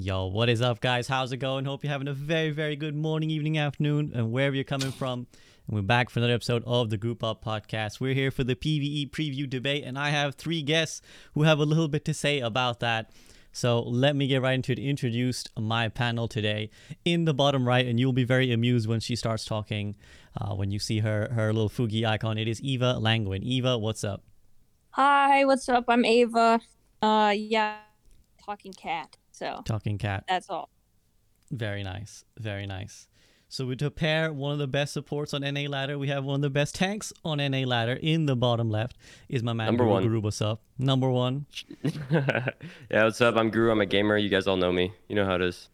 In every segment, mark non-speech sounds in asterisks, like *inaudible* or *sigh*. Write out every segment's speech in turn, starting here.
Yo, what is up, guys? How's it going? Hope you're having a very, very good morning, evening, afternoon, and wherever you're coming from. And we're back for another episode of the Group Up Podcast. We're here for the PVE preview debate, and I have three guests who have a little bit to say about that. So let me get right into it. Introduce my panel today in the bottom right, and you'll be very amused when she starts talking. Uh, when you see her her little Fugi icon, it is Eva Langwin. Eva, what's up? Hi, what's up? I'm Ava. Uh, yeah, talking cat. So Talking cat. that's all. Very nice. Very nice. So we to pair one of the best supports on NA ladder, we have one of the best tanks on NA ladder in the bottom left is my man Number Guru one. Guru, what's up? Number one. *laughs* yeah, what's up? I'm Guru. I'm a gamer. You guys all know me. You know how it is.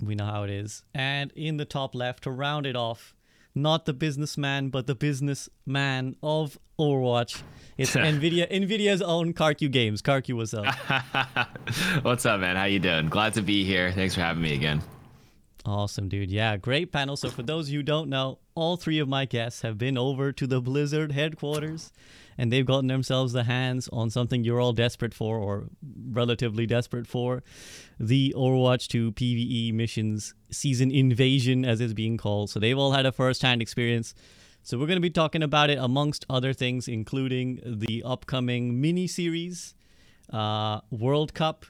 We know how it is. And in the top left, to round it off, not the businessman, but the businessman of Overwatch. It's *laughs* Nvidia Nvidia's own KarQ Games. KarQ, what's up? *laughs* What's up, man? How you doing? Glad to be here. Thanks for having me again. Awesome, dude. Yeah, great panel. So, for those of you who don't know, all three of my guests have been over to the Blizzard headquarters and they've gotten themselves the hands on something you're all desperate for or relatively desperate for the Overwatch 2 PvE missions season invasion, as it's being called. So, they've all had a first hand experience. So, we're going to be talking about it amongst other things, including the upcoming mini series, uh, World Cup,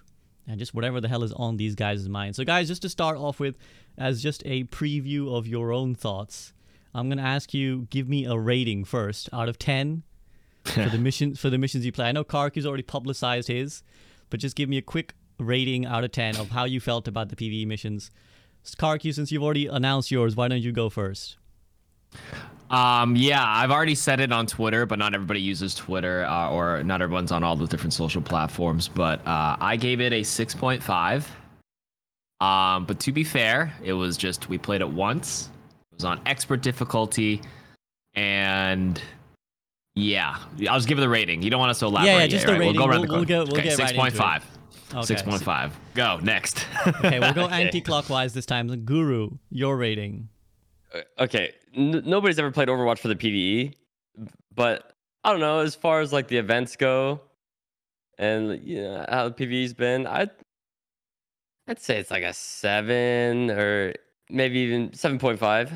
and just whatever the hell is on these guys' minds. So, guys, just to start off with, as just a preview of your own thoughts, I'm gonna ask you give me a rating first out of ten *laughs* for the missions for the missions you play. I know KarQ's already publicized his, but just give me a quick rating out of ten of how you felt about the PvE missions. KarQ, since you've already announced yours, why don't you go first? Um, yeah, I've already said it on Twitter, but not everybody uses Twitter, uh, or not everyone's on all the different social platforms. But uh, I gave it a 6.5. Um, but to be fair, it was just we played it once. It was on expert difficulty, and yeah, I'll just give it a rating. You don't want us to elaborate. yeah, yet, just the right? rating. We'll go around We'll- the we'll corner. we'll okay, get right into it. 6.5. Okay. 6.5. Go next. *laughs* Okay, we'll go *laughs* anti-clockwise this time. Guru, your rating. Uh, Okay, N- nobody's ever played Overwatch for the PVE, but I don't know. As far as like the events go, and you know how the PVE's been, I'd I'd say it's like a seven or maybe even seven point five.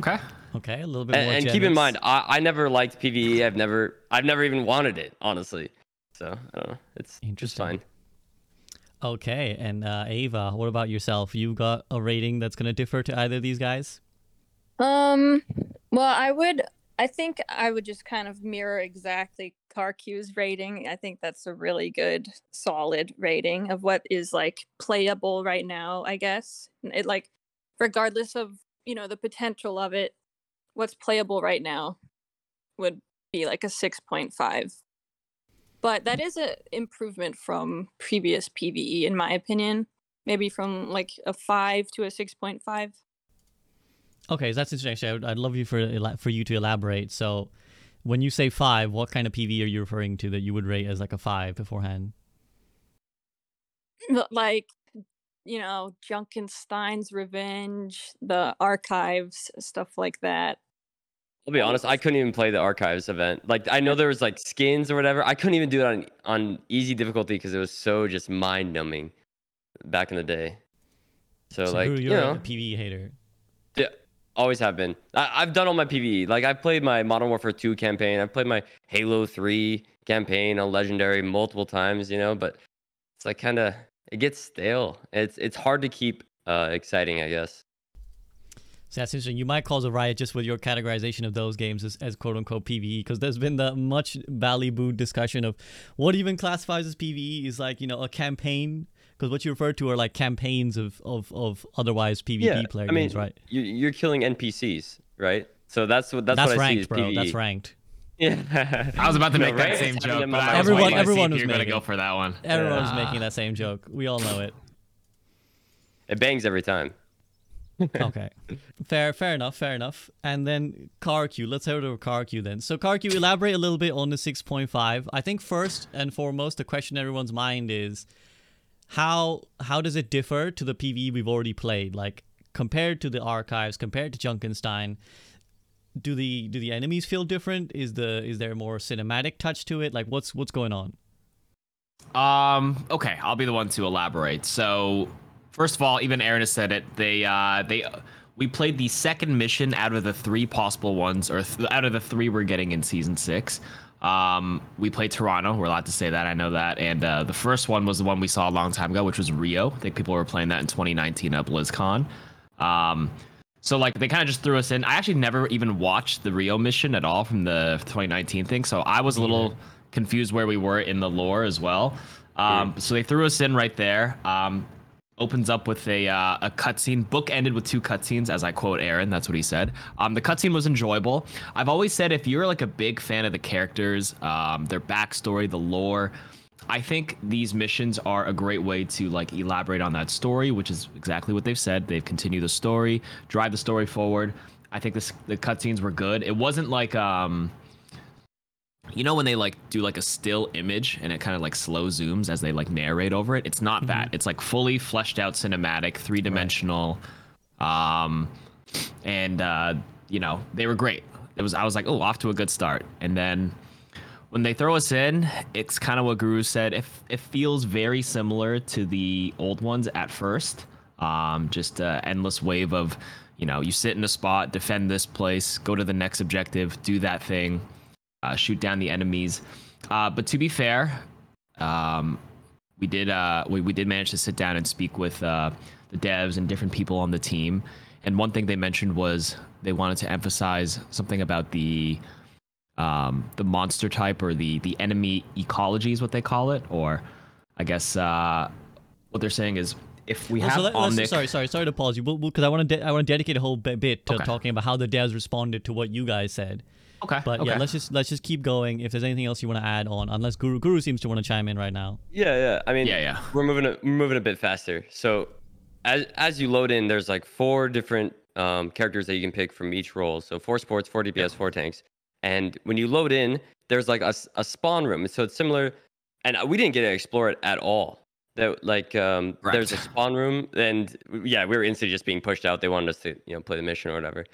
okay. Okay, a little bit And, more. and keep in mind, I, I never liked PVE. I've never I've never even wanted it, honestly. So I don't know. It's it's Interesting. fine. Okay, and uh, Ava, what about yourself? You got a rating that's gonna differ to either of these guys? Um, well, I would. I think I would just kind of mirror exactly KarQ's rating. I think that's a really good, solid rating of what is like playable right now. I guess it like, regardless of you know the potential of it, what's playable right now would be like a six point five. But that is an improvement from previous PVE, in my opinion. Maybe from like a five to a six point five. Okay, so that's interesting. Actually, I'd love you for for you to elaborate. So, when you say five, what kind of PV are you referring to that you would rate as like a five beforehand? But, like you know junkenstein's revenge the archives stuff like that I'll be honest, I couldn't even play the archives event. Like I know there was like skins or whatever. I couldn't even do it on on easy difficulty because it was so just mind numbing back in the day. So, So, like Guru, you you're know, a PV hater. yeah, always have been. I, I've done all my PVE. Like I've played my Modern Warfare 2 campaign. I've played my Halo 3 campaign on Legendary multiple times. You know, but it's like kind of it gets stale. It's it's hard to keep uh, exciting, I guess. So that's interesting. You might cause a riot just with your categorization of those games as, as quote unquote PVE, because there's been the much ballybooed discussion of what even classifies as PVE is like, you know, a campaign. Because what you refer to are like campaigns of, of, of otherwise PvP player I mean, games, right? You, you're killing NPCs, right? So that's what that's, That's what I see ranked, as bro. PVE. That's ranked. Yeah. I was about to *laughs* No, make that right? same It's joke, but them I was Everyone- to see everyone if was you were gonna making go it. for that one. Everyone's Ah. making that same joke. We all know it. It bangs every time. *laughs* *laughs* okay. Fair fair enough, fair enough. And then KarQ, let's head over to KarQ then. So KarQ, elaborate a little bit on the 6.5. I think first and foremost the question in everyone's mind is how how does it differ to the PvE we've already played? Like compared to the archives, compared to Junkenstein, do the do the enemies feel different? Is the is there a more cinematic touch to it? Like what's what's going on? Um, okay, I'll be the one to elaborate. So First of all, even Aaron has said it. They uh they we played the second mission out of the three possible ones, or th- out of the three we're getting in season six. Um, we played Toronto. We're allowed to say that. I know that. And uh, the first one was the one we saw a long time ago, which was Rio. I think people were playing that in 2019 at BlizzCon. Um, so like they kind of just threw us in. I actually never even watched the Rio mission at all from the 2019 thing, so I was a little confused where we were in the lore as well. Um, So they threw us in right there. Um, opens up with a uh, a cutscene. Book ended with two cutscenes, as I quote Aaron. That's what he said. Um, the cutscene was enjoyable. I've always said if you're like a big fan of the characters, um, their backstory, the lore. I think these missions are a great way to like elaborate on that story, which is exactly what they've said. They've continued the story, drive the story forward. I think this the cutscenes were good. It wasn't like um you know when they like do like a still image and it kind of like slow zooms as they like narrate over it it's not that it's like fully fleshed out cinematic three-dimensional um and uh you know they were great it was i was like oh off to a good start and then when they throw us in it's kind of what guru said it, it feels very similar to the old ones at first um just a endless wave of you know you sit in a spot defend this place go to the next objective do that thing uh, shoot down the enemies. Uh, but to be fair, um, we did uh, we, we did manage to sit down and speak with uh, the devs and different people on the team. And one thing they mentioned was they wanted to emphasize something about the um, the monster type or the the enemy ecology is what they call it, or I guess uh, what they're saying is if we Also, have let, us Omnic, sorry, sorry, sorry to pause you, because I want to de- I want to dedicate a whole bit, bit to Okay. talking about how the devs responded to what you guys said. okay, But okay. yeah, let's just let's just keep going. If there's anything else you want to add on, unless Guru Guru seems to want to chime in right now. Yeah, yeah. I mean, Yeah, yeah. We're moving a, we're moving a bit faster. So, as as you load in, there's like four different um, characters that you can pick from each role. So four sports, four DPS, four tanks. And when you load in, there's like a spawn room. So it's similar, and we didn't get to explore it at all. That like um, there's a spawn room, and yeah, we were instantly just being pushed out. They wanted us to you know play the mission or whatever.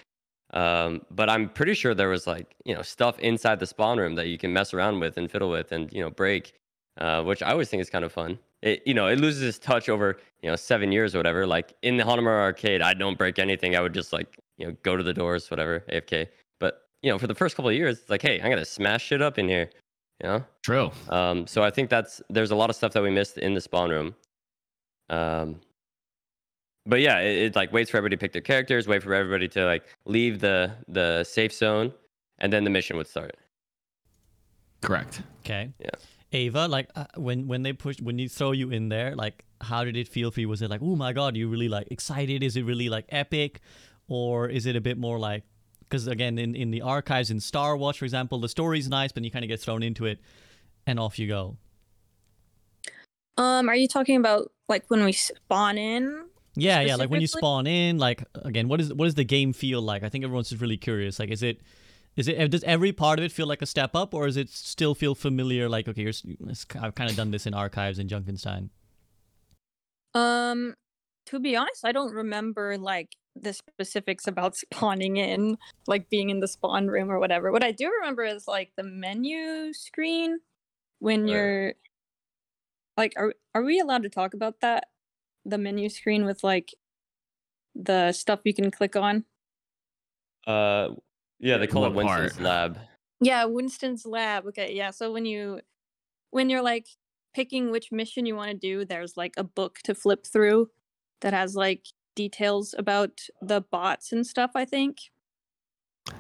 Um, but I'm pretty sure there was like you know stuff inside the spawn room that you can mess around with and fiddle with and you know break, uh, which I always think is kind of fun. It you know it loses its touch over you know seven years or whatever. Like in the Hanamura arcade, I don't break anything. I would just like you know go to the doors, whatever, AFK. But you know for the first couple of years, it's like hey, I'm gonna smash shit up in here, you know. True. Um, so I think that's there's a lot of stuff that we missed in the spawn room. Um, but yeah, it, it like waits for everybody to pick their characters, wait for everybody to like leave the the safe zone, and then the mission would start. Correct. Okay. Yeah. Ava, like uh, when when they push when you throw you in there, like how did it feel for you? Was it like, oh my god, you really like excited? Is it really like epic, or is it a bit more like? Because again, in in the archives in Star Wars, for example, the story's nice, but you kind of get thrown into it, and off you go. Um, are you talking about like when we spawn in? Yeah, yeah. Like when you spawn in, like again, what is what does the game feel like? I think everyone's just really curious. Like, is it, is it, does every part of it feel like a step up, or is it still feel familiar? Like, okay, here's, it's- I've kind of done this in archives in Junkenstein. Um, to be honest, I don't remember like the specifics about *laughs* spawning in, like being in the spawn room or whatever. What I do remember is like the menu screen when Right. you're like are are we allowed to talk about that? The menu screen with like the stuff you can click on? Uh, yeah, they call it What part? Winston's lab. Yeah, Winston's lab. Okay, yeah. So when you when you're like picking which mission you want to do, there's like a book to flip through that has like details about the bots and stuff, I think.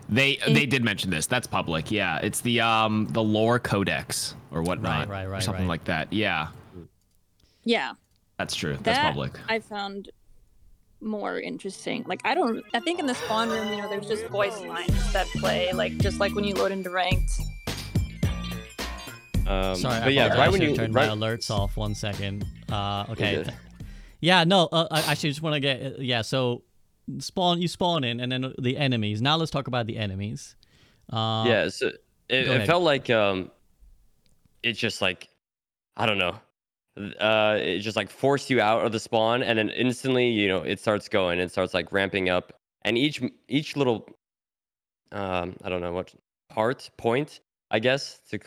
They In- they did mention this. That's public. Yeah, it's the um the lore codex or whatnot, right, or right, something right. like that. Yeah, Yeah, that's true. That's public. I found more interesting. Like I don't I think in the spawn room, you know, there's just voice lines that play like just like when you load into ranked. Um, Sorry, I but yeah, right I when should you turn right, my alerts off. One second. Uh, okay. Yeah, no. Uh, I actually just want to get. Uh, yeah, so spawn. You spawn in, and then the enemies. Now let's talk about the enemies. Uh, yeah, so it, it felt like um, it's just like I don't know. Uh, it just like forced you out of the spawn, and then instantly, you know, it starts going. It starts like ramping up, and each each little, um, I don't know what part point, I guess, to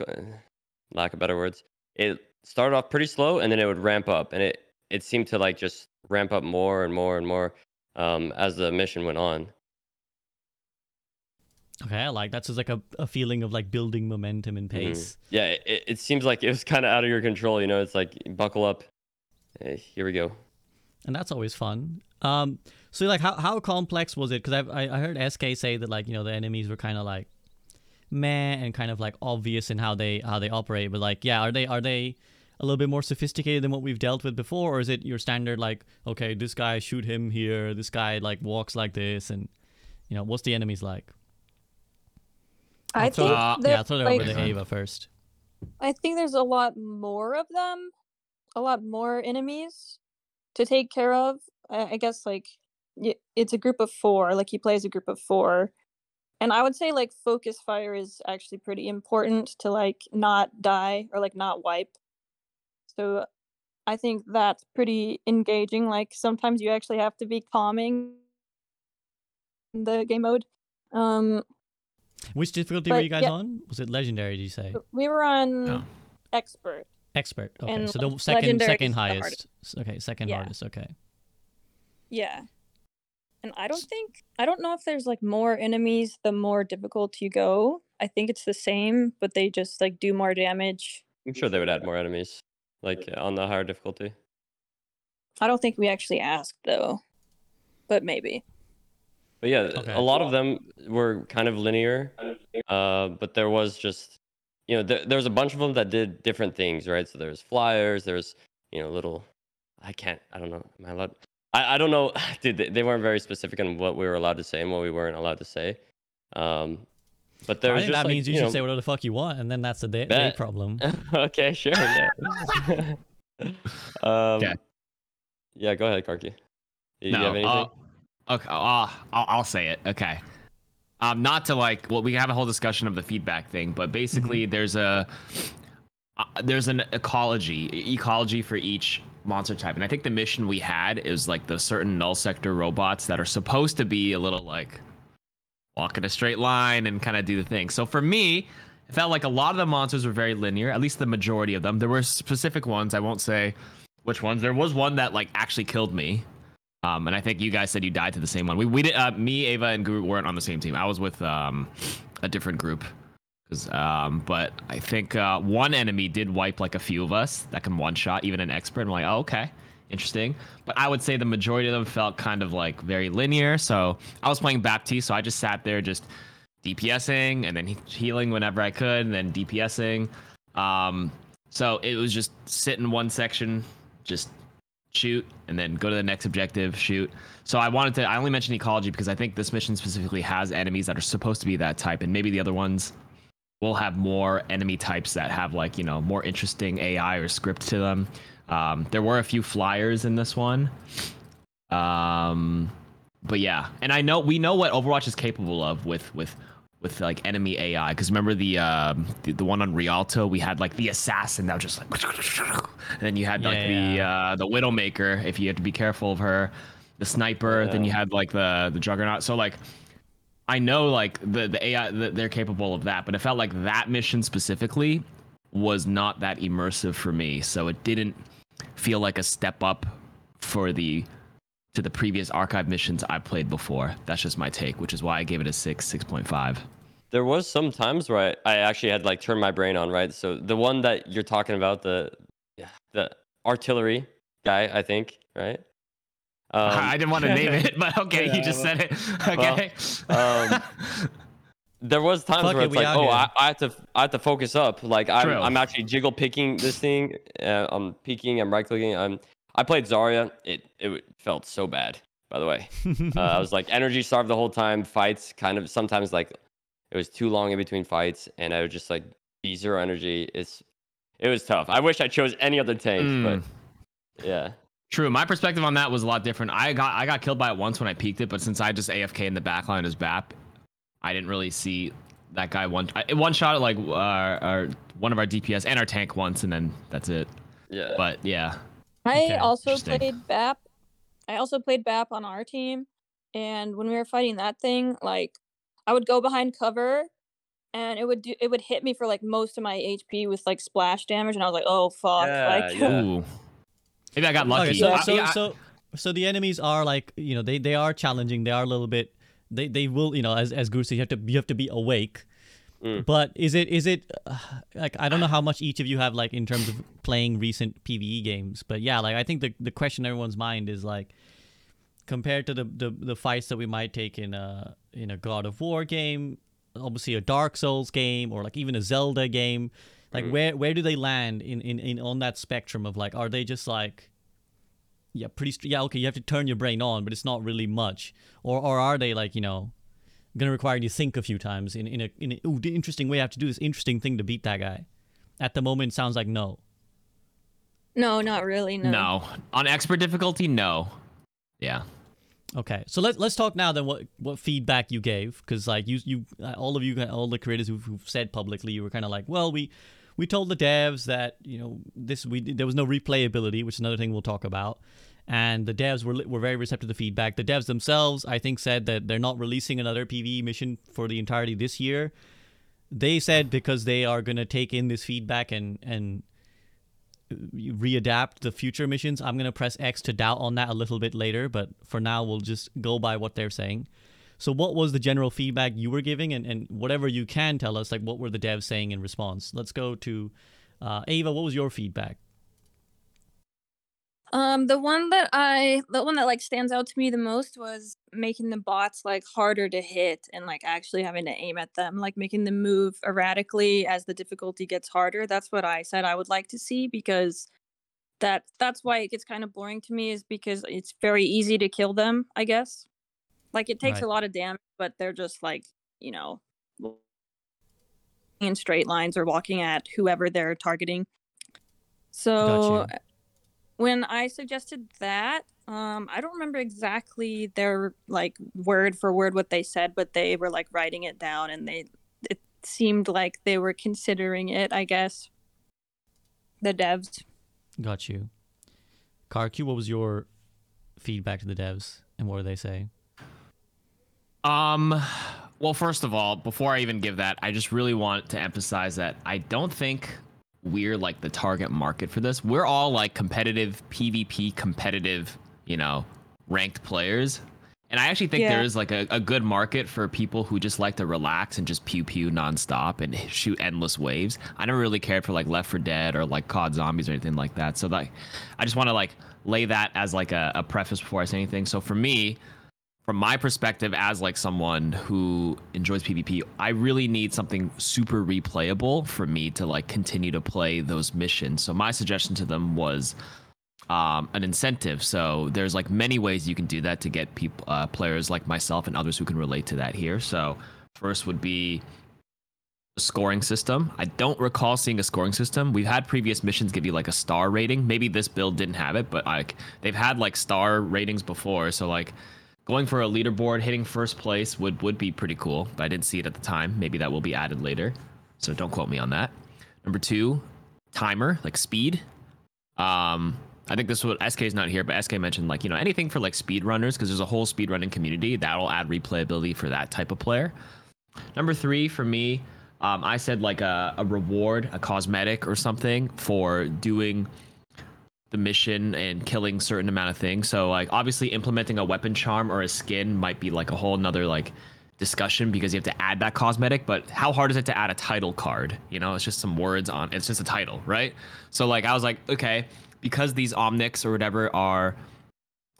lack of better words, it started off pretty slow, and then it would ramp up, and it it seemed to like just ramp up more and more and more um, as the mission went on. Okay, I like that's just like a, a feeling of like building momentum and Mhm. pace. Yeah, it, it seems like it was kind of out of your control. You know, it's like buckle up. Eh, here we go. and that's always fun. Um, so like, how how complex was it? Because I I heard SK say that like you know the enemies were kind of like meh and kind of like obvious in how they how they operate, but like yeah, are they are they a little bit more sophisticated than what we've dealt with before, or is it your standard like okay, this guy shoot him here, this guy like walks like this, and you know what's the enemies like? I I'll throw- think Uh, yeah, I'll throw it like, over to Ava first. I think there's a lot more of them, a lot more enemies to take care of. I, I guess like it's a group of four. Like he plays a group of four, and I would say like focus fire is actually pretty important to like not die or like not wipe. So I think that's pretty engaging. Like sometimes you actually have to be calming in the game mode. Um, Which difficulty were you guys yeah- on? Was it legendary? Did you say we were on No. expert. expert? Okay, and so the second second highest. Okay, second Yeah. hardest. Okay. Yeah. And I don't think I don't know if there's like more enemies the more difficult you go. I think it's the same, but they just like do more damage. I'm sure they would add more enemies, like on the higher difficulty. I don't think we actually asked though. But maybe. But yeah, Okay. a lot of them were kind of linear, uh, but there was just, you know, there, there was a bunch of them that did different things, right? So there's flyers, there's, you know, little, I can't, I don't know, am I allowed? I, I don't know, *laughs* dude, they, they weren't very specific on what we were allowed to say and what we weren't allowed to say. Um, but there I was think just that like, means you, you should know, say whatever the fuck you want, and then that's the day, day problem. *laughs* okay, sure, yeah. *laughs* um, Okay. Yeah, go ahead, Karki. Do you no, have anything? uh, okay, uh, I'll, I'll say it. Okay. Um, not to like, well, we have a whole discussion of the feedback thing, but basically, there's a uh, there's an ecology ecology for each monster type, and I think the mission we had is like the certain null sector robots that are supposed to be a little like walk in a straight line and kind of do the thing. So for me, it felt like a lot of the monsters were very linear, at least the majority of them. There were specific ones, I won't say which ones. There was one that like actually killed me. Um, and I think you guys said you died to the same one. We we did uh, me, Ava, and Guru weren't on the same team. I was with um a different group. um, but I think uh, one enemy did wipe like a few of us that can one shot, even an expert. I'm like, oh, okay, interesting. But I would say the majority of them felt kind of like very linear. So I was playing Baptiste, so I just sat there just DPSing and then healing whenever I could, and then DPSing. Um, so it was just sit in one section, just shoot, and then go to the next objective, shoot. So I wanted to. I only mentioned ecology because I think this mission specifically has enemies that are supposed to be that type, and maybe the other ones will have more enemy types that have like you know more interesting AI or script to them. Um, there were a few flyers in this one. Um, but yeah, and I know we know what Overwatch is capable of with with with like enemy AI. Because remember the, um the the one on Rialto, we had like the assassin that was just like, and then you had like the Yeah. uh, the Widowmaker. If you had to be careful of her, the sniper. Then you had like the the Juggernaut. So like. I know like the the AI that they're capable of that, but it felt like that mission specifically was not that immersive for me. So it didn't feel like a step up for the to the previous archive missions I played before. That's just my take, which is why I gave it a six, six point five. There was some times where I, I actually had like turned my brain on, right? So the one that you're talking about, the the artillery guy, I think, right? *laughs* Um, I didn't want to *laughs* name it, but okay, Yeah, you just well, said it. *laughs* Okay. um, there was times Fuck where it, it's like, oh. I, I have to, I have to focus up. Like I'm, True. I'm actually jiggle picking this thing. Uh, I'm peeking. I'm right clicking. I'm, I played Zarya. It, it felt so bad. By the way, *laughs* uh, I was like energy starved the whole time. Fights kind of sometimes like it was too long in between fights, and I would just like be zero energy. It's, it was tough. I wish I chose any other tank, Mm. but yeah. True. My perspective on that was a lot different. I got I got killed by it once when I peeked it, but since I just AFK in the backline as BAP, I didn't really see that guy one I, one shot like uh, our one of our DPS and our tank once, and then that's it. Yeah. But yeah, I Okay, also played BAP. I also played BAP on our team. And when we were fighting that thing, like I would go behind cover and it would do it would hit me for like most of my HP with like splash damage and I was like, oh fuck. Yeah, like Yeah. ooh, maybe I got lucky. Okay, so I- so, so so the enemies are like you know they they are challenging. They are a little bit. They they will you know as as Guru said you have to you have to be awake. Mm. But is it is it uh, like I don't know how much each of you have like in terms of playing recent PVE games, but yeah, like I think the the question in everyone's mind is like compared to the the, the fights that we might take in a in a God of War game, obviously a Dark Souls game or like even a Zelda game, like Mm. where where do they land in, in in on that spectrum of like are they just like yeah pretty str- yeah okay you have to turn your brain on but it's not really much or or are they like you know gonna require you to think a few times in in a in a ooh, the interesting way I have to do this interesting thing to beat that guy. At the moment, it sounds like no. No, not really. No. No. On expert difficulty, no. Yeah. Okay, so let's let's talk now then. What what feedback you gave? Because like you you uh, all of you all the creators who've, who've said publicly, you were kind of like, well, we we told the devs that you know this we there was no replayability, which is another thing we'll talk about. And the devs were were very receptive to the feedback. The devs themselves, I think, said that they're not releasing another PVE mission for the entirety this year. They said because they are going to take in this feedback and and uh, readapt the future missions. I'm going to press X to doubt on that a little bit later, but for now, we'll just go by what they're saying. So, what was the general feedback you were giving, and, and whatever you can tell us, like what were the devs saying in response? Let's go to uh, Ava. What was your feedback? Um, the one that I, the one that like stands out to me the most was making the bots like harder to hit and like actually having to aim at them, like making them move erratically as the difficulty gets harder. That's what I said I would like to see because that that's why it gets kind of boring to me is because it's very easy to kill them. I guess, like it takes Right. a lot of damage, but they're just like you know in straight lines or walking at whoever they're targeting. So when I suggested that, um, I don't remember exactly their like word for word what they said, but they were like writing it down, and they it seemed like they were considering it. I guess the devs. Got you. KarQ, what was your feedback to the devs, and what did they say? Um, well, first of all, before I even give that, I just really want to emphasize that I don't think we're like the target market for this. We're all like competitive PvP, competitive, you know, ranked players. And I actually think Yeah. there is like a, a good market for people who just like to relax and just pew pew nonstop and shoot endless waves. I never really cared for like Left 4 Dead or like COD Zombies or anything like that. So like, I just want to like lay that as like a, a preface before I say anything. So for me, from my perspective as like someone who enjoys PvP, I really need something super replayable for me to like continue to play those missions. So my suggestion to them was um, an incentive. So there's like many ways you can do that to get people, uh, players like myself and others who can relate to that here. So first would be a scoring system. I don't recall seeing a scoring system. We've had previous missions give you like a star rating. Maybe this build didn't have it, but like they've had like star ratings before. So like going for a leaderboard, hitting first place would would be pretty cool. But I didn't see it at the time. Maybe that will be added later. So don't quote me on that. Number two, timer, like speed. Um, I think this is what SK is not here, but SK mentioned like you know anything for like speed runners because there's a whole speed running community that'll add replayability for that type of player. Number three for me, um, I said like a, a reward, a cosmetic or something for doing the mission and killing certain amount of things. So like obviously implementing a weapon charm or a skin might be like a whole nother like discussion because you have to add that cosmetic, but how hard is it to add a title card? You know, it's just some words on it's just a title, right? So like I was like, okay, because these omnics or whatever are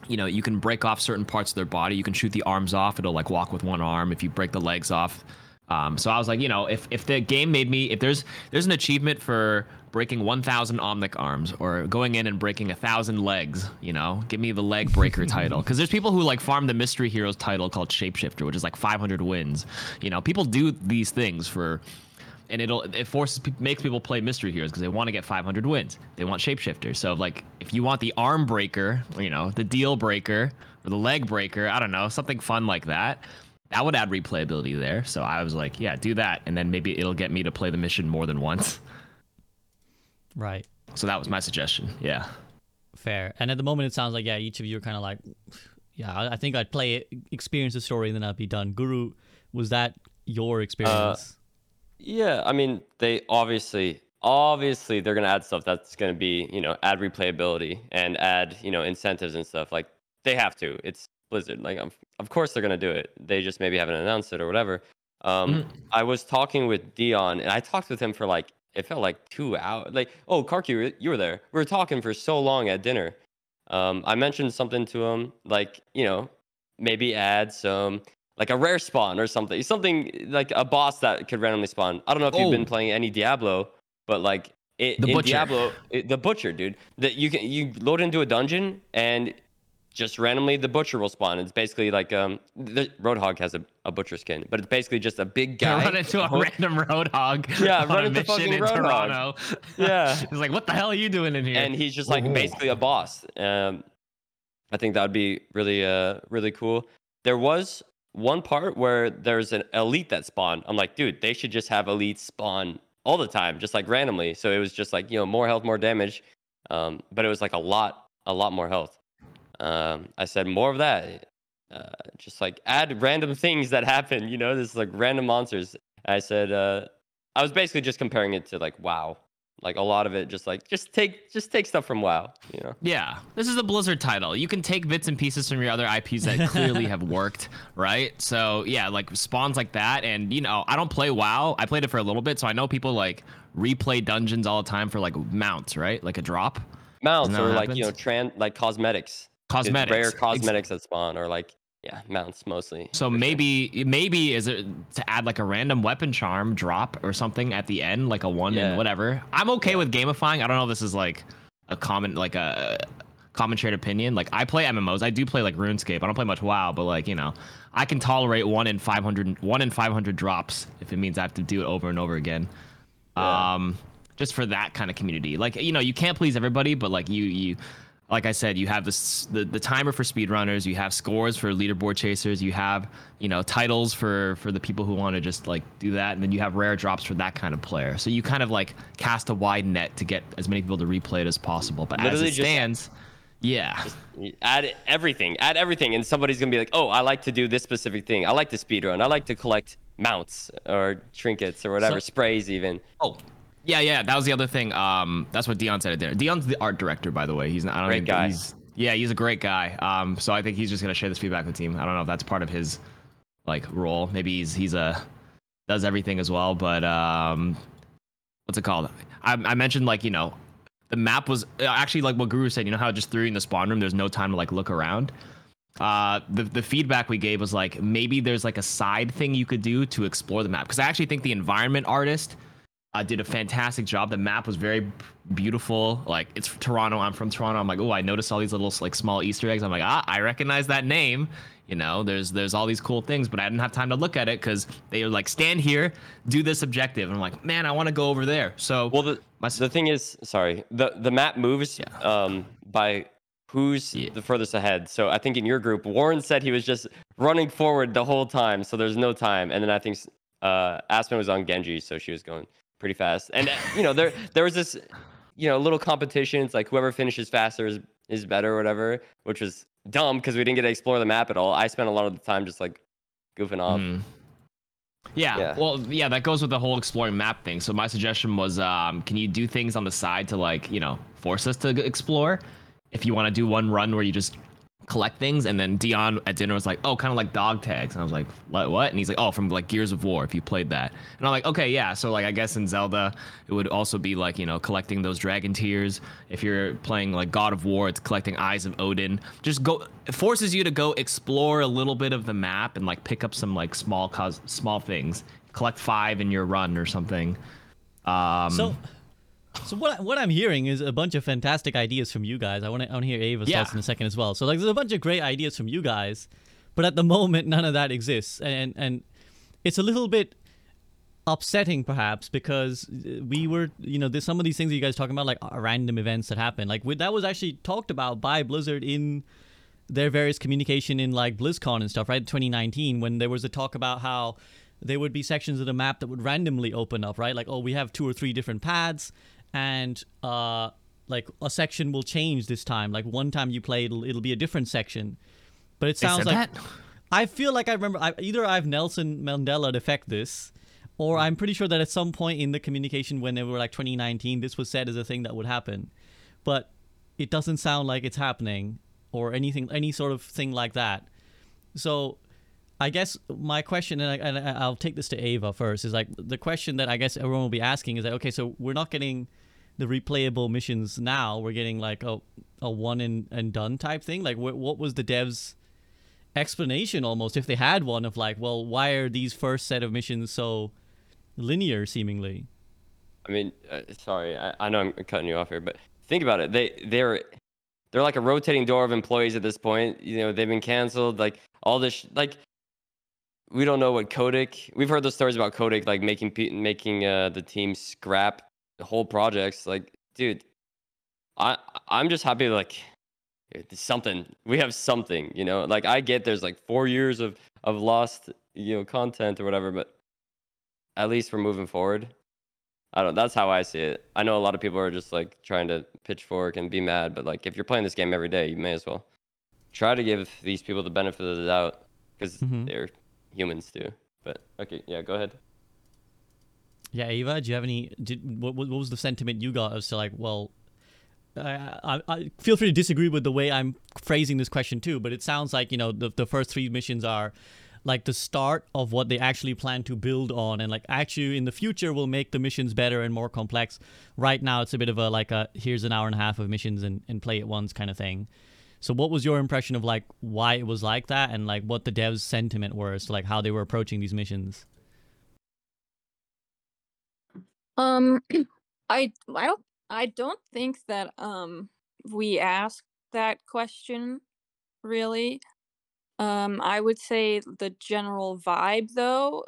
you know, you can break off certain parts of their body. You can shoot the arms off. It'll like walk with one arm. If you break the legs off, um, so I was like, you know, if if the game made me, if there's there's an achievement for breaking 1,000 omnic arms or going in and breaking a thousand legs, you know, give me the leg breaker *laughs* title. Because there's people who like farm the mystery heroes title called shapeshifter, which is like 500 wins. You know, people do these things for and it'll it forces makes people play mystery heroes because they want to get 500 wins. They want shapeshifter. So like if you want the arm breaker, you know, the deal breaker or the leg breaker, I don't know, something fun like that. That would add replayability there. So I was like, yeah, do that, and then maybe it'll get me to play the mission more than once. *laughs* Right. So that was my suggestion. Yeah. Fair. And at the moment, it sounds like yeah, each of you are kind of like, yeah, I, I think I'd play it, experience the story, and then I'd be done. Guru, was that your uh, experience? Yeah, I mean, they obviously, obviously, they're gonna add stuff that's gonna be, you know, add replayability and add, you know, incentives and stuff. Like they have to. It's Blizzard. Like, of, of course they're gonna do it. They just maybe haven't announced it or whatever. Um, Mhm. I was talking with Dion, and I talked with him for like it felt like two hours. Like, oh, Karki, you were there. We were talking for so long at dinner. Um, I mentioned something to him, like you know, maybe add some like a rare spawn or something, something like a boss that could randomly spawn. I don't know if you've Oh. been playing any Diablo, but like it, The in Butcher. Diablo, it, the butcher, dude, that you can you load into a dungeon and just randomly the butcher will spawn. It's basically like um, the Roadhog has a, a butcher skin, but it's basically just a big guy. run into a Ho- *laughs* random roadhog. Yeah, on run a into mission fucking in Roadhog. Toronto. Yeah. *laughs* he's like, "What the hell are you doing in here?" and he's just like Whoa. basically a boss. Um, I think that would be really, uh, really cool. There was one part where there's an elite that spawned. I'm like, dude, they should just have elites spawn all the time, just like randomly. So it was just like you know more health, more damage, um, but it was like a lot, a lot more health. Um, I said more of that. Uh, just like add random things that happen. You know, this is like random monsters. I said uh, I was basically just comparing it to like WoW. Like a lot of it, just like just take just take stuff from WoW. You know. Yeah, this is a Blizzard title. You can take bits and pieces from your other IPs that clearly have *laughs* worked, right? So yeah, like spawns like that, and you know, I don't play WoW. I played it for a little bit, so I know people like replay dungeons all the time for like mounts, right? Like a drop, mounts or like you know happens? tran like cosmetics cosmetics, rare cosmetics that spawn or like yeah mounts mostly So for sure. maybe maybe is it to add like a random weapon charm drop or something at the end, like a one Yeah. and whatever. I'm okay with gamifying. I don't know if this is like a common like a common shared opinion. Like I play MMOs. I do play like RuneScape. I don't play much WoW, but like you know, I can tolerate one in 500 one in 500 drops if it means I have to do it over and over again. Yeah. Um, just for that kind of community. Like you know, you can't please everybody, but like you you like I said, you have this the, the timer for speedrunners, you have scores for leaderboard chasers, you have, you know, titles for for the people who want to just like do that, and then you have rare drops for that kind of player. So you kind of like cast a wide net to get as many people to replay it as possible. But Literally as it just- stands, yeah. You add everything add everything and somebody's gonna be like oh i like to do this specific thing i like to speedrun i like to collect mounts or trinkets or whatever So- sprays even Oh, yeah, yeah. That was the other thing. Um, that's what Dion said at dinner. Dion's the art director, by the way. He's not. I don't Great think guy. He's, yeah, he's a great guy. Um, so I think he's just gonna share this feedback with the team. I don't know if that's part of his like role. Maybe he's he's a does everything as well. But um, what's it called? I, I mentioned like you know the map was uh, actually like what Guru said. You know how it just threw you in the spawn room. There's no time to like look around. Uh, the the feedback we gave was like maybe there's like a side thing you could do to explore the map because I actually think the environment artist uh, did a fantastic job. The map was very beautiful. Like it's Toronto. I'm from Toronto. I'm like, oh, I noticed all these little like small Easter eggs. I'm like, ah, I recognize that name. You know, there's there's all these cool things, but I didn't have time to look at it because they were like, stand here, do this objective. And I'm like, man, I want to go over there. So well the, My- the thing is sorry the the map moves Yeah. um by who's Yeah. the furthest ahead so i think in your group warren said he was just running forward the whole time so there's no time and then i think uh aspen was on genji so she was going pretty fast and uh, you know there there was this you know little competitions like whoever finishes faster is is better or whatever which was dumb because we didn't get to explore the map at all i spent a lot of the time just like goofing off Mm. Yeah, Yeah. well, yeah, that goes with the whole exploring map thing. So my suggestion was, um, can you do things on the side to like, you know, force us to explore? If you want to do one run where you just collect things, and then Dion at dinner was like, oh, kind of like dog tags, and I was like, what? What? And he's like, oh, from like Gears of War, if you played that. And I'm like, okay, yeah. So like, I guess in Zelda, it would also be like, you know, collecting those dragon tears. If you're playing like God of War, it's collecting Eyes of Odin. Just go. It forces you to go explore a little bit of the map and like pick up some like small cos small things. Collect five in your run or something. Um, So, so what what I'm hearing is a bunch of fantastic ideas from you guys. I want to I want to hear Ava's Yeah. thoughts in a second as well. So like, there's a bunch of great ideas from you guys, but at the moment, none of that exists, and and it's a little bit upsetting perhaps because we were you know there's some of these things that you guys talking about like uh, random events that happen like with, that was actually talked about by blizzard in their various communication in like BlizzCon and stuff, right? 2019, when there was a talk about how there would be sections of the map that would randomly open up, right? Like, oh, we have two or three different paths, and uh, like a section will change this time. Like one time you play, it'll, it'll be a different section. But it sounds like that? I feel like I remember I, either I've Nelson Mandela affect this, or I'm pretty sure that at some point in the communication when they were like 2019, this was said as a thing that would happen, but it doesn't sound like it's happening. or anything any sort of thing like that. So I guess my question, and, I, and I'll take this to Ava first, is like the question that I guess everyone will be asking is that okay, so we're not getting the replayable missions now. We're getting like a a one and, and done type thing. Like, wh- what was the devs' explanation almost, if they had one, of like, well, why are these first set of missions so linear seemingly? I mean, uh, sorry, I, I know I'm cutting you off here, but think about it. They they're they're like a rotating door of employees at this point. You know, they've been canceled. Like all this, sh- like we don't know what Kotick. We've heard those stories about Kotick, like making making uh, the team scrap whole projects. Like, dude, I I'm just happy like something we have something. You know, like I get there's like four years of of lost you know content or whatever, but at least we're moving forward. I don't. That's how I see it. I know a lot of people are just like trying to pitchfork and be mad, but like if you're playing this game every day, you may as well try to give these people the benefit of the doubt because Mhm. they're humans too. But okay, yeah, go ahead. Yeah, Ava, do you have any? Did what, what was the sentiment you got as to like, well, I, I, I feel free to disagree with the way I'm phrasing this question too, but it sounds like you know the the first three missions are like the start of what they actually plan to build on, and like actually in the future will make the missions better and more complex. Right now, it's a bit of a like a here's an hour and a half of missions and and play it once kind of thing. So, what was your impression of like why it was like that, and like what the devs' sentiment were as to like how they were approaching these missions? Um, *clears throat* I I don't I don't think that um we asked that question really. Um, I would say the general vibe though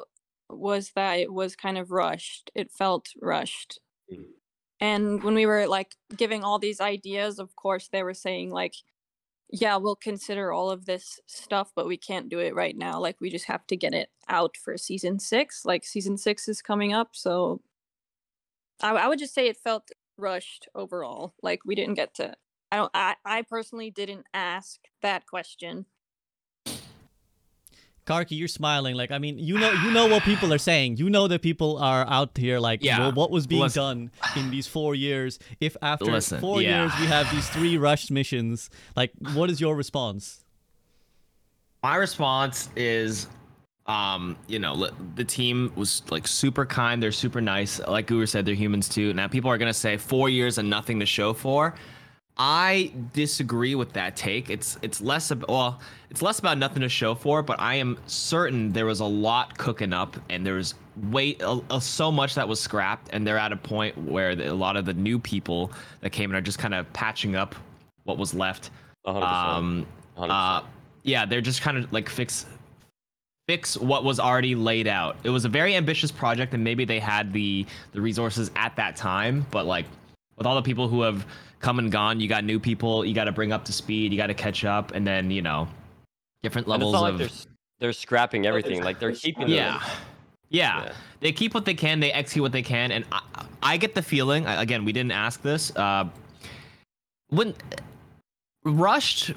was that it was kind of rushed. It felt rushed. Mhm. And when we were like giving all these ideas, of course they were saying like yeah, we'll consider all of this stuff, but we can't do it right now. Like we just have to get it out for season 6. Like season 6 is coming up, so I, I would just say it felt rushed overall. Like we didn't get to. I don't. I, I personally didn't ask that question. Karki, you're smiling. Like, I mean, you know, you know what people are *sighs* saying. You know that people are out here. Like, Yeah, well, what was being listen. done in these four years? If after Listen, four yeah. years we have these *sighs* three rushed missions, like, what is your response? My response is, um, you know, the team was like super kind. They're super nice. Like Guru said, they're humans too. Now people are gonna say four years and nothing to show for. I disagree with that take. It's it's less about well, it's less about nothing to show for, but I am certain there was a lot cooking up, and there was way uh, uh, so much that was scrapped, and they're at a point where the, a lot of the new people that came in are just kind of patching up what was left. 100%. Um, 100%. uh, yeah, they're just kind of like fix fix what was already laid out. It was a very ambitious project, and maybe they had the the resources at that time. But like with all the people who have come and gone, you got new people. You got to bring up to speed. You got to catch up, and then you know different And it's levels not like of they're, they're scrapping everything. Like they're keeping. yeah. them. yeah. Yeah. They keep what they can, they execute what they can, and I, I get the feeling. Again, we didn't ask this. Uh, when rushed,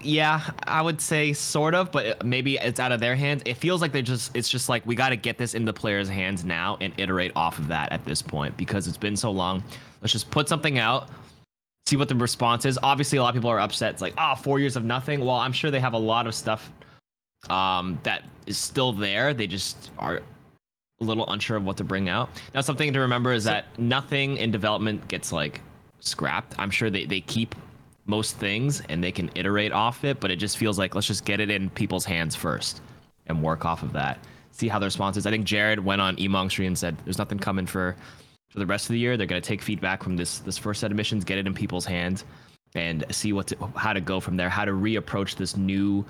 yeah, I would say sort of, but maybe it's out of their hands. It feels like they just. It's just like we got to get this in the players' hands now and iterate off of that at this point because it's been so long. Let's just put something out. See what the response is. Obviously, a lot of people are upset. It's like, oh, four years of nothing. Well, I'm sure they have a lot of stuff um, that is still there. They just are a little unsure of what to bring out. Now, something to remember is that nothing in development gets like scrapped. I'm sure they, they keep most things and they can iterate off it, but it just feels like let's just get it in people's hands first and work off of that. See how the response is. I think Jared went on Emongg Street and said there's nothing coming for for the rest of the year. They're gonna take feedback from this this first set of missions, get it in people's hands, and see what to, how to go from there. How to reapproach this new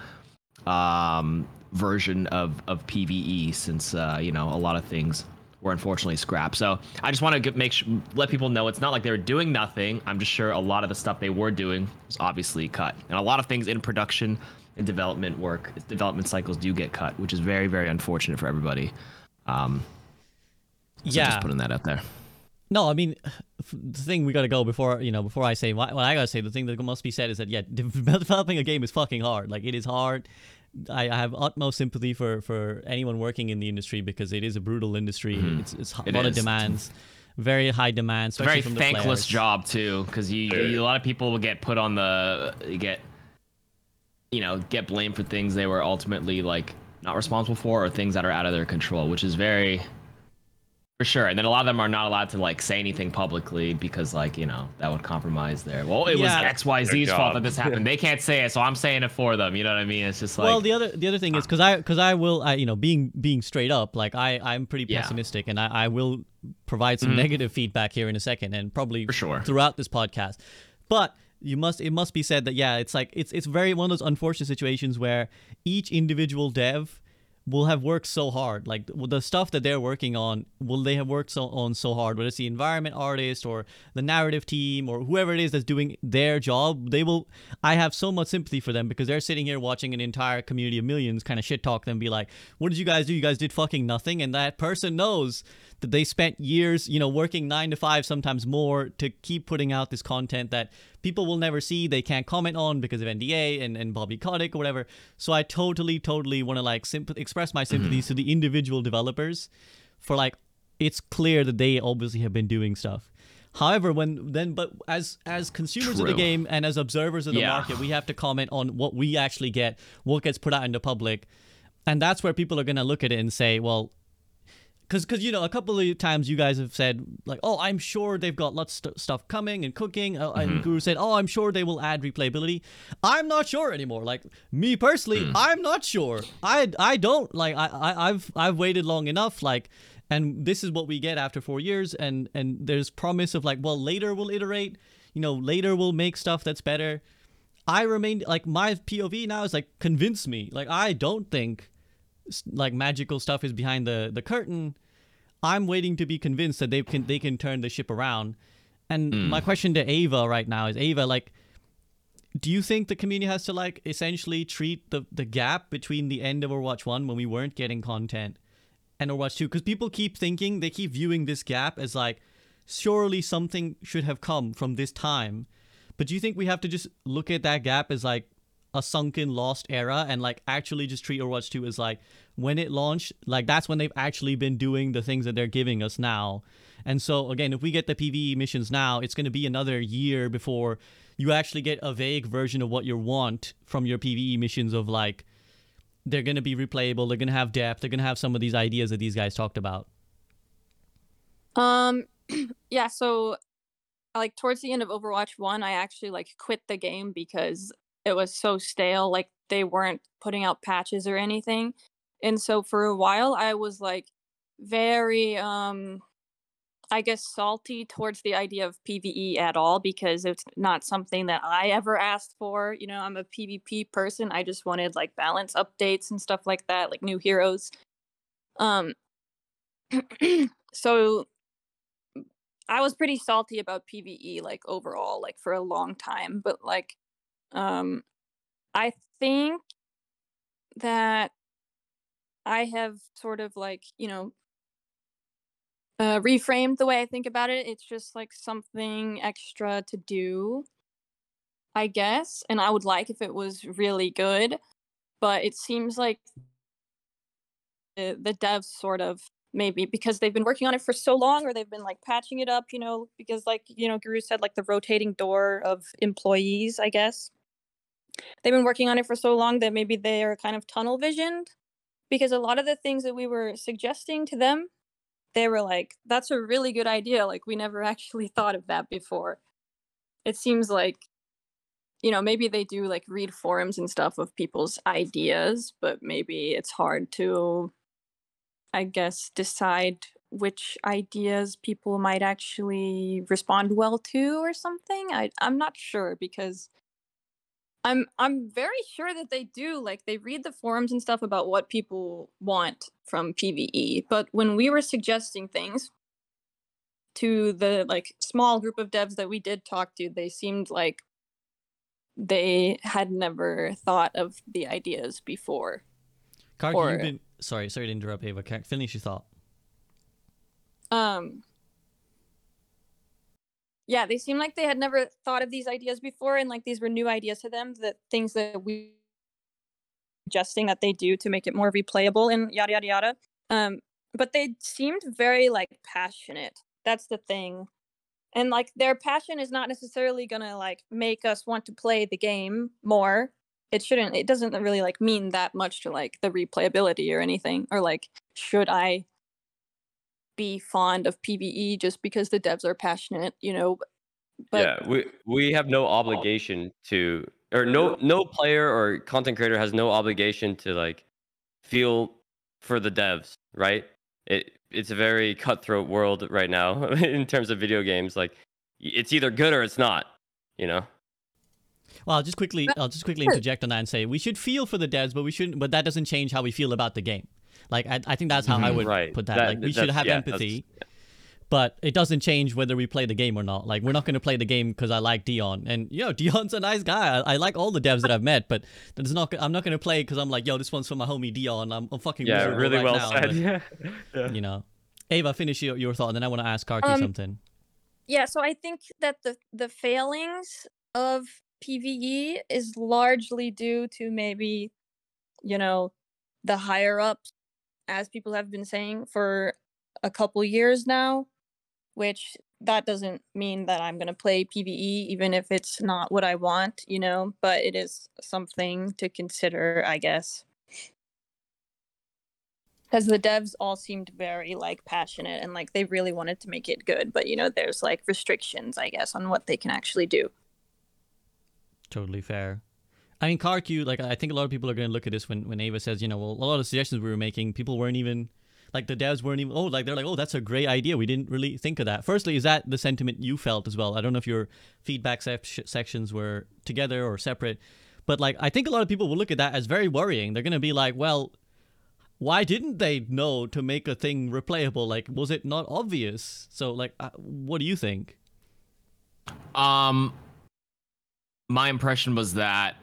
um, version of of PVE since uh, you know a lot of things were unfortunately scrapped. So I just want to make sh- let people know it's not like they were doing nothing. I'm just sure a lot of the stuff they were doing was obviously cut, and a lot of things in production and development work, development cycles do get cut, which is very very unfortunate for everybody. Um, so yeah. just putting that out there. No, I mean, the thing we gotta go before you know before I say what, what I gotta say. The thing that must be said is that yeah, *laughs* developing a game is fucking hard. Like it is hard. I, I have utmost sympathy for for anyone working in the industry because it is a brutal industry. Mm-hmm. It's it's a It lot of demands, very high demands. It's a very from the thankless players. job too, because you, you a lot of people will get put on the get you know, get blamed for things they were ultimately like not responsible for or things that are out of their control, which is very for sure. And then a lot of them are not allowed to like say anything publicly because like, you know, that would compromise their well, it Yeah. was XYZ's Their fault that this happened. they can't say it, so I'm saying it for them. You know what I mean? It's just like well, the other the other thing is because I because I will I you know being being straight up like I I'm pretty Yeah. pessimistic and I I will provide some Mhm. negative feedback here in a second and probably For sure. throughout this podcast, but you must it must be said that yeah it's like it's it's very one of those unfortunate situations where each individual dev will have worked so hard. Like the stuff that they're working on will they have worked so on so hard? Whether it's the environment artist or the narrative team or whoever it is that's doing their job they will i have so much sympathy for them because they're sitting here watching an entire community of millions kind of shit talk them be like what did you guys do? You guys did fucking nothing. And that person knows that they spent years you know working nine to five sometimes more to keep putting out this content that people will never see they can't comment on because of nda and, and bobby kotick or whatever. So i totally totally want to like express my sympathies mm-hmm. to the individual developers for like it's clear that they obviously have been doing stuff. However when then but as as consumers of the game and as observers of the Yeah. market we have to comment on what we actually get what gets put out into public. And that's where people are going to look at it and say well because because you know a couple of times you guys have said like oh i'm sure they've got lots of st- stuff coming and cooking uh, and guru said oh i'm sure they will add replayability. I'm not sure anymore. Like me personally i'm not sure. I i don't like I, I i've i've waited long enough like and this is what we get after four years and and there's promise of like well later we'll iterate you know later we'll make stuff that's better. I remain like my pov now is like convince me. Like i don't think like magical stuff is behind the the curtain i'm waiting to be convinced that they can they can turn the ship around. And hmm. my question to ava right now is ava like do you think the community has to like essentially treat the the gap between the end of overwatch 1 when we weren't getting content and overwatch 2 because people keep thinking they keep viewing this gap as like surely something should have come from this time. But do you think we have to just look at that gap as like a sunken lost era and like actually just treat Overwatch 2 as like when it launched, like that's when they've actually been doing the things that they're giving us now. And so again, if we get the PvE missions now, it's going to be another year before you actually get a vague version of what you want from your PvE missions of like they're going to be replayable, they're going to have depth, they're going to have some of these ideas that these guys talked about. Um, *clears throat* yeah. So, like towards the end of Overwatch One, I actually like quit the game because it was so stale. Like they weren't putting out patches or anything, and so for a while I was like very um. I guess salty towards the idea of PvE at all because it's not something that I ever asked for. You know, I'm a PvP person. I just wanted like balance updates and stuff like that, like new heroes. Um *clears throat* so I was pretty salty about PvE like overall like for a long time, but like um I think that I have sort of like, you know, uh, reframed the way I think about it. It's just like something extra to do, I guess. And I would like if it was really good, but it seems like the, the devs sort of maybe because they've been working on it for so long or they've been like patching it up, you know, because like, you know, Guru said, like the rotating door of employees, I guess. They've been working on it for so long that maybe they are kind of tunnel visioned because a lot of the things that we were suggesting to them they were like, that's a really good idea. Like, we never *laughs* actually thought of that before. It seems like, you know, maybe they do like read forums and stuff of people's ideas, but maybe it's hard to, I guess, decide which ideas people might actually respond well to or something. I, I'm not sure because I'm I'm very sure that they do like they read the forums and stuff about what people want from PvE. But when we were suggesting things to the like small group of devs that we did talk to, they seemed like they had never thought of the ideas before. KarQ, Or- you've been sorry, sorry to interrupt, Ava. Can finish your thought. Um yeah, they seem like they had never thought of these ideas before and like these were new ideas to them, that things that we suggesting that they do to make it more replayable and yada yada yada. Um but they seemed very like passionate. That's the thing. And like their passion is not necessarily to like make us want to play the game more. it shouldn't it doesn't really like mean that much to like the replayability or anything or like should i be fond of pve just because the devs are passionate you know but yeah, we we have no obligation to, or no no player or content creator has no obligation to like feel for the devs, right? It it's a very cutthroat world right now *laughs* in terms of video games. Like it's either good or it's not, you know. Well, I'll just quickly, I'll just quickly interject on that and say we should feel for the devs, but we shouldn't. But that doesn't change how we feel about the game. Like I, I think that's how I Mhm. would Right. put that. That- like we should have yeah, that's- empathy, but it doesn't change whether we play the game or not. Like we're not going to play the game because I like Dion, and yo, *laughs* Dion's a nice guy. I, I like all the devs that I've met, but that's not. I'm not going to play because I'm like, yo, this one's for my homie Dion. I'm, I'm fucking Yeah, really right well now, said. but, Yeah. *laughs* yeah. You know, Ava, finish your, your thought, and then I want to ask KarQ Um, something. yeah so i think that the the failings of pve is largely due to maybe you know the higher ups as people have been saying for a couple years now which that doesn't mean that i'm going to play pve even if it's not what i want you know but it is something to consider i guess because the devs all seemed very like passionate and like they really wanted to make it good but you know there's like restrictions i guess on what they can actually do Totally fair. I mean, KarQ, like, I think a lot of people are going to look at this when, when Ava says, you know, well, a lot of suggestions we were making, people weren't even, like, the devs weren't even, oh, like, they're like, oh, that's a great idea. We didn't really think of that. Firstly, is that the sentiment you felt as well? I don't know if your feedback sec- sections were together or separate, but, like, I think a lot of people will look at that as very worrying. They're going to be like, well, why didn't they know to make a thing replayable? Like, was it not obvious? So, like, uh, what do you think? Um, my impression was that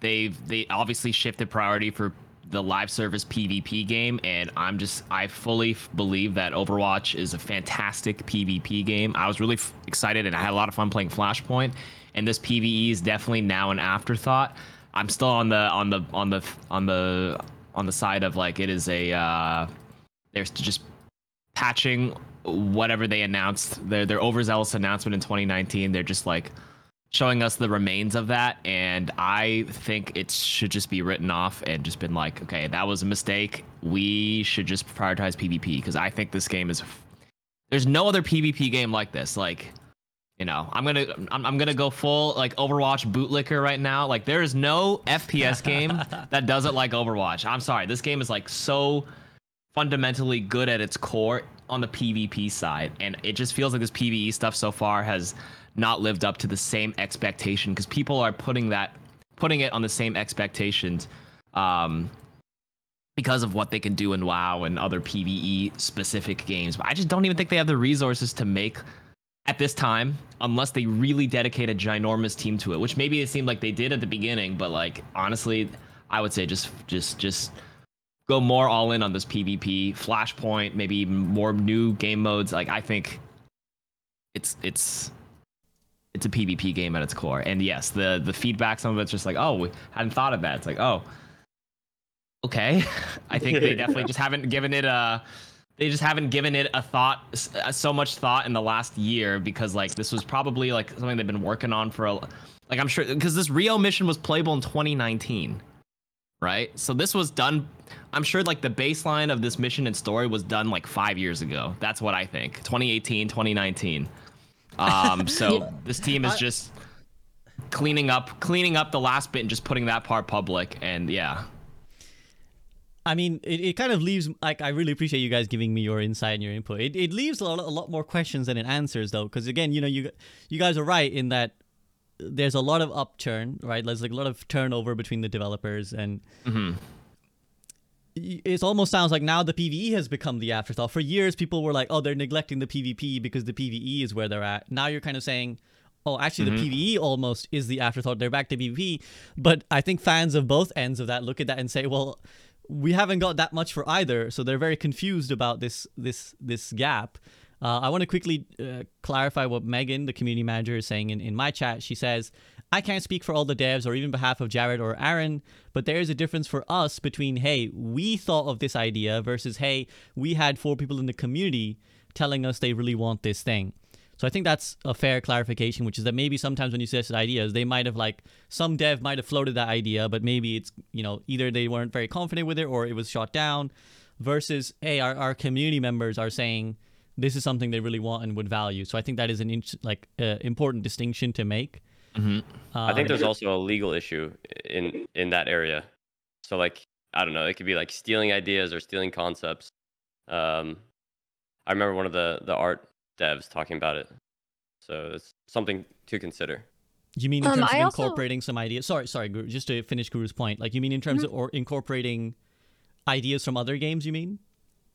they've they obviously shifted priority for the live service PvP game, and I'm just I fully f- believe that Overwatch is a fantastic PvP game. I was really f- excited and I had a lot of fun playing Flashpoint, and this PVE is definitely now an afterthought. I'm still on the on the on the on the on the side of like it is a uh, there's just patching whatever they announced their their overzealous announcement in 2019 they're just like showing us the remains of that and i think it should just be written off and just been like okay that was a mistake. We should just prioritize pvp because i think this game is there's no other pvp game like this like you know i'm gonna I'm, I'm gonna go full like overwatch bootlicker right now. Like there is no fps game *laughs* that does it like overwatch. I'm sorry this game is like so fundamentally good at its core on the PvP side, and it just feels like this PvE stuff so far has not lived up to the same expectation because people are putting that putting it on the same expectations um, because of what they can do in WoW and other PvE specific games. But I just don't even think they have the resources to make at this time unless they really dedicate a ginormous team to it, which maybe it seemed like they did at the beginning, but like honestly, I would say just just just go more all in on this PvP, Flashpoint, maybe more new game modes. Like I think it's it's it's a PvP game at its core. And yes, the the feedback some of it's just like, "Oh, we hadn't thought of that." It's like, "Oh, okay." *laughs* I think they *laughs* definitely just haven't given it a they just haven't given it a thought uh, so much thought in the last year because like this was probably like something they've been working on for a like I'm sure because this Rio mission was playable in 2019 right? So this was done. I'm sure like the baseline of this mission and story was done like five years ago. That's what I think. 2018, 2019. Um, *laughs* so this team is just cleaning up, cleaning up the last bit and just putting that part public. And yeah, I mean, it, it kind of leaves like I really appreciate you guys giving me your insight and your input. It, it leaves a lot, a lot more questions than it answers though, because again, you know, you you guys are right in that there's a lot of upturn, right? There's like a lot of turnover between the developers, and Mhm. It almost sounds like now the PVE has become the afterthought. For years, people were like, "Oh, they're neglecting the PvP because the PVE is where they're at." Now you're kind of saying. Oh, actually, the PVE almost is the afterthought. They're back to PvP, but I think fans of both ends of that look at that and say, "Well, we haven't got that much for either, so they're very confused about this this this gap. Uh, I want to quickly uh, clarify what Megan, the community manager, is saying in, in my chat. She says, I can't speak for all the devs or even behalf of Jared or Aaron, but there is a difference for us between, hey, we thought of this idea versus, hey, we had four people in the community telling us they really want this thing. So I think that's a fair clarification, which is that maybe sometimes when you suggest ideas, they might have like some dev might have floated that idea, but maybe it's you know either they weren't very confident with it or it was shot down. Versus, hey, our, our community members are saying this is something they really want and would value. So I think that is an in, like uh, important distinction to make. Mm-hmm. I think Um, there's also a legal issue in in that area. So like I don't know, it could be like stealing ideas or stealing concepts. Um, I remember one of the the art devs talking about it. So it's something to consider. You mean in Um, terms I of also- incorporating some ideas? Sorry, sorry, Guru, just to finish Guru's point. Like you mean in terms Mm-hmm. of or incorporating ideas from other games? You mean?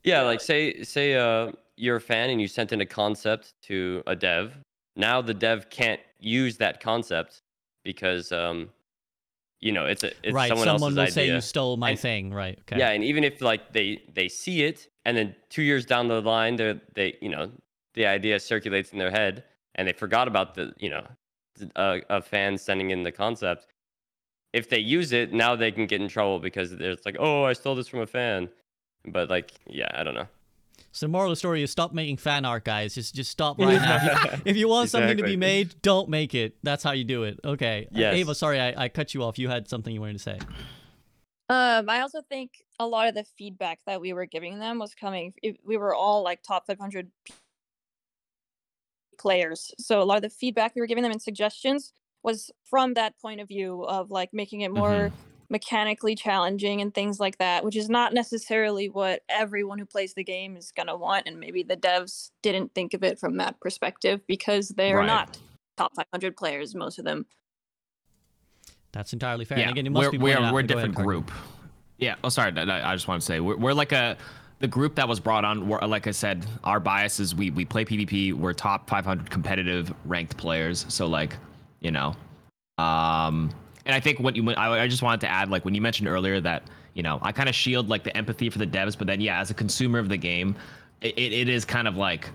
Yeah, like say say uh you're a fan and you sent in a concept to a dev. Now the dev can't use that concept because um you know it's a it's right. someone, Someone else's will idea. say you stole my And- thing. Right. Okay. Yeah, and even if like they they see it and then 2 years down the line they they you know the idea circulates in their head and they forgot about the you know a, a fan sending in the concept. If they use it, now they can get in trouble because it's like, "Oh, I stole this from a fan." But like, yeah, I don't know. So the moral of the story is stop making fan art, guys. Just just stop *laughs* right now. If you, if you want something to be made, don't make it. That's how you do it. Okay. Uh, Ava, sorry, I, I cut you off. You had something you wanted to say. Um, I also think a lot of the feedback that we were giving them was coming. if- We were all like top 500 players, so a lot of the feedback we were giving them and suggestions was from that point of view of like making it more mechanically challenging and things like that, which is not necessarily what everyone who plays the game is gonna want. And maybe the devs didn't think of it from that perspective because they are Right. not top 500 players, most of them. That's entirely fair. yeah, and again, it must we're be we're, we're a go ahead, different group. Yeah. Oh, sorry. no, no, I just want to say we're, we're like a the group that was brought on. Like I said, our bias is we we play PvP. We're top 500 competitive ranked players. So like, you know, um, and I think what you I, I just wanted to add like when you mentioned earlier that you know I kind of shield like the empathy for the devs, but then yeah, as a consumer of the game, it, it, is kind of like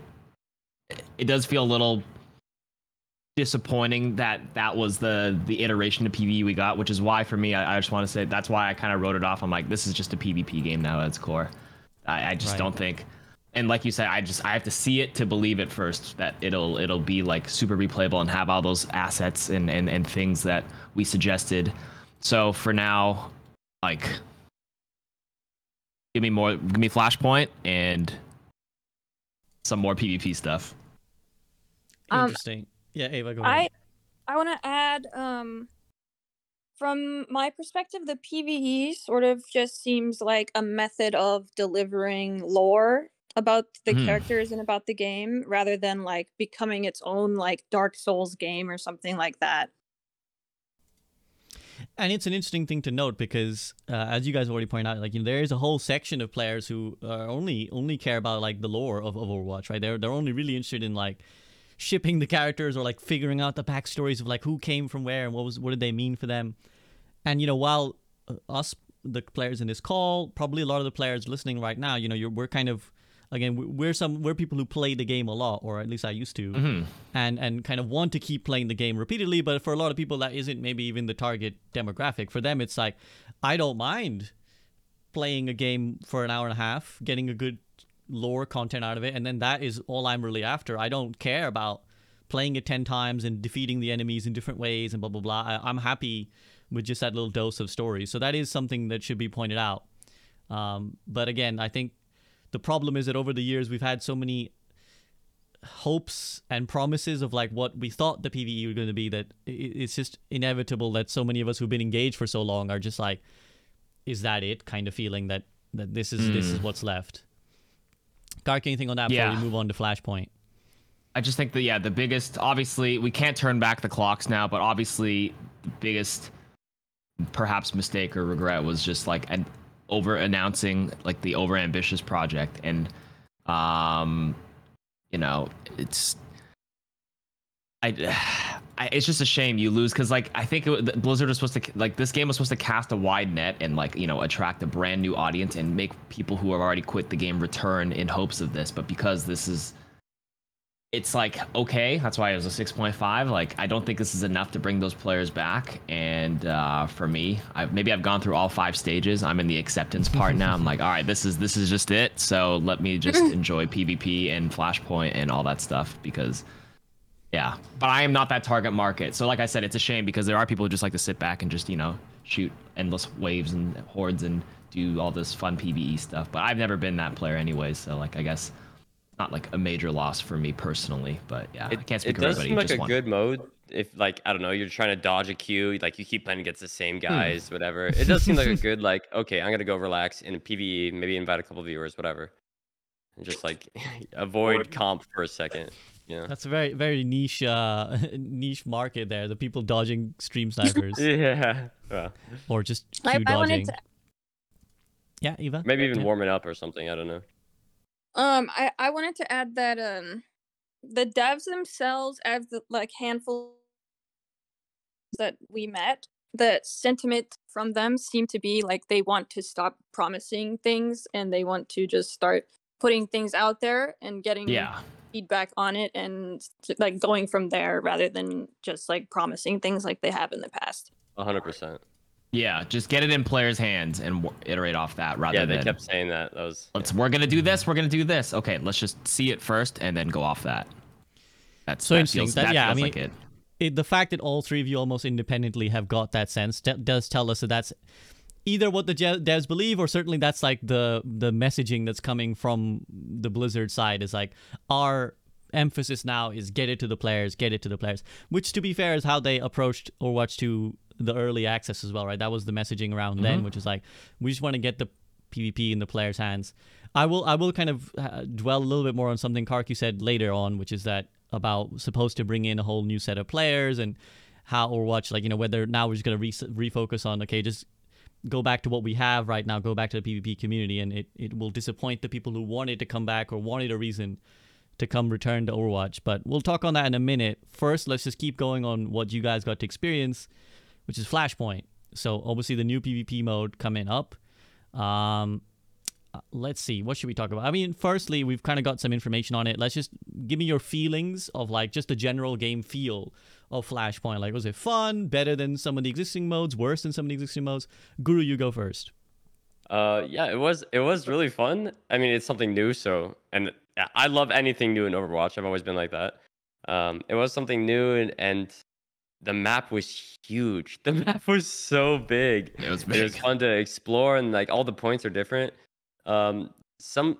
it does feel a little disappointing that that was the the iteration of PvE we got, which is why for me, I, I just want to say that's why I kind of wrote it off. I'm like, this is just a PvP game now at its core. I, I just Right. don't think, and like you said, I just I have to see it to believe it first that it'll it'll be like super replayable and have all those assets and and and things that we suggested. So for now, like, give me more, give me Flashpoint and some more PvP stuff. Um, Interesting. yeah, Ava, go ahead. I I want to add um from my perspective the PvE sort of just seems like a method of delivering lore about the Mhm. characters and about the game rather than like becoming its own like Dark Souls game or something like that. And it's an interesting thing to note because, uh, as you guys already pointed out, like you know, there is a whole section of players who uh, only only care about like the lore of, of Overwatch, right? They're they're only really interested in like shipping the characters or like figuring out the backstories of like who came from where and what was what did they mean for them. And you know, while uh, us the players in this call, probably a lot of the players listening right now, you know, you're we're kind of again we- we're some we're people who play the game a lot, or at least I used to Mm-hmm. and and kind of want to keep playing the game repeatedly but for a lot of people that isn't maybe even the target demographic. For them it's like i don't mind playing a game for an hour and a half getting a good lore content out of it and then that is all i'm really after. I don't care about playing it 10 times and defeating the enemies in different ways and blah blah blah. I, i'm happy with just that little dose of story. So that is something that should be pointed out. Um, but again i think the problem is that over the years we've had so many hopes and promises of like what we thought the PVE was going to be that it's just inevitable that so many of us who've been engaged for so long are just like is that it kind of feeling that that this is this is mm. what's left KarQ, anything on that before Yeah. we move on to Flashpoint? I just think that yeah, the biggest obviously we can't turn back the clocks now, but obviously the biggest perhaps mistake or regret was just like an over announcing like the over ambitious project and um you know it's I, *sighs* I it's just a shame you lose because like I think it, Blizzard was supposed to like this game was supposed to cast a wide net and like you know attract a brand new audience and make people who have already quit the game return in hopes of this, but because this is it's like okay that's why it was a 6.5 like i don't think this is enough to bring those players back. And uh, for me I, maybe i've gone through all five stages. I'm in the acceptance part now. I'm like all right this is this is just it. So let me just *laughs* enjoy pvp and flashpoint and all that stuff because Yeah, but I am not that target market. So like I said, it's a shame because there are people who just like to sit back and just you know shoot endless waves and hordes and do all this fun PVE stuff. But I've never been that player anyway, so like I guess not like a major loss for me personally. But yeah, It, I can't it speak for does everybody. seem like just a one. good mode if like I don't know you're trying to dodge a queue like you keep playing against the same Hmm. guys whatever. It does seem like a *laughs* good like okay I'm gonna go relax in a PVE maybe invite a couple viewers whatever and just like *laughs* avoid comp for a second. Yeah. That's a very very niche uh *laughs* niche market there. The people dodging stream snipers Yeah. Well, or just I, queue I dodging. wanted to Yeah, Eva. maybe even Yeah. warming up or something. I don't know. Um, I I wanted to add that um, the devs themselves, as the like handful that we met, the sentiment from them seemed to be like they want to stop promising things and they want to just start putting things out there and getting Yeah, feedback feedback on it and like going from there rather than just like promising things like they have in the past. hundred percent. Yeah, just get it in players' hands and w- iterate off that rather Yeah, they than kept saying that. That was let's we're gonna do this, we're gonna do this. Okay, let's just see it first and then go off that. That's So that interesting. Feels, That- that yeah, I feels mean, like it. it, the fact that all three of you almost independently have got that sense d- does tell us that that's either what the je- devs believe or certainly that's like the the messaging that's coming from the blizzard side is like our emphasis now is get it to the players get it to the players which to be fair is how they approached overwatch 2 the early access as well right? That was the messaging around then which is like we just want to get the pvp in the players hands. I will i will kind of uh, dwell a little bit more on something KarQ said later on which is that about supposed to bring in a whole new set of players and how Overwatch, like, you know, whether now we're just going to re- refocus on, okay, just go back to what we have right now, go back to the PvP community, and it, it will disappoint the people who wanted to come back or wanted a reason to come return to Overwatch. But we'll talk on that in a minute. First, let's just keep going on what you guys got to experience, which is Flashpoint. So, obviously, the new PvP mode coming up. Um, uh, let's see what should we talk about i mean firstly we've kind of got some information on it let's just give me your feelings of like just the general game feel of flashpoint like was it fun better than some of the existing modes worse than some of the existing modes guru you go first Uh, yeah, it was it was really fun. I mean, it's something new, so and yeah, I love anything new in Overwatch. I've always been like that. Um, it was something new, and, and the map was huge. *laughs* The map was so big. It was It was fun to explore, and like all the points are different. Um, some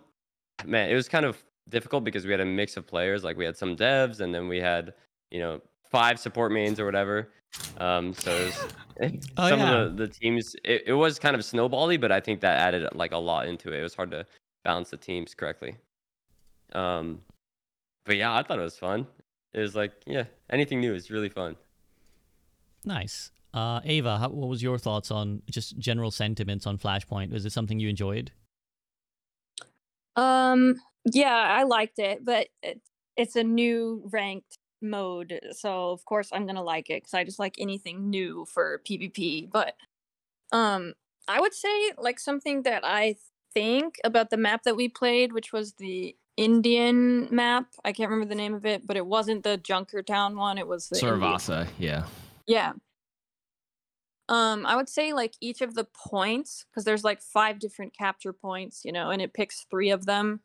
man, it was kind of difficult because we had a mix of players. Like we had some devs, and then we had you know five support mains or whatever. Um, so it was, *laughs* Oh, some yeah. of the, the teams, it, it was kind of snowbally, but I think that added like a lot into it. It was hard to balance the teams correctly. Um, but yeah, I thought it was fun. It was like, yeah, anything new is really fun. nice uh ava how, what was your thoughts on just general sentiments on flashpoint was it something you enjoyed Um, yeah, I liked it, but it, it's a new ranked mode, so of course I'm gonna like it because I just like anything new for PvP. But um, I would say like something that I think about the map that we played, which was the Indian map. I can't remember the name of it, but it wasn't the Junkertown one. It was the Indian- yeah. yeah. Um, I would say like each of the points, because there's like five different capture points, you know, and it picks three of them.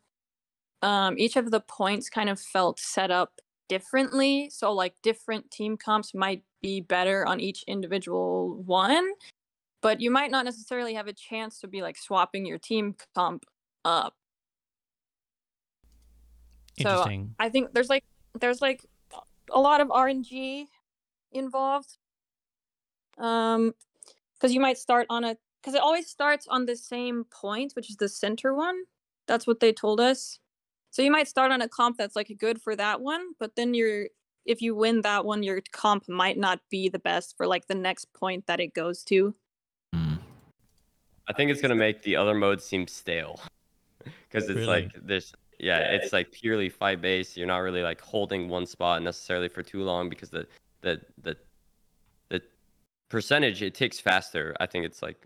Um, each of the points kind of felt set up differently. So like different team comps might be better on each individual one, but you might not necessarily have a chance to be like swapping your team comp up. So, I think there's like there's like a lot of RNG involved. Um, because you might start on a because it always starts on the same point, which is the center one. That's what they told us. So you might start on a comp that's like good for that one, but then you're if you win that one, your comp might not be the best for like the next point that it goes to. Mm. I think it's gonna make the other modes seem stale *laughs* because it's Really? like this. Yeah, it's like purely fight based. You're not really like holding one spot necessarily for too long because the the the the percentage it takes faster. I think it's like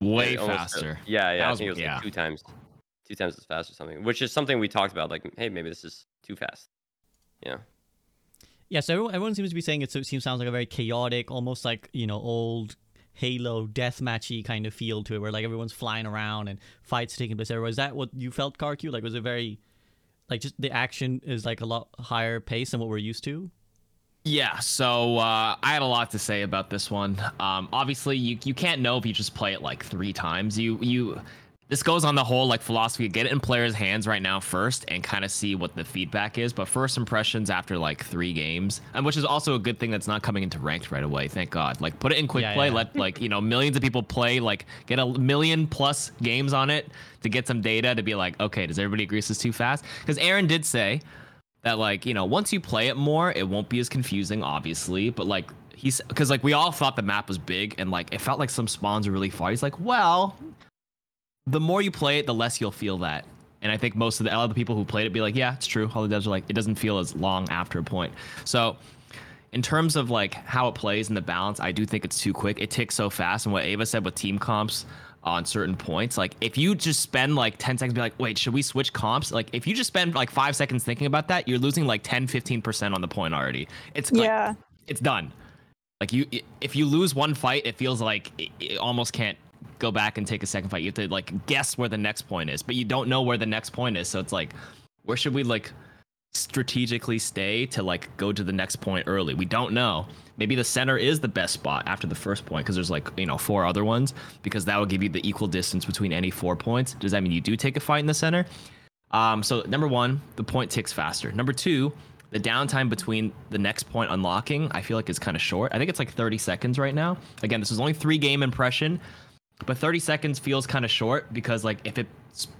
Way it almost- faster. Yeah, yeah. That I was- think it was yeah. like two times, two times as fast or something. Which is something we talked about. Like, hey, maybe this is too fast. Yeah. Yeah, so everyone, everyone seems to be saying it, so it seems sounds like a very chaotic, almost like you know old Halo deathmatchy kind of feel to it, where like everyone's flying around and fights taking place everywhere. Is that what you felt, KarQ? Like, was it very like just the action is like a lot higher pace than what we're used to? Yeah, so uh, I had a lot to say about this one. Um, obviously, you you can't know if you just play it like three times. You you this goes on the whole like philosophy get it in players' hands right now first and kind of see what the feedback is. But first impressions after like three games, and which is also a good thing that's not coming into ranked right away. Thank God. Like put it in quick Yeah, play, yeah. let like you know millions of people play, like get a million plus games on it to get some data to be like, okay, does everybody agree this is too fast? Because Aaron did say that like you know once you play it more it won't be as confusing obviously but like he's because like we all thought the map was big and like it felt like some spawns were really far he's like well the more you play it the less you'll feel that and i think most of the other people who played it be like yeah it's true all the devs are like it doesn't feel as long after a point so in terms of like how it plays and the balance, I do think it's too quick. It ticks so fast. And what Ava said with team comps on certain points, like if you just spend like 10 seconds, be like, wait, should we switch comps? Like if you just spend like five seconds thinking about that, you're losing like 10, 15% on the point already. It's like, Yeah. it's done. Like you, if you lose one fight, it feels like it, it almost can't go back and take a second fight. You have to like guess where the next point is, but you don't know where the next point is. So it's like, where should we like strategically stay to like go to the next point early? We don't know. Maybe the center is the best spot after the first point because there's like you know four other ones because that will give you the equal distance between any four points. Does that mean you do take a fight in the center? Um, so number one, the point ticks faster. Number two, the downtime between the next point unlocking, I feel like is kind of short. I think it's like 30 seconds right now. Again, this is only three game impression, but 30 seconds feels kind of short because like if it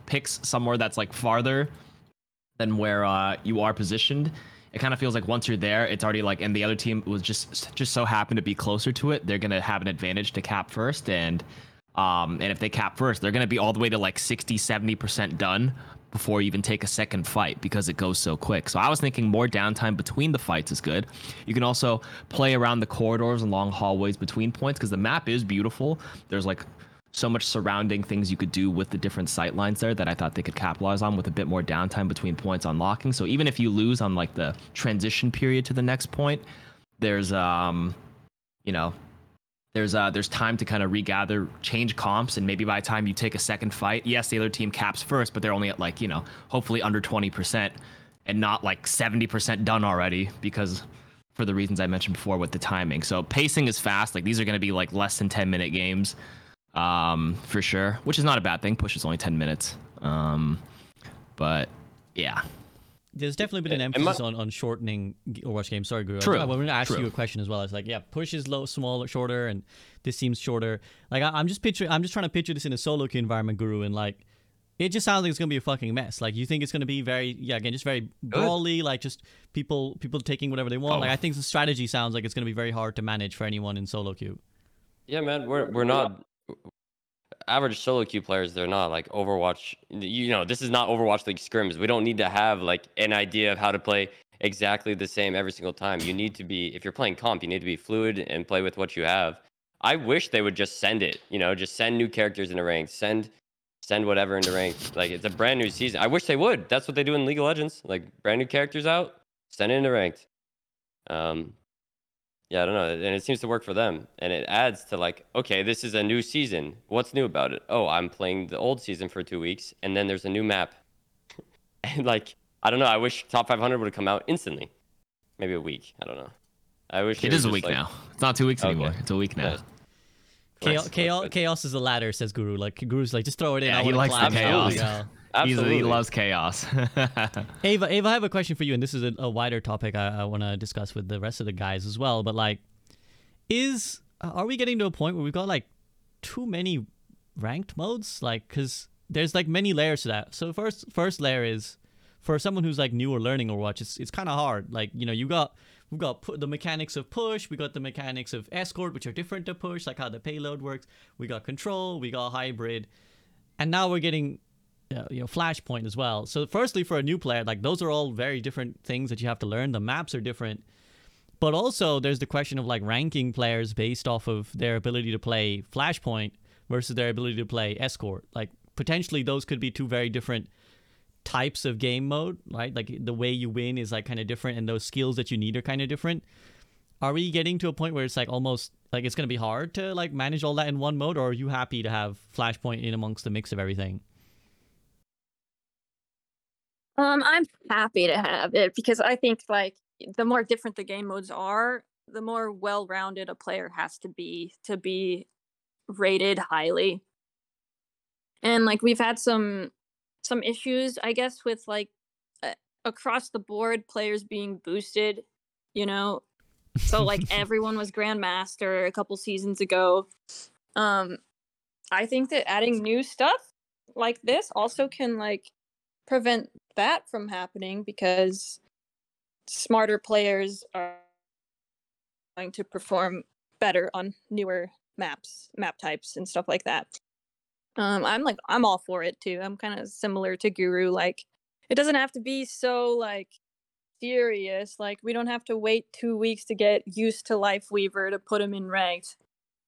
picks somewhere that's like farther than where uh, you are positioned, it kind of feels like once you're there, it's already like, and the other team was just just so happened to be closer to it, they're gonna have an advantage to cap first, and um, and if they cap first, they're gonna be all the way to like 60, 70 percent done before you even take a second fight because it goes so quick. So I was thinking more downtime between the fights is good. You can also play around the corridors and long hallways between points because the map is beautiful. There's like so much surrounding things you could do with the different sight lines there that I thought they could capitalize on with a bit more downtime between points unlocking. So even if you lose on like the transition period to the next point, there's um you know there's uh there's time to kind of regather, change comps, and maybe by the time you take a second fight, yes, the other team caps first, but they're only at like, you know, hopefully under 20% and not like 70% done already because for the reasons I mentioned before with the timing. So pacing is fast. Like these are going to be like less than 10 minute games um, for sure, which is not a bad thing. Push is only 10 minutes. Um, but yeah, There's definitely been an I- emphasis on, on shortening g- Overwatch games. Sorry, Guru. True, I, am going to ask true. you a question as well. It's like, yeah, push is low, small, shorter, and this seems shorter. Like, I, I'm just picturing, I'm just trying to picture this in a solo queue environment, Guru, and like, it just sounds like it's gonna be a fucking mess. Like, you think it's gonna be very, yeah, again, just very brawly, like just people, people taking whatever they want. Oh. Like, I think the strategy sounds like it's gonna be very hard to manage for anyone in solo queue. Yeah, man, we're we're not average solo queue players. They're not like Overwatch. You know, this is not Overwatch League scrims. We don't need to have like an idea of how to play exactly the same every single time. You need to be if you're playing comp, you need to be fluid and play with what you have. I wish they would just send it. You know, just send new characters into ranks. Send send whatever into ranks. Like it's a brand new season. I wish they would. That's what they do in League of Legends. Like brand new characters out, send it into ranked. Um, yeah, I don't know. And it seems to work for them. And it adds to like, okay, this is a new season. What's new about it? Oh, I'm playing the old season for two weeks, and then there's a new map. *laughs* and like, I don't know. I wish Top 500 would have come out instantly. Maybe a week. I don't know. I wish it was is a week like- now. It's not two weeks Okay. anymore. It's a week now. Nice. Chaos, chaos, chaos is a ladder, says Guru. Like Guru's like, just throw it in. Yeah, I he likes the climb. chaos. Yeah. He's, Absolutely. he loves chaos. *laughs* Ava, Ava, I have a question for you, and this is a, a wider topic I, I want to discuss with the rest of the guys as well. But like, is uh, are we getting to a point where we've got like too many ranked modes? Like, because there's like many layers to that. So first, first layer is for someone who's like new or learning Overwatch. It's it's kind of hard. Like you know, you got we've got pu- the mechanics of push, we got the mechanics of escort, which are different to push, like how the payload works. We got control, we got hybrid, and now we're getting uh, you know flashpoint as well. So firstly for a new player like those are all very different things that you have to learn. The maps are different. But also there's the question of like ranking players based off of their ability to play flashpoint versus their ability to play escort. Like potentially those could be two very different types of game mode right? Like the way you win is like kind of different and those skills that you need are kind of different. Are we getting to a point where it's like almost like it's going to be hard to like manage all that in one mode or are you happy to have flashpoint in amongst the mix of everything Um, I'm happy to have it because I think like the more different the game modes are, the more well-rounded a player has to be to be rated highly. And like we've had some some issues, I guess, with like uh, across the board players being boosted, you know. So like *laughs* everyone was grandmaster a couple seasons ago. Um I think that adding new stuff like this also can like prevent that from happening because smarter players are going to perform better on newer maps, map types, and stuff like that. Um, I'm like, I'm all for it too. I'm kind of similar to Guru. Like, it doesn't have to be so like serious. Like, we don't have to wait two weeks to get used to Lifeweaver to put him in ranked.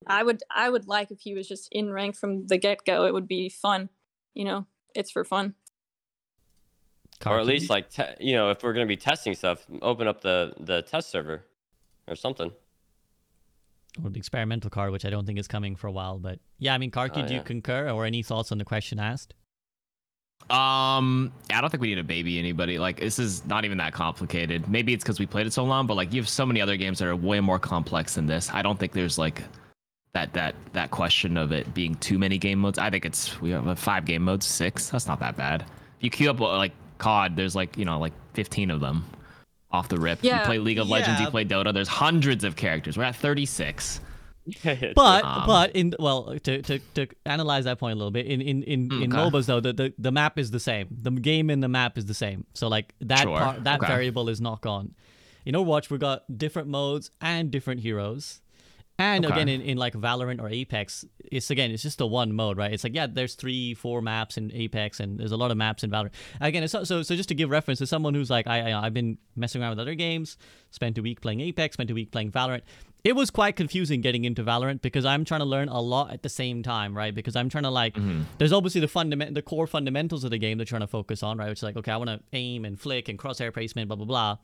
I would, I would like if he was just in rank from the get go. It would be fun. You know, it's for fun. Or at least like te- you know if we're going to be testing stuff open up the the test server or something or the experimental card, which I don't think is coming for a while. But yeah, I mean, KarQ, Oh, do you concur or any thoughts on the question asked? Um, I don't think we need to baby anybody. Like this is not even that complicated. Maybe it's because we played it so long, but like you have so many other games that are way more complex than this. I don't think there's like that that that question of it being too many game modes. I think it's we have uh, five game modes, six. That's not that bad. If you queue up uh, like COD, there's like you know like 15 of them off the rip. You play League of Legends, you play Dota. There's hundreds of characters. We're at 36. *laughs* But Um, but in well to, to to analyze that point a little bit in in in, Mm, in okay. MOBAs though the, the the map is the same the game in the map is the same so like that Sure, part that okay. variable is not gone. In Overwatch we got different modes and different heroes. And Okay. again, in, in like Valorant or Apex, it's again, it's just the one mode, right? It's like yeah, there's three, four maps in Apex, and there's a lot of maps in Valorant. Again, it's so so, so just to give reference to someone who's like, I, I I've been messing around with other games, spent a week playing Apex, spent a week playing Valorant. It was quite confusing getting into Valorant because I'm trying to learn a lot at the same time, right? Because I'm trying to like, mm-hmm. there's obviously the fundament, the core fundamentals of the game they're trying to focus on, right? Which is like, okay, I want to aim and flick and crosshair placement, blah blah blah.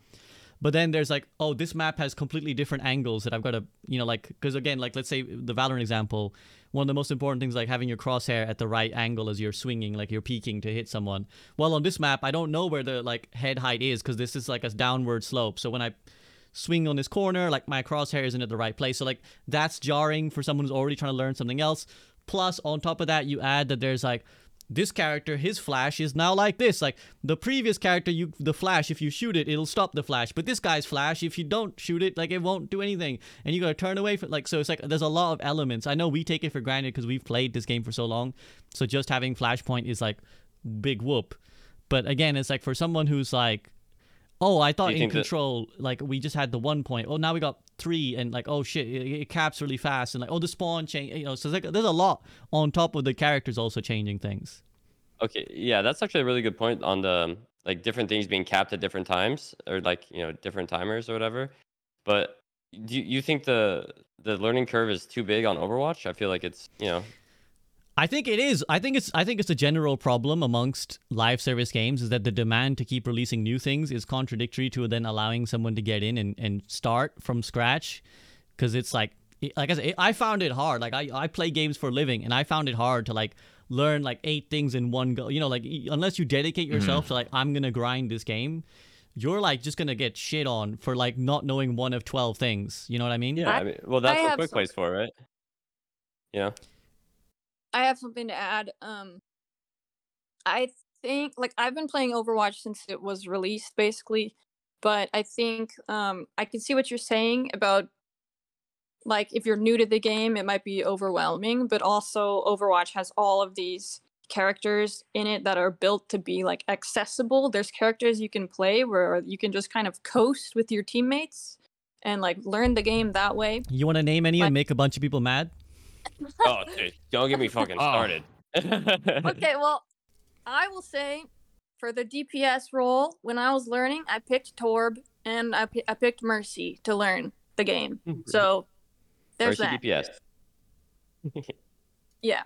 But then there's like, oh, this map has completely different angles that I've got to, you know, like, because again, like, let's say the Valorant example, one of the most important things, like having your crosshair at the right angle as you're swinging, like you're peeking to hit someone. Well, on this map, I don't know where the like head height is because this is like a downward slope. So when I swing on this corner, like my crosshair isn't at the right place. So like that's jarring for someone who's already trying to learn something else. Plus, on top of that, you add that there's like this character, his flash is now like this. Like the previous character, you the flash, if you shoot it, it'll stop the flash. But this guy's flash, if you don't shoot it, like it won't do anything, and you gotta turn away from like. So it's like there's a lot of elements. I know we take it for granted because we've played this game for so long. So just having flashpoint is like big whoop. But again, it's like for someone who's like, oh, I thought in think that- control, like we just had the one point. Oh, now we got three, and like, oh shit, it, it caps really fast, and like, oh, the spawn change. You know, so like there's a lot on top of the characters also changing things. Okay, yeah, that's actually a really good point on the like different things being capped at different times or like you know different timers or whatever. But do you, you think the the learning curve is too big on Overwatch? I feel like it's you know I think it is. I think it's. I think it's a general problem amongst live service games is that the demand to keep releasing new things is contradictory to then allowing someone to get in and, and start from scratch, because it's like like I said, I found it hard. Like I I play games for a living, and I found it hard to like learn like eight things in one go. You know, like unless you dedicate mm-hmm. yourself to like I'm gonna grind this game. You're like just gonna get shit on for like not knowing one of twelve things. You know what I mean? yeah. I, I- mean, well, that's I what quick some- plays for, right? You know, I have something to add. Um, I think like I've been playing Overwatch since it was released, basically. But I think um, I can see what you're saying about like if you're new to the game, it might be overwhelming. But also, Overwatch has all of these characters in it that are built to be like accessible. There's characters you can play where you can just kind of coast with your teammates and like learn the game that way. You want to name any Like- and make a bunch of people mad? *laughs* oh, dude, don't get me fucking Oh. started. *laughs* okay, well, I will say for the DPS role, when I was learning, I picked Torb and I, I picked Mercy to learn the game. Hmm. So there's Mercy that. DPS. *laughs* Yeah.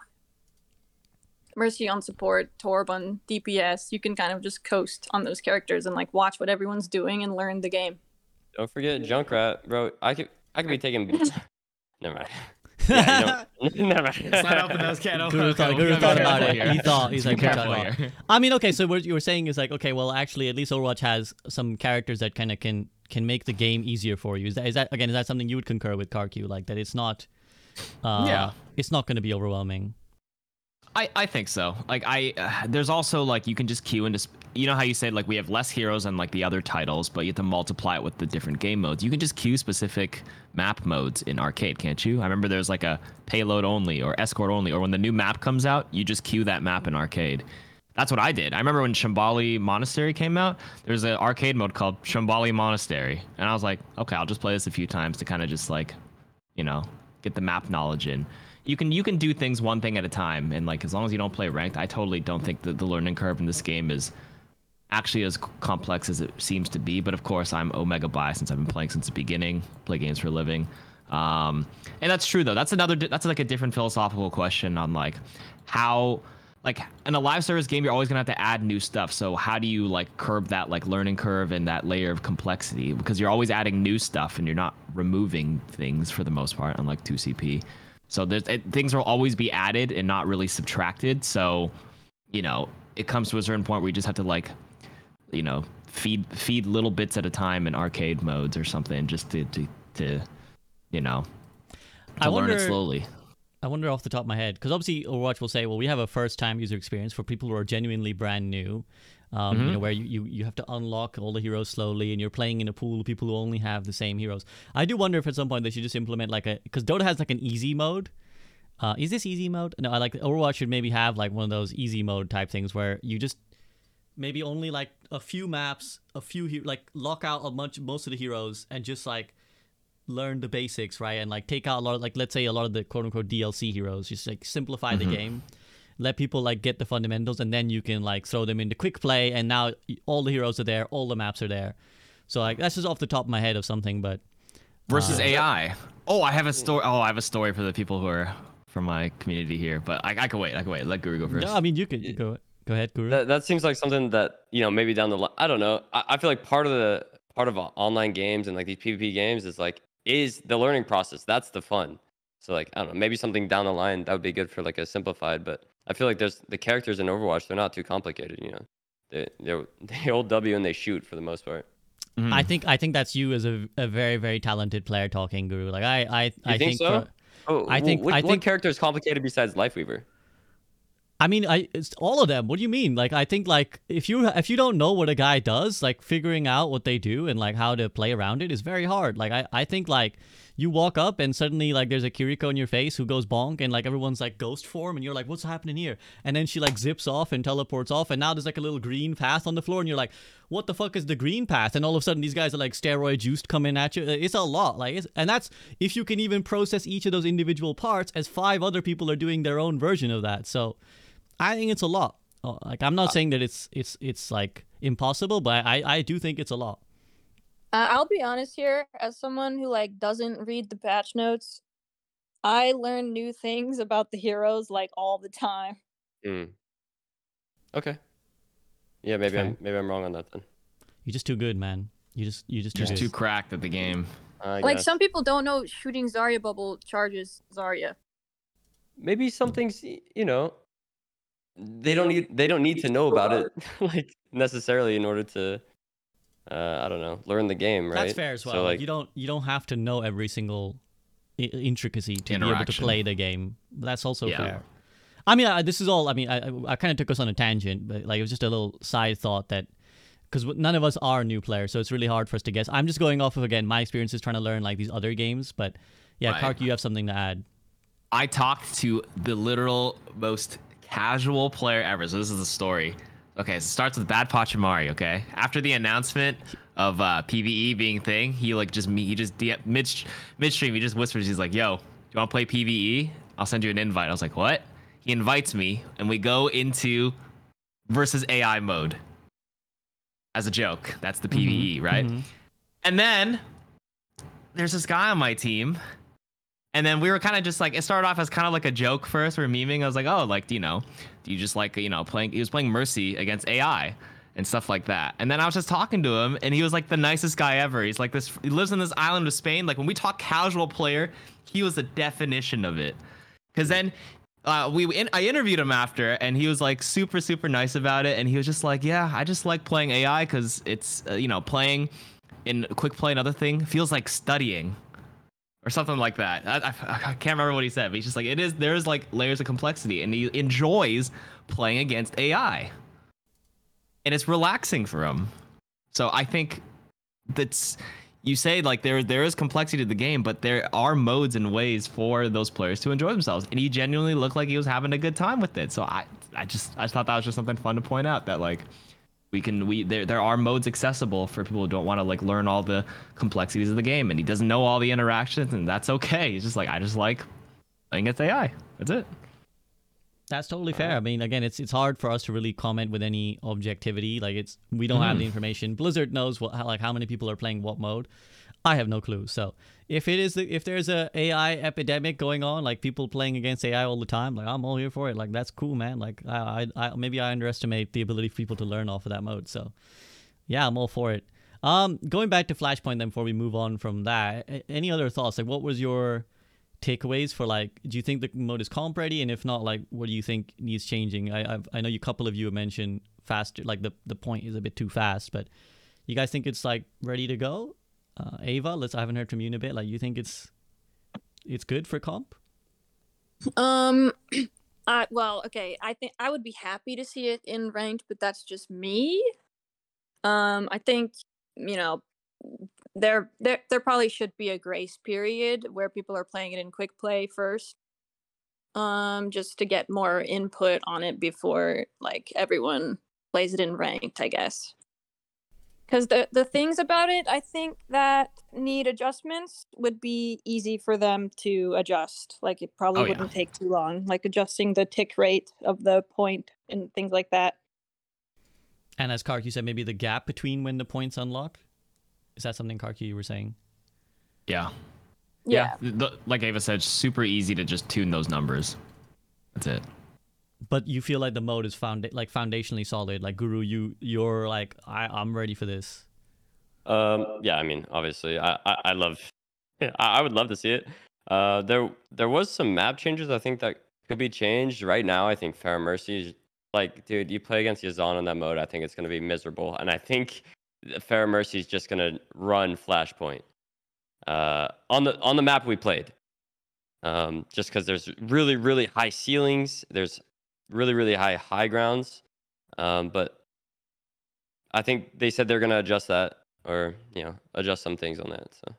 Mercy on support, Torb on DPS. You can kind of just coast on those characters and like watch what everyone's doing and learn the game. Don't forget Junkrat, bro. I could I could be taking. Never mind. Yeah, *laughs* *laughs* never mind. Not open those can Guru thought, Guru thought about it. He thought he's like, careful "Careful here. I mean, okay, so what you were saying is like, okay, well, actually, at least Overwatch has some characters that kind of can can make the game easier for you. Is that, is that again? Is that something you would concur with KarQ? Like that, it's not. Uh, Yeah. It's not going to be overwhelming. I, I think so. Like I, uh, there's also like you can just queue into. sp- You know how you said like we have less heroes than like the other titles, but you have to multiply it with the different game modes. You can just queue specific map modes in arcade, can't you? I remember there's like a payload only or escort only, or when the new map comes out, you just queue that map in arcade. That's what I did. I remember when Shambali Monastery came out, there's an arcade mode called Shambali Monastery, and I was like, okay, I'll just play this a few times to kind of just like, you know, get the map knowledge in. You can you can do things one thing at a time, and like as long as you don't play ranked, I totally don't think that the learning curve in this game is actually as complex as it seems to be. But of course, I'm omega biased since I've been playing since the beginning, play games for a living. Um, and that's true though. That's another. That's like a different philosophical question on like how, like in a live service game, you're always gonna have to add new stuff. So how do you like curb that like learning curve and that layer of complexity? Because you're always adding new stuff and you're not removing things for the most part, unlike 2CP. So there's it, things will always be added and not really subtracted. So, you know, it comes to a certain point where you just have to like you know feed feed little bits at a time in arcade modes or something just to to, to you know to I learn wonder- it slowly I wonder off the top of my head because obviously Overwatch will say, well, we have a first-time user experience for people who are genuinely brand new. Um, You know, where you, you, you have to unlock all the heroes slowly, and you're playing in a pool of people who only have the same heroes. I do wonder if at some point they should just implement like a because Dota has like an easy mode. Uh, is this easy mode? No, I like Overwatch should maybe have like one of those easy mode type things where you just maybe only like a few maps, a few he- like lock out a bunch most of the heroes and just like learn the basics, right? And like take out a lot of like let's say a lot of the quote unquote DLC heroes, just like simplify the game. Let people like get the fundamentals and then you can like throw them into quick play and now all the heroes are there, all the maps are there. So like that's just off the top of my head of something, but versus Uh, ai oh i have a story oh i have a story for the people who are from my community here but i, I can wait i can wait let guru go first no, I mean you could go go ahead, Guru. That that seems like something that you know maybe down the line. I don't know. I, I feel like part of the part of online games and like these PvP games is like is the learning process. That's the fun. So like I don't know. Maybe something down the line that would be good for like a simplified. But I feel like there's the characters in Overwatch. They're not too complicated. You know, they they *laughs* they hold W and they shoot for the most part. Mhm. I think I think that's you as a, a very very talented player talking, Guru. Like I I I think so? for- Oh, I think- what, I what think- character is complicated besides Lifeweaver? I mean, I it's all of them. What do you mean? Like, I think like if you if you don't know what a guy does, like figuring out what they do and like how to play around it is very hard. Like, I I think like you walk up and suddenly like there's a Kiriko in your face who goes bonk and like everyone's like ghost form and you're like, what's happening here? And then she like zips off and teleports off and now there's like a little green path on the floor and you're like, what the fuck is the green path? And all of a sudden these guys are like steroid juiced coming at you. It's a lot. Like, it's, and that's if you can even process each of those individual parts as five other people are doing their own version of that. So. I think it's a lot. Uh, Like I'm not saying that it's it's it's like impossible, but I I do think it's a lot. Uh, I'll be honest here, as someone who like doesn't read the patch notes, I learn new things about the heroes like all the time. Mm. Okay. Yeah, maybe Okay. I'm maybe I'm wrong on that then. You're just too good, man. You just you just too just good. too cracked at the game I like guess. some people don't know shooting Zarya bubble charges Zarya. maybe some things you know they don't need they don't need to know about it *laughs* like necessarily in order to uh i don't know learn the game right That's fair as well. so Like, like you don't you don't have to know every single I- intricacy to be able to play the game. That's also Yeah. fair. I mean, I, this is all. I mean, I I, I kind of took us on a tangent, but like it was just a little side thought that because none of us are new players, so it's really hard for us to guess. I'm just going off of again my experiences trying to learn like these other games, but yeah, Right. KarQ, you have something to add. I talked to the literal most casual player ever. So this is the story. Okay, so it starts with Bad Pachimari. Okay, after the announcement of uh, PVE being thing, he like just me. He just mid midstream. He just whispers. He's like, "Yo, do you want to play PVE? I'll send you an invite." I was like, "What?" He invites me, and we go into versus AI mode as a joke. That's the PVE, right? Mhm. And then there's this guy on my team. And then we were kind of just like, it started off as kind of like a joke first. We are memeing. I was like, oh, like, you know, do you just like, you know, playing, he was playing Mercy against AI and stuff like that. And then I was just talking to him and he was like the nicest guy ever. He's like this, he lives in this island of Spain. Like when we talk casual player, he was the definition of it. Cause then uh, we in, I interviewed him after, and he was like super super nice about it, and he was just like, yeah, I just like playing AI because it's uh, you know playing in quick play another thing feels like studying or something like that. I, I, I can't remember what he said, but he's just like it is. There's like layers of complexity, and he enjoys playing against AI, and it's relaxing for him. So I think that's you say like there there is complexity to the game, but there are modes and ways for those players to enjoy themselves, and he genuinely looked like he was having a good time with it. So I I just I thought that was just something fun to point out that like we can we there there are modes accessible for people who don't want to like learn all the complexities of the game, and he doesn't know all the interactions, and that's okay. He's just like I just like playing against AI. That's it. That's totally fair. I mean, again, it's it's hard for us to really comment with any objectivity. Like it's we don't have the mm-hmm. information. Blizzard knows what how, like how many people are playing what mode. I have no clue. So if it is if there's a AI epidemic going on, like people playing against AI all the time, like I'm all here for it. Like that's cool, man. Like I, I, I maybe I underestimate the ability for people to learn off of that mode. So yeah, I'm all for it. Um, going back to Flashpoint then before we move on from that, any other thoughts? Like what was your takeaways for like do you think the mode is comp ready and if not like what do you think needs changing i I've, i know you couple of you mentioned faster like the the point is a bit too fast but you guys think it's like ready to go uh ava let's i haven't heard from you in a bit like you think it's it's good for comp Um, *clears throat* I well, okay. I think I would be happy to see it in ranked, but that's just me. Um, I think you know there there there probably should be a grace period where people are playing it in quick play first. Um, just to get more input on it before like everyone plays it in ranked, I guess. Because the the things about it, I think that need adjustments would be easy for them to adjust. Like it probably Oh, wouldn't take too long. Like adjusting the tick rate of the point and things like that. and as KarQ you said maybe the gap between when the points unlock is that something KarQ you were saying Yeah. Yeah. The, like Ava said, super easy to just tune those numbers. That's it. But you feel like the mode is found like foundationally solid like guru you you're like I, i'm ready for this Um, yeah, I mean, obviously, I, I, I love, *laughs* I, would love to see it. Uh, there, there was some map changes I think that could be changed. Right now, I think Pharmercy is like, dude, you play against Yazan in that mode, I think it's gonna be miserable, and I think Pharmercy is just gonna run Flashpoint, uh, on the on the map we played. Um, just because there's really, really high ceilings, there's really, really high high grounds, um, but I think they said they're gonna adjust that or you know adjust some things on that. So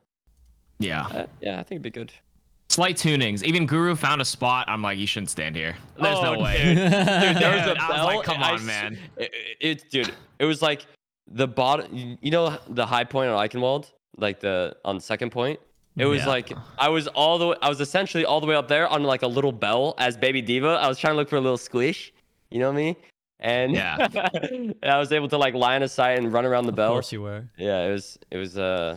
Yeah. uh, yeah, I think it'd be good. Slight tunings. Even Guru found a spot. I'm like, you shouldn't stand here. There's no Oh, way. dude. Dude, there was Dude, *laughs* a I was like, come and I on, man. It, it, it- dude, it was like the bottom. you- You know the high point on Eichenwalde, like the on the second point. It was Yeah. like I was all the way. I was essentially all the way up there on like a little bell as Baby D.Va. I was trying to look for a little squish. You know me? And Yeah. *laughs* and I was able to like line a sight and run around the of bell. Of course you were Yeah, it was it was uh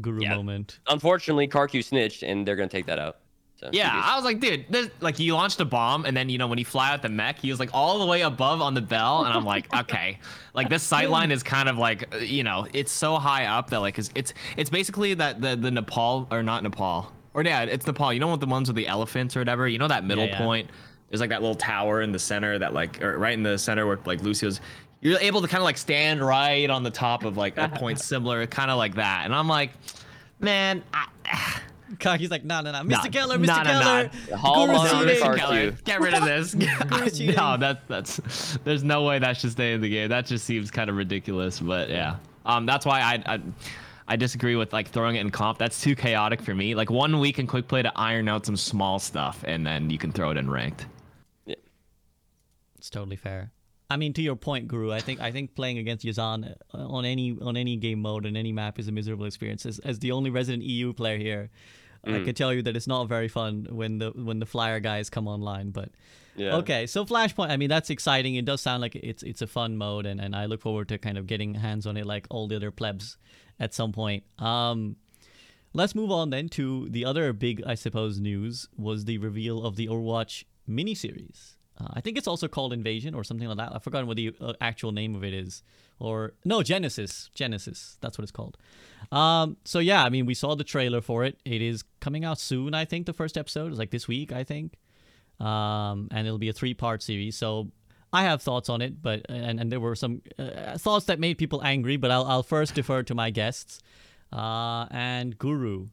guru Yeah. moment unfortunately Karku snitched and they're gonna take that out. So Yeah, I was like, dude, this, like he launched a bomb, and then you know when he fly out the mech, he was like all the way above on the bell, and I'm like, *laughs* okay, like this sight line is kind of like, uh, you know, it's so high up that like it's it's, it's basically that the the Nepal or not Nepal or yeah, it's Nepal. You know what the ones with the elephants or whatever. You know that middle yeah. point. There's like that little tower in the center that like or right in the center where like Lucio's. You're able to kind of like stand right on the top of like a point *laughs* similar, kind of like that, and I'm like, man, I, Kaki's like, no, no, no, Mr. Nah, Keller, Mr. nah, nah, Keller. nah. Hall Guru's on cheating. Mr. Keller, Get rid of this. *laughs* No, that that's there's no way that should stay in the game. That just seems kind of ridiculous. But yeah, um, that's why I, I I disagree with like throwing it in comp. That's too chaotic for me. Like one week in quick play to iron out some small stuff, and then you can throw it in ranked. Yeah, It's totally fair. I mean, to your point, Guru, I think I think playing against Yazan uh, on any on any game mode and any map is a miserable experience. As, as the only resident EU player here, I Mm. can tell you that it's not very fun when the when the flyer guys come online. But yeah. okay, so Flashpoint. I mean, that's exciting. It does sound like it's it's a fun mode, and, and I look forward to kind of getting hands on it like all the other plebs at some point. Um, let's move on then to the other big, I suppose, news was the reveal of the Overwatch miniseries. Uh, I think it's also called Invasion or something like that. I've forgotten what the uh, actual name of it is. Or no, Genesis. Genesis. That's what it's called. Um, so yeah, I mean, we saw the trailer for it. It is coming out soon. I think the first episode is like this week. I think, um, and it'll be a three-part series. So I have thoughts on it, but and, and there were some uh, thoughts that made people angry. But I'll I'll first defer to my guests. Uh, and Guru,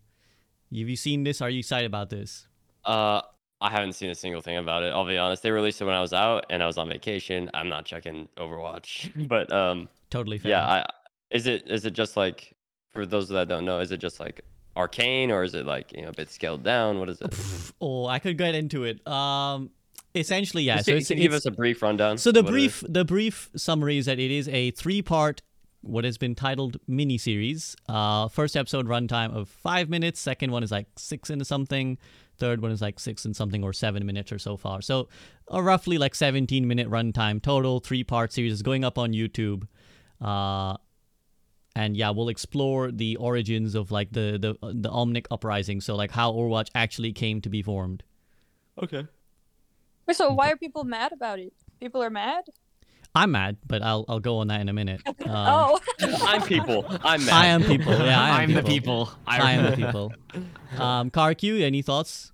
have you seen this? Are you excited about this? Uh, I haven't seen a single thing about it. I'll be honest. They released it when I was out and I was on vacation. I'm not checking Overwatch, *laughs* but um, Totally fair. yeah. I is it is it just like for those that don't know, is it just like arcane or is it like you know a bit scaled down? What is it? oh, I could get into it. Um, essentially, yeah. Just So can give us a brief rundown. So the brief the brief summary is that it is a three part what has been titled mini series. Uh, first episode runtime of five minutes. Second one is like six into something. Third one is like six and something or seven minutes or so far. So a roughly like 17 minute runtime total. Three part series is going up on YouTube. Uh, and yeah, we'll explore the origins of like the the the Omnic uprising. So like how Overwatch actually came to be formed. Okay. Wait, So why are people mad about it? People are mad. I'm mad, but I'll I'll go on that in a minute. *laughs* Um, oh, I'm people. I'm mad. I am people. Yeah, I am I'm the people. I am the *laughs* people. Um, Karq, any thoughts?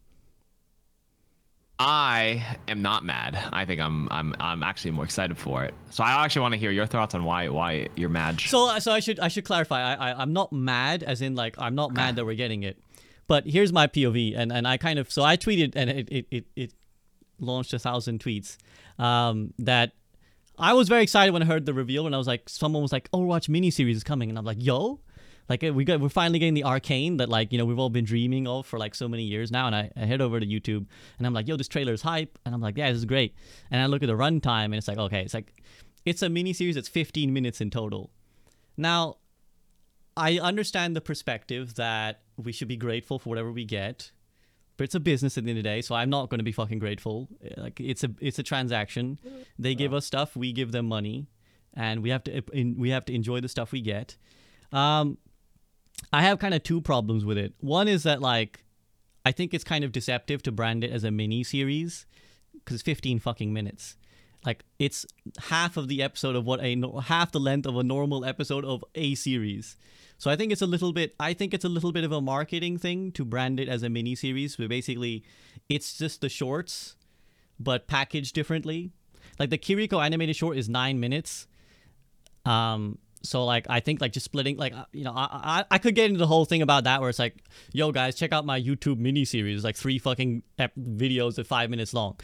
I am not mad. I think I'm I'm I'm actually more excited for it. So I actually want to hear your thoughts on why why you're mad. So, so I should I should clarify. I, I I'm not mad, as in like I'm not mad that we're getting it. But here's my POV, and, and I kind of so I tweeted and it it, it, it launched a thousand tweets. Um, that I was very excited when I heard the reveal, and I was like, someone was like, Overwatch miniseries is coming, and I'm like, yo, like uh, we got we're finally getting the arcane that like you know we've all been dreaming of for like so many years now. And I, I head over to YouTube, and I'm like, yo, this trailer is hype, and I'm like, yeah, this is great. And I look at the runtime, and it's like, okay, it's like it's a miniseries that's 15 minutes in total. Now, I understand the perspective that we should be grateful for whatever we get, but it's a business at the end of the day, so I'm not going to be fucking grateful. Like it's a it's a transaction. They give us stuff, we give them money, and we have to in, we have to enjoy the stuff we get. Um, I have kind of two problems with it. One is that like I think it's kind of deceptive to brand it as a mini series because it's 15 fucking minutes. Like it's half of the episode of what a half the length of a normal episode of a series. So I think it's a little bit I think it's a little bit of a marketing thing to brand it as a mini series, but basically it's just the shorts but packaged differently. Like the Kiriko animated short is 9 minutes. Um so like I think like just splitting like uh, you know I, I I could get into the whole thing about that where it's like yo guys check out my YouTube mini series like three fucking ep- videos at 5 minutes long.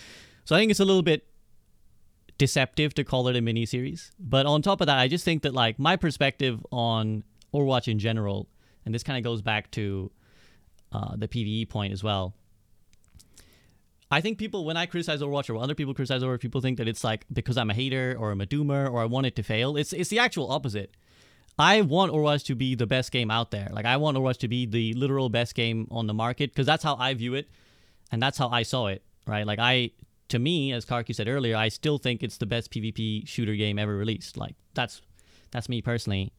So I think it's a little bit deceptive to call it a mini series. But on top of that, I just think that like my perspective on Overwatch in general, and this kind of goes back to uh, the PVE point as well. I think people, when I criticize Overwatch or other people criticize Overwatch, people think that it's like because I'm a hater or I'm a doomer or I want it to fail. It's it's the actual opposite. I want Overwatch to be the best game out there. Like I want Overwatch to be the literal best game on the market because that's how I view it, and that's how I saw it. Right? Like I, to me, as Karki said earlier, I still think it's the best PvP shooter game ever released. Like that's that's me personally,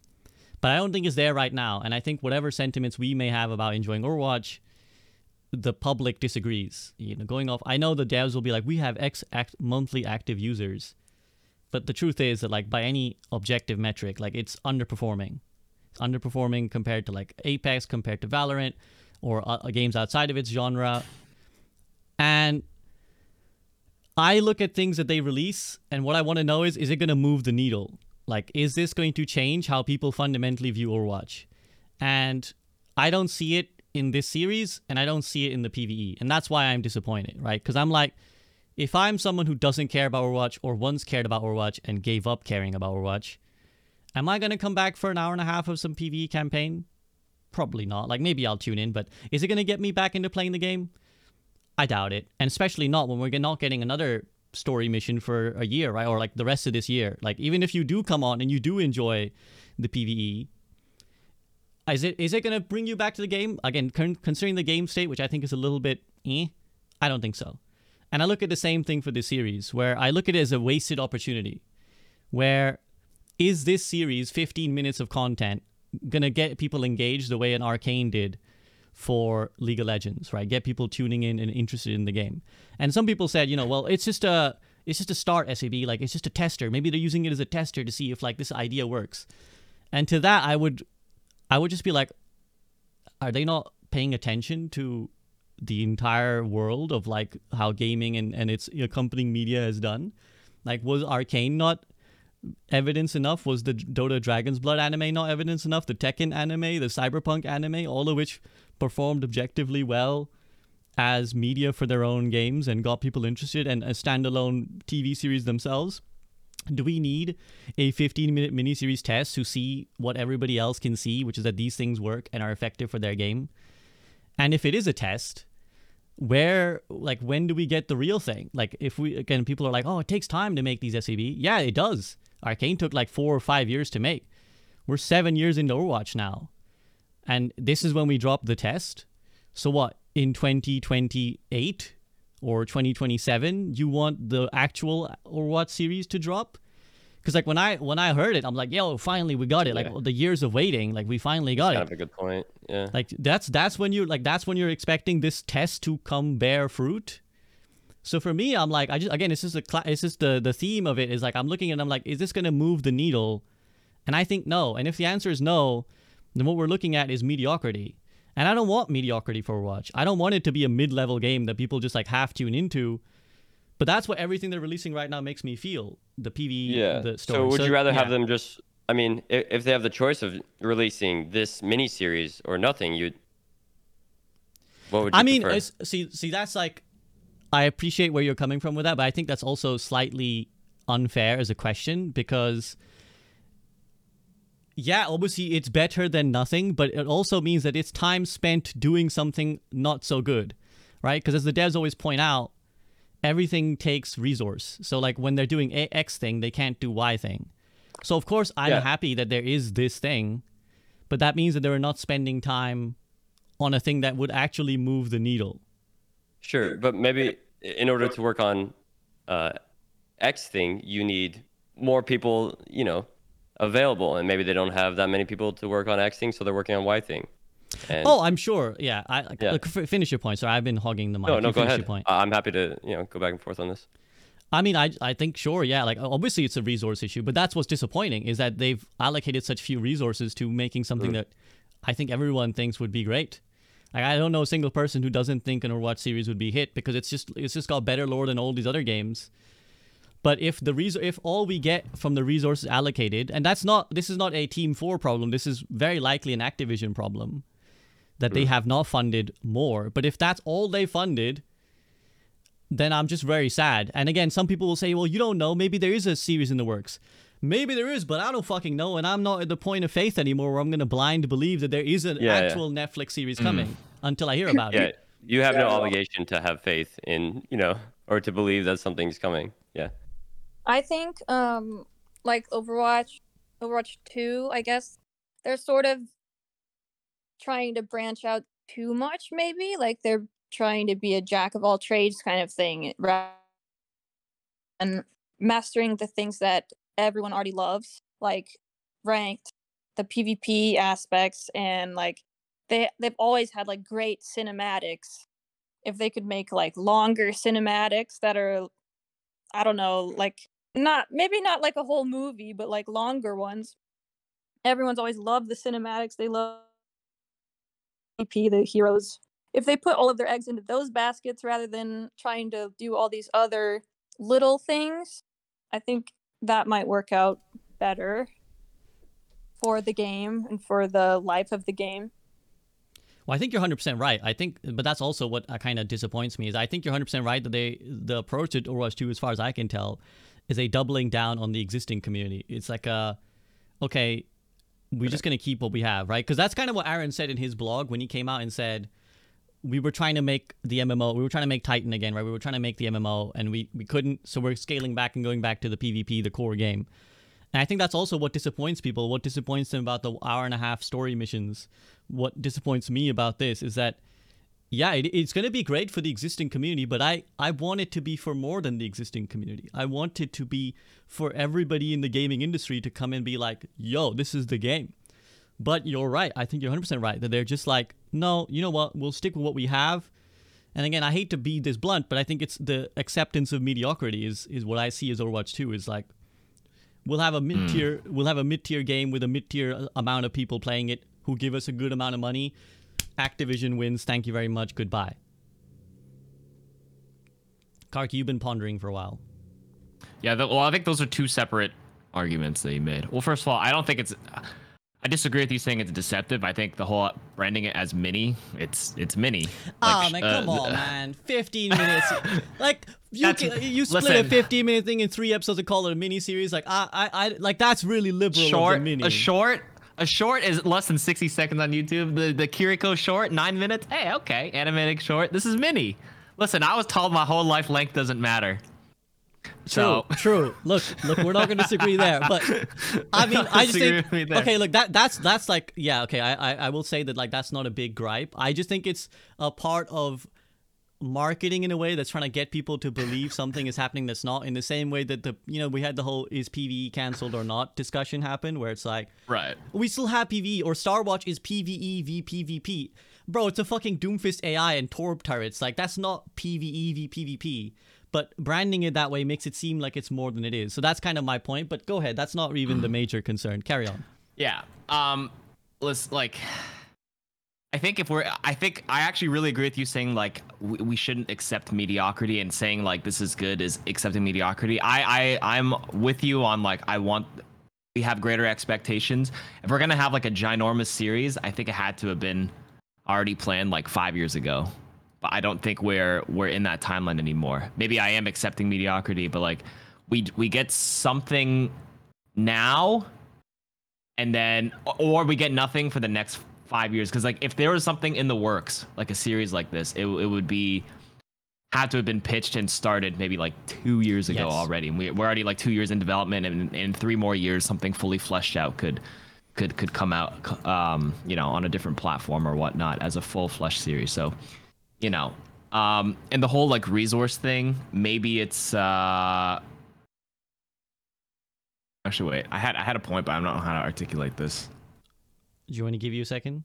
but I don't think it's there right now. And I think whatever sentiments we may have about enjoying Overwatch, the public disagrees. You know, going off, I know the devs will be like, we have X act- monthly active users, but the truth is that like by any objective metric, like it's underperforming. It's underperforming compared to like Apex, compared to Valorant, or uh, games outside of its genre. And I look at things that they release, and what I want to know is, is it going to move the needle? Like, is this going to change how people fundamentally view Overwatch? And I don't see it in this series, and I don't see it in the PvE, and that's why I'm disappointed, right? Because I'm like, if I'm someone who doesn't care about Overwatch or once cared about Overwatch and gave up caring about Overwatch, am I gonna come back for an hour and a half of some PvE campaign? Probably not. Like maybe I'll tune in, but is it gonna get me back into playing the game? I doubt it, and especially not when we're not getting another story mission for a year, right? Or like the rest of this year. Like even if you do come on and you do enjoy the PVE, is it is it gonna bring you back to the game again? Con- considering the game state, which I think is a little bit, eh, I don't think so. And I look at the same thing for this series, where I look at it as a wasted opportunity. Where is this series 15 minutes of content gonna get people engaged the way an Arcane did for League of Legends, right? Get people tuning in and interested in the game. And some people said, you know, well, it's just a it's just a start SAB, like it's just a tester. Maybe they're using it as a tester to see if like this idea works. And to that, I would I would just be like, are they not paying attention to the entire world of like how gaming and, and its accompanying media has done? Like, was Arcane not evidence enough? Was the Dota Dragon's Blood anime not evidence enough? The Tekken anime, the Cyberpunk anime, all of which performed objectively well as media for their own games and got people interested, and a standalone TV series themselves. Do we need a 15 minute miniseries test to see what everybody else can see, which is that these things work and are effective for their game? And if it is a test, where like when do we get the real thing like if we again people are like oh it takes time to make these sab yeah it does arcane took like four or five years to make we're seven years into overwatch now and this is when we drop the test so what in 2028 or 2027 you want the actual or what series to drop because like when i when i heard it i'm like yo finally we got it like Yeah. the years of waiting like we finally got Kind it of a good point. Yeah. like that's that's when you like that's when you're expecting this test to come bear fruit. So for me, I'm like I just again it's just a cla it's just the the theme of it is like I'm looking and I'm like is this gonna move the needle? And I think no. And if the answer is no, then what we're looking at is mediocrity. And I don't want mediocrity for Overwatch. I don't want it to be a mid-level game that people just like half tune into. But that's what everything they're releasing right now makes me feel. The PV, Yeah. the story. So would you rather have them just? I mean, if, they have the choice of releasing this mini series or nothing, you'd. What would you prefer? I mean, see, see, that's like, I appreciate where you're coming from with that, but I think that's also slightly unfair as a question because, yeah, obviously it's better than nothing, but it also means that it's time spent doing something not so good, right? Because as the devs always point out, everything takes resource. So like when they're doing a X thing, they can't do Y thing. So of course I'm Yeah. happy that there is this thing, but that means that they're not spending time on a thing that would actually move the needle. Sure, but maybe in order to work on uh, X thing, you need more people, you know, available, and maybe they don't have that many people to work on X thing, so they're working on Y thing. And Oh, I'm sure. Yeah, I like, Yeah. look, f- finish your point. Sorry, I've been hogging the mic. no, You no, go ahead. Your point. I- I'm happy to, you know, go back and forth on this. I mean, I I think sure, yeah. Like obviously it's a resource issue, but that's what's disappointing is that they've allocated such few resources to making something Mm. that I think everyone thinks would be great. Like I don't know a single person who doesn't think an Overwatch series would be hit because it's just it's just got better lore than all these other games. But if the res- if all we get from the resources allocated, and that's not this is not a Team Four problem. This is very likely an Activision problem that they have not funded more. But if that's all they funded, then I'm just very sad. And again, some people will say, well, you don't know. Maybe there is a series in the works. Maybe there is, but I don't fucking know. And I'm not at the point of faith anymore where I'm going to blind believe that there is an Yeah, yeah. actual Netflix series mm. coming until I hear about Yeah, it. you have no Yeah, well- obligation to have faith in, you know, or to believe that something's coming. Yeah. I think um like Overwatch, Overwatch 2, I guess they're sort of trying to branch out too much maybe, like they're trying to be a jack of all trades kind of thing and mastering the things that everyone already loves, like ranked, the PvP aspects and like they they've always had like great cinematics. If they could make like longer cinematics that are I don't know, like not maybe not like a whole movie, but like longer ones. Everyone's always loved the cinematics. They love EP, the heroes. If they put all of their eggs into those baskets rather than trying to do all these other little things, I think that might work out better for the game and for the life of the game. Well, I think you're 100% right. I think, but that's also what uh, kind of disappoints me is I think you're 100% right that they the approach to Overwatch 2, as far as I can tell, is a doubling down on the existing community. It's like a, okay, we're just gonna keep what we have, right? Because that's kind of what Aaron said in his blog when he came out and said we were trying to make the MMO, we were trying to make Titan again, right? We were trying to make the MMO and we we couldn't, so we're scaling back and going back to the PvP, the core game. And I think that's also what disappoints people. What disappoints them about the hour and a half story missions. What disappoints me about this is that, yeah, it, it's going to be great for the existing community, but I, I want it to be for more than the existing community. I want it to be for everybody in the gaming industry to come and be like, yo, this is the game. But you're right. I think you're 100% right that they're just like, no, you know what? We'll stick with what we have. And again, I hate to be this blunt, but I think it's the acceptance of mediocrity is is what I see as Overwatch 2 is like we'll have a hmm. mid tier we'll have a mid tier game with a mid tier uh, amount of people playing it who give us a good amount of money. Activision wins. Thank you very much. Goodbye. KarQ, you've been pondering for a while. Yeah. The, well, I think those are two separate arguments that you made. Well, first of all, I don't think it's. I disagree with you saying it's deceptive. I think the whole branding it as mini, it's it's mini. Oh Like, man, uh, come on, *laughs* man! Fifteen minutes, like you can, you split a fifteen minute thing in three episodes and call it a mini series. Like I, I, I like that's really liberal of short. the mini. A short. A short is less than 60 seconds on YouTube. The the Kiriko short, nine minutes. Hey, okay, animated short. This is mini. Listen, I was told my whole life length doesn't matter. True, So true. Look, look, we're not going to disagree there, but I mean, *laughs* I just think me okay, look, that that's that's like yeah, okay, I, I I will say that like that's not a big gripe. I just think it's a part of marketing in a way that's trying to get people to believe something is happening that's not. In the same way that the you know we had the whole is PVE cancelled or not discussion happen, where it's like right. we still have PvE or Starwatch is PvE v PvP. Bro, it's a fucking Doomfist AI and Torb turrets. Like that's not PvE v PvP. But branding it that way makes it seem like it's more than it is. So that's kind of my point. But go ahead. That's not even the major concern. Carry on. Yeah. Um let's like I think if we're I think I actually really agree with you saying like we, we shouldn't accept mediocrity and saying like this is good is accepting mediocrity. I I I'm with you on like I want we have greater expectations. If we're to have like a ginormous series, I think it had to have been already planned like 5 years ago. But I don't think we're we're in that timeline anymore. Maybe I am accepting mediocrity, but like we we get something now and then or we get nothing for the next five years because like if there was something in the works like a series like this it, it would be had to have been pitched and started maybe like two years ago Yes. already. And we, we're already like two years in development and in three more years something fully fleshed out could could could come out um you know on a different platform or whatnot as a full flesh series. So you know um and the whole like resource thing maybe it's uh actually wait i had i had a point but i don't know how to articulate this Do you want to give you a second?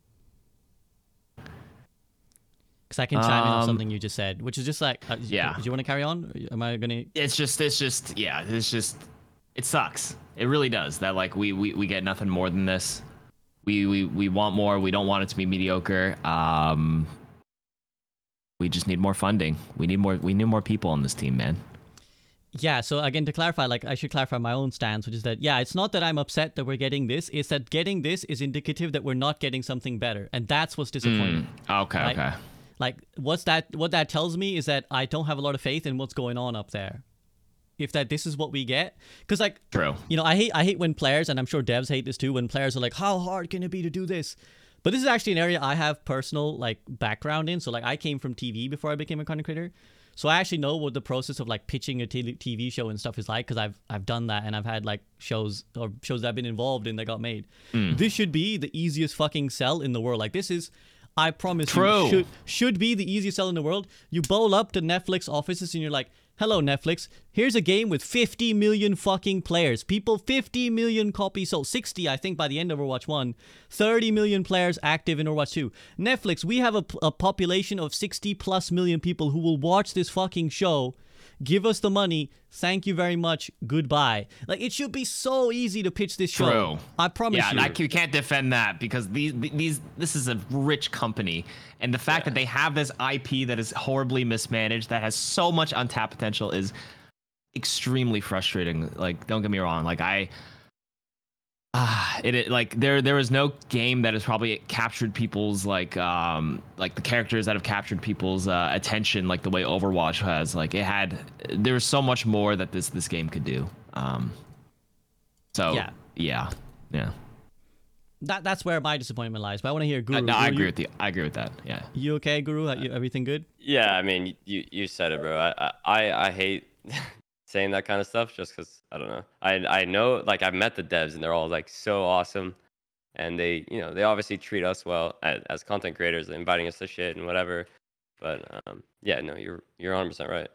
Because I can chime in on Um, something you just said, which is just like, uh, yeah. Do you want to carry on? Am I gonna? it's just it's just yeah it's just it sucks it really does that like we we, we get nothing more than this we, we we want more we don't want it to be mediocre um we just need more funding we need more we need more people on this team man Yeah, so again, to clarify, like I should clarify my own stance, which is that yeah, it's not that I'm upset that we're getting this. It's that getting this is indicative that we're not getting something better, and that's what's mm, disappointing. okay Right. okay Like what's that? What that tells me is that I don't have a lot of faith in what's going on up there. If that this is what we get, because like true you know, I hate I hate when players, and I'm sure devs hate this too, when players are like, "How hard can it be to do this?" But this is actually an area I have personal like background in. So like, I came from TV before I became a content creator, so I actually know what the process of like pitching a TV show and stuff is like because I've I've done that and I've had like shows or shows that I've been involved in that got made. Mm. This should be the easiest fucking sell in the world. Like this is. I promise True. you should should be the easiest sell in the world. You bowl up to Netflix offices and you're like, "Hello Netflix, here's a game with 50 million fucking players. People 50 million copies sold. 60 I think by the end of Overwatch 1. 30 million players active in Overwatch 2. Netflix, we have a population of 60 plus million people who will watch this fucking show. Give us the money. Thank you very much. Goodbye." Like it should be so easy to pitch this show. True. I promise yeah, you. I, you can't defend that because these these this is a rich company, and the fact that they have this IP that is horribly mismanaged that has so much untapped potential is extremely frustrating. Like, don't get me wrong. Like I. Ah, it, it like there there is no game that has probably captured people's like um like the characters that have captured people's uh, attention like the way Overwatch has like it had there's so much more that this this game could do um so Yeah. yeah yeah that that's where my disappointment lies. But I want to hear Guru. Uh, no, I agree you, with you. I agree with that. Yeah. You okay, Guru? Are you, everything good? Yeah, I mean, you you said it, bro. I I I hate *laughs* saying that kind of stuff just because I don't know. I I know like I've met the devs and they're all like so awesome, and they you know they obviously treat us well as, as content creators, inviting us to shit and whatever. But um, yeah, no, you're you're 100 percent right.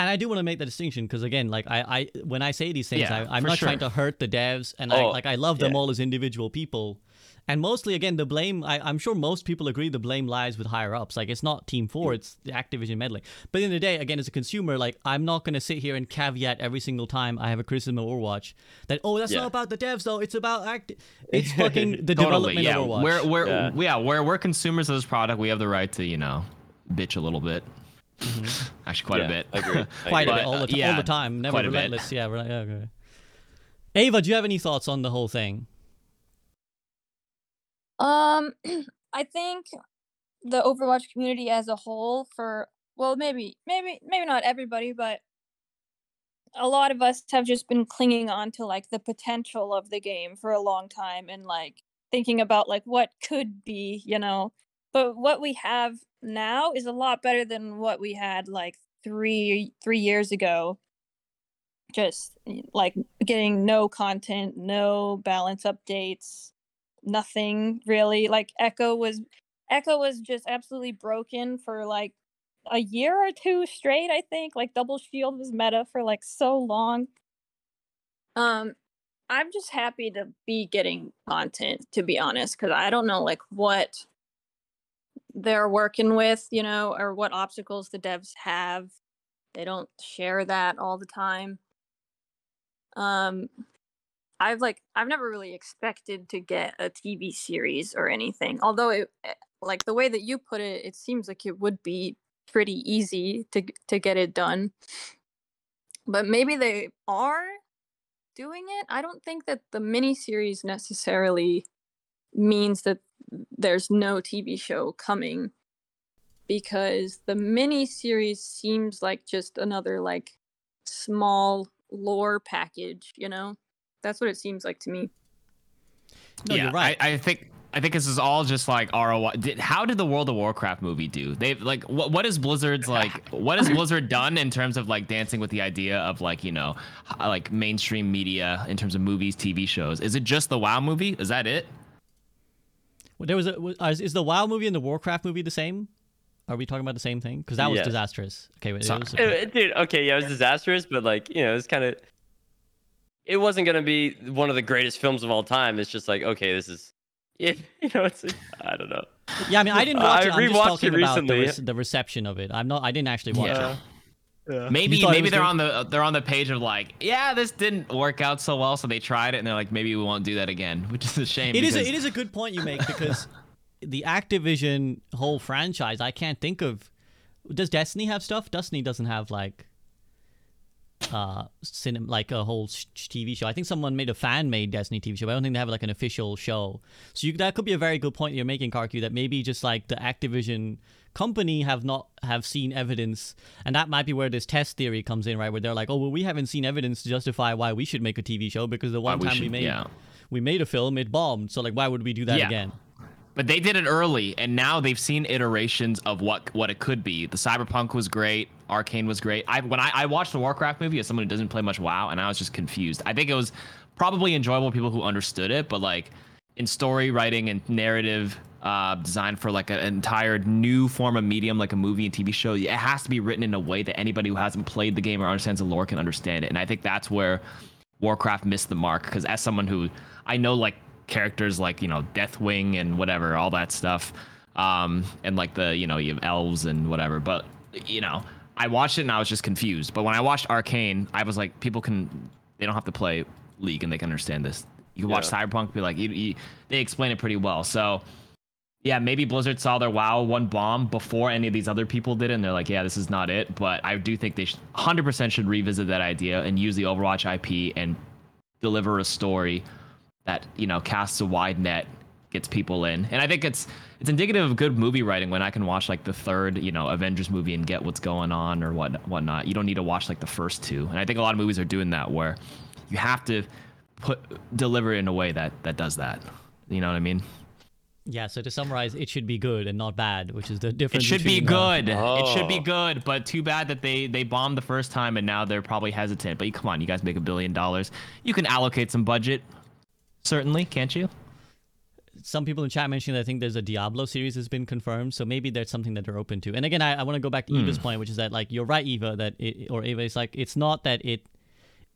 And I do want to make the distinction because again, like I, I when I say these things, Yeah, I, I'm for not trying to hurt the devs, and I Oh, like I love them yeah. all as individual people. And mostly, again, the blame. I, I'm sure most people agree the blame lies with higher ups. Like it's not Team Four, it's the Activision meddling. But in the day, again, as a consumer, like I'm not gonna sit here and caveat every single time I have a criticism of Overwatch that oh that's Yeah. not about the devs though. It's about act. *laughs* It's fucking the Totally. development Yeah. of Overwatch. We're we're Yeah. yeah. we're we're consumers of this product. We have the right to you know bitch a little bit. Actually, quite Yeah, a bit. I agree. *laughs* I Quite a bit, all the, uh, t- all the time, never quite a bit. relentless. Yeah, right, yeah, okay. Ava, do you have any thoughts on the whole thing? Um, *clears throat* I think the Overwatch community as a whole, for well, maybe, maybe, maybe not everybody, but a lot of us have just been clinging on to like the potential of the game for a long time and like thinking about like what could be, you know. But what we have now is a lot better than what we had like three three years ago. Just like getting no content, no balance updates, nothing really. Like Echo was Echo was just absolutely broken for like a year or two straight, I think. Like Double Shield was meta for like so long. Um I'm just happy to be getting content to be honest cuz I don't know like what they're working with, you know, or what obstacles the devs have. They don't share that all the time. Um I've like I've never really expected to get a TV series or anything. Although it eh, like the way that you put it, it seems like it would be pretty easy to to get it done. But maybe they are doing it. I don't think that the miniseries necessarily means that there's no TV show coming because the miniseries seems like just another like small lore package, you know? That's what it seems like to me. No, yeah, you're right. I, I think I think this is all just like ROI. Did, how did the World of Warcraft movie do? They've like what what is Blizzard's like? What has Blizzard done in terms of like dancing with the idea of like you know like mainstream media in terms of movies, TV shows? Is it just the WoW movie? Is that it? Well, there was a was, uh, is- is the WoW movie and the Warcraft movie the same? Are we talking about the same thing? Because that was Yes. disastrous. Okay, wait, it was- Uh, Dude, okay, yeah, it was disastrous, but like, you know, it's kind of. It wasn't gonna be one of the greatest films of all time. It's just like, okay, this is, yeah, *laughs* you know, it's. I don't know. yeah, I mean, I didn't watch I it. I'm just rewatched talking it about the, recently. the reception of it. I'm not. I didn't actually watch Yeah. it. Maybe You thought it maybe they're good? on the they're on the page of like yeah this didn't work out so well so they tried it and they're like maybe we won't do that again *laughs* which is a shame. It is. A, because- it is a good point you make because *laughs* the Activision whole franchise. I can't think of. Does Destiny have stuff? Destiny doesn't have like. Uh, cinem- like a whole sh- TV show. I think someone made a fan made Destiny TV show. But I don't think they have like an official show. So you, that could be a very good point you're making, Karku. That maybe just like the Activision company have not have seen evidence, and that might be where this test theory comes in, right? Where they're like, oh well, we haven't seen evidence to justify why we should make a TV show because the one we time we should- made yeah. we made a film, it bombed. So like, why would we do that Yeah. again? But they did it early, and now they've seen iterations of what what it could be. The Cyberpunk was great, Arcane was great. I when I, I watched the Warcraft movie as someone who doesn't play much WoW, and I was just confused. I think it was probably enjoyable people who understood it, but like in story writing and narrative uh, design for like an entire new form of medium, like a movie and TV show, it has to be written in a way that anybody who hasn't played the game or understands the lore can understand it. And I think that's where Warcraft missed the mark because as someone who I know like characters like you know Deathwing and whatever all that stuff, um, and like the you know you have elves and whatever, but you know I watched it and I was just confused. But when I watched Arcane, I was like, people can they don't have to play League and they can understand this. You can watch Yeah. Cyberpunk, be like, you, you, they explain it pretty well. So yeah, maybe Blizzard saw their WoW one bomb before any of these other people did, and they're like, yeah, this is not it. But I do think they should, 100% should revisit that idea and use the Overwatch IP and deliver a story that you know casts a wide net, gets people in. And I think it's it's indicative of good movie writing when I can watch like the third you know Avengers movie and get what's going on or what whatnot. You don't need to watch like the first two. And I think a lot of movies are doing that where you have to put deliver it in a way that that does that. You know what I mean? Yeah. So to summarize, it should be good and not bad, which is the difference. It difference. should be between, uh, good. It should be Oh. good, but too bad that they they bombed the first time and now they're probably hesitant. But come on, you guys make a billion dollars. You can allocate some budget, certainly, can't you? Some people in chat mentioned that I think there's a Diablo series has been confirmed, so maybe there's something that they're open to. And again, I, I want to go back to Hmm. Eva's point, which is that like you're right, Eva, that it or Eva, it's like it's not that it,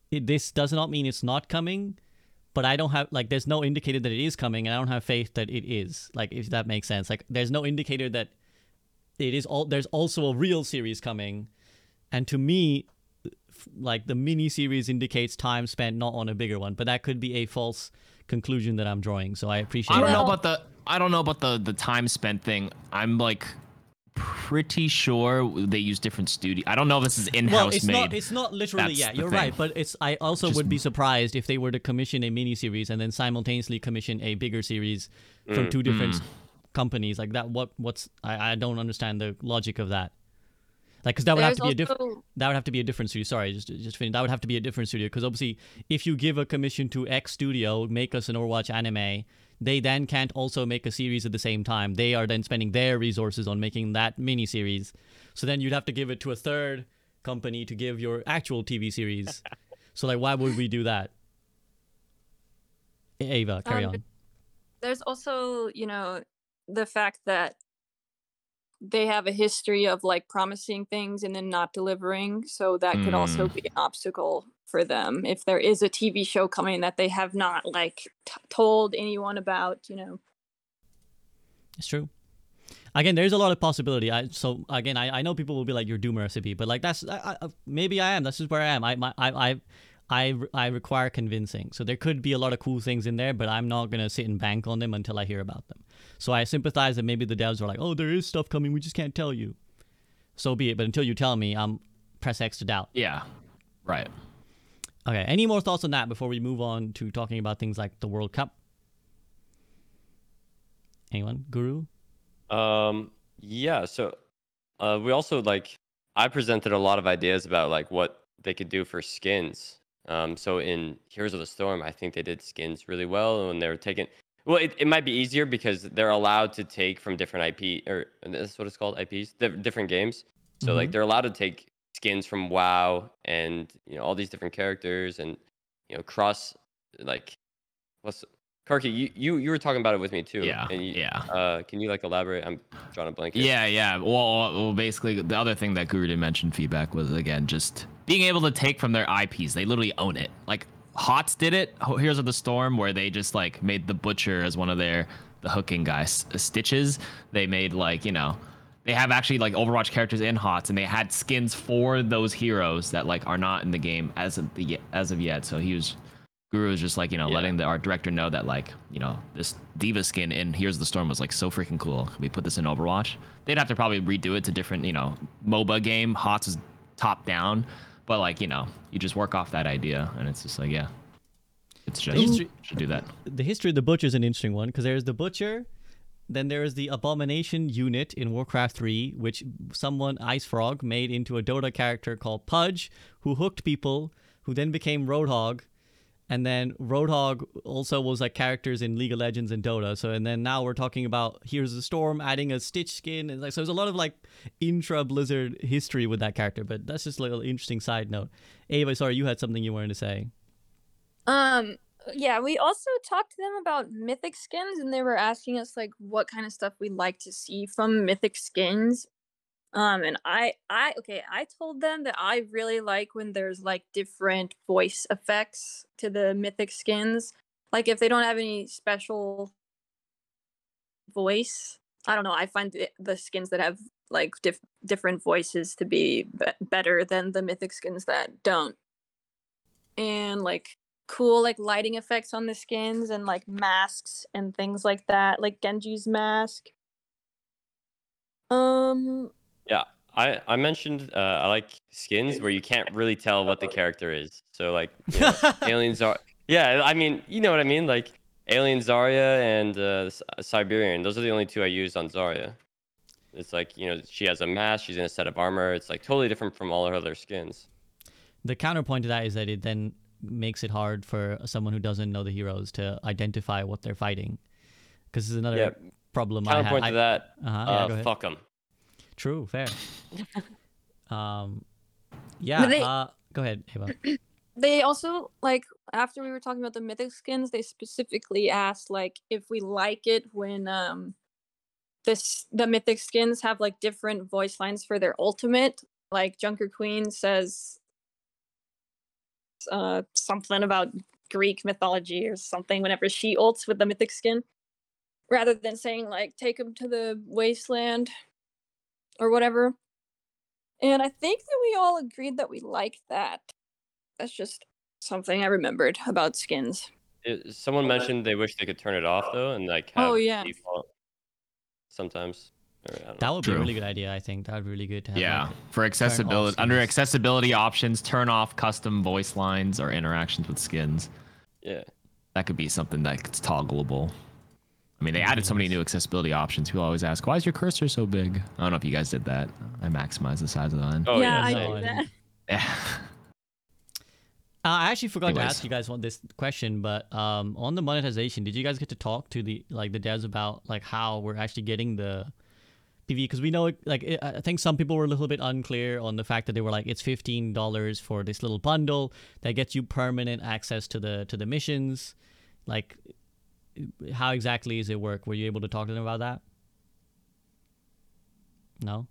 it this does not mean it's not coming, but I don't have like there's no indicator that it is coming, and I don't have faith that it is. Like if that makes sense, like there's no indicator that it is all. There's also a real series coming, and to me, like the mini series indicates time spent not on a bigger one, but that could be a false conclusion that I'm drawing. So I appreciate. I don't that. know about the I don't know about the the time spent thing. I'm like pretty sure they use different studio. I don't know if this is in-house well, it's made. not. It's not literally. That's yeah, you're thing. right. But it's. I also Just- would be surprised if they were to commission a miniseries and then simultaneously commission a bigger series from Mm. two different companies like that. What? What's? I, I don't understand the logic of that. Like, because that would have to be a different. That would have to be a different studio. Sorry, just just finish. That would have to be a different studio because obviously, if you give a commission to X studio, make us an Overwatch anime, they then can't also make a series at the same time. They are then spending their resources on making that mini series. So then you'd have to give it to a third company to give your actual TV series. *laughs* so like, why would we do that? Ava, carry Um, on. there's also you know the fact that they have a history of like promising things and then not delivering so that could also Mm. be an obstacle for them if there is a tv show coming that they have not like t- told anyone about you know It's true. Again, there's a lot of possibility. I so again, I, I know people will be like, "You're Doom recipe," but like that's I, I, maybe I am. That's just where I am. I my I I. I, I require convincing. So there could be a lot of cool things in there, but I'm not going to sit and bank on them until I hear about them. So I sympathize that maybe the devs are like, oh, there is stuff coming. We just can't tell you. So be it. But until you tell me, I'm press X to doubt. yeah, right. Okay. Any more thoughts on that before we move on to talking about things like the World Cup? Anyone? Guru? Um, yeah. So, uh, we also like I presented a lot of ideas about like what they could do for skins. Um, so in Heroes of the Storm, I think they did skins really well when they were taking. Well, it, it might be easier because they're allowed to take from different IP or that's what it's called IPs, di- different games. So like Mhm. they're allowed to take skins from WoW and you know all these different characters and you know cross like what's Karki, you, you you were talking about it with me too. Yeah, And you, yeah. Uh, can you like elaborate? I'm drawing a blank. here. Yeah, yeah. Well, well, basically, the other thing that Guru did mention feedback was again just being able to take from their IPs. They literally own it. Like Hots did it. Ho- Heroes of the Storm, where they just like made the Butcher as one of their the hooking guys. Uh, stitches. They made like you know. They have actually like Overwatch characters in Hots, and they had skins for those heroes that like are not in the game as of the as of yet. So he was Guru was just like, you know, Yeah. letting the art director know that like, you know, this D.Va skin in Here's the Storm was like so freaking cool. We put this in Overwatch. They'd have to probably redo it to different, you know, MOBA game. HOTS is top down, but like, you know, you just work off that idea, and it's just like, yeah, it's just history- should do that. the history of the butcher is an interesting one because there's the butcher then there is the abomination unit in warcraft 3 which someone IceFrog made into a dota character called pudge who hooked people who then became roadhog and then roadhog also was like characters in league of legends and dota. So and then now we're talking about here's the storm adding a stitch skin and like so there's a lot of like intra blizzard history with that character but that's just a little interesting side note. Ava sorry you had something you wanted to say. Um, yeah, we also talked to them about mythic skins, and they were asking us like what kind of stuff we'd like to see from mythic skins. Um, and I, I, okay, I told them that I really like when there's like different voice effects to the mythic skins. Like if they don't have any special voice, I don't know. I find the, the skins that have like diff- different voices to be, be better than the mythic skins that don't. And like cool like lighting effects on the skins and like masks and things like that, like Genji's mask. Um I I mentioned uh, I like skins where you can't really tell what the character is. So like you know, aliens are yeah. I mean you know what I mean like alien Zarya and uh, Siberian. Those are the only two I used on Zarya. It's like you know she has a mask. She's in a set of armor. It's like totally different from all her other skins. The counterpoint to that is that it then makes it hard for someone who doesn't know the heroes to identify what they're fighting. Because this is another Yeah. problem I had. Counterpoint I- to that. Uh-huh, yeah, Uh, fuck them. True, fair. *laughs* um, yeah. They- uh, go ahead, Ava. *clears throat* they also like after we were talking about the mythic skins, they specifically asked like if we like it when um this the mythic skins have like different voice lines for their ultimate. Like Junker Queen says uh something about Greek mythology or something whenever she ults with the mythic skin. Rather than saying like take him to the wasteland or whatever. And I think that we all agreed that we liked that. That's just something I remembered about skins. It, someone oh, mentioned they wish they could turn it off though, and like oh, have Oh, yeah. default sometimes. Or, I don't know. That would be a really good idea. I think that would be really good to have. Yeah, like- for accessibility, under accessibility options, turn off custom voice lines or interactions with skins. yeah. That could be something that's toggleable. I mean, they added so many new accessibility options. People always ask, "Why is your cursor so big?" I don't know if you guys did that. I maximized the size of the line. Oh yeah, yeah. I did that. Yeah. *laughs* Uh, I actually forgot to ask you guys one this question, but um, on the monetization, did you guys get to talk to the like the devs about like how we're actually getting the PV? Because we know it, like it, I think some people were a little bit unclear on the fact that they were like it's fifteen dollars for this little bundle that gets you permanent access to the to the missions. Like, how exactly does it work? Were you able to talk to them about that? No.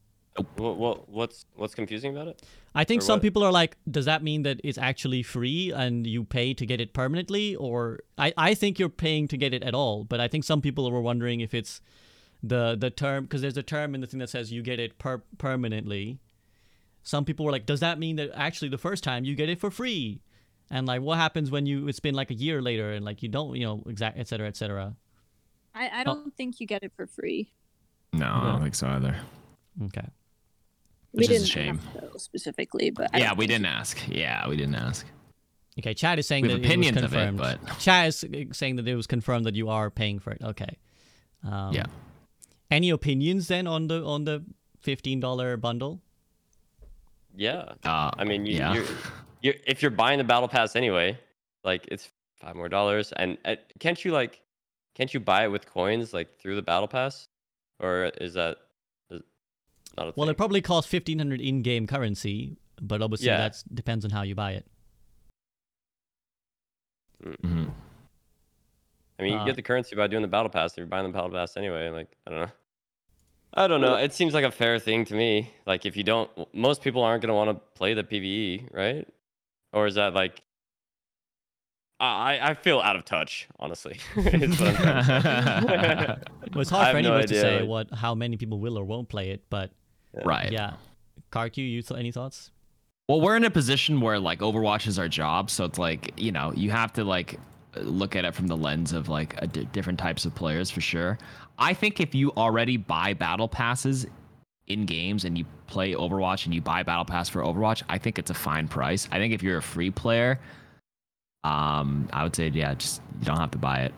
What, what what's what's confusing about it? I think Or some what? people are like, does that mean that it's actually free and you pay to get it permanently? Or I, I think you're paying to get it at all, but I think some people were wondering if it's the the term because there's a term in the thing that says you get it per- permanently. Some people were like, does that mean that actually the first time you get it for free? And like, what happens when you it's been like a year later and like you don't, you know, exact, et cetera, et cetera. I, I don't think you get it for free. No, I don't think so either. Okay. Which we is a shame. ask, specifically, but I Yeah, we didn't ask. Yeah, we didn't ask. Okay, Chad is saying We have that opinions it of was it, confirmed. but- Chad is uh, saying that it was confirmed that you are paying for it. Okay. Um, Yeah. Any opinions then on the on the fifteen dollar bundle? Yeah. Uh, I mean, you, yeah. You're, you're if you're buying the battle pass anyway, like it's five more dollars, and uh, can't you like, can't you buy it with coins like through the battle pass, or is that is not a Well, thing? it probably costs fifteen hundred in game currency, but obviously Yeah. that depends on how you buy it. Mhm. I mean, you uh, get the currency by doing the battle pass. If you're buying the battle pass anyway, like I don't know. I don't know. It seems like a fair thing to me. Like if you don't, most people aren't gonna want to play the PVE, right? Or is that like? I I feel out of touch, honestly. *laughs* is what I'm trying to say. *laughs* Well, it's hard have for no anyone to say what how many people will or won't play it, but right. yeah. Karq, you th- any thoughts? Well, we're in a position where like Overwatch is our job, so it's like you know you have to like look at it from the lens of like a different types of players for sure. I think if you already buy battle passes in games and you play Overwatch and you buy battle pass for Overwatch, I think it's a fine price. I think if you're a free player, um, I would say yeah, just you don't have to buy it,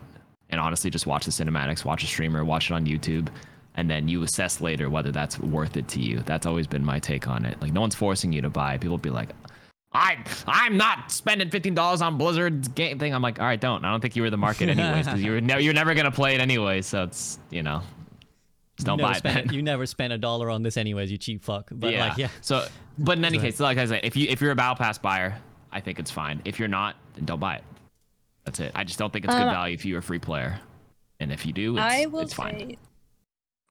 and honestly, just watch the cinematics, watch a streamer, watch it on YouTube. And then you assess later whether that's worth it to you. That's always been my take on it. Like no one's forcing you to buy. People be like, I I'm not spending fifteen dollars on Blizzard's game thing. I'm like, all right, don't. I don't think you were the market anyways, because you're *laughs* never you're never gonna play it anyway. So it's you know, don't you never buy it. spent, then. You never spent a dollar on this anyways, you cheap fuck. But yeah. like, yeah. So, but in any Sorry. case, like I said, if you if you're a battle pass buyer, I think it's fine. If you're not, then don't buy it. That's it. I just don't think it's good Um, value if you're a free player. And if you do, it's, I will it's fine. say,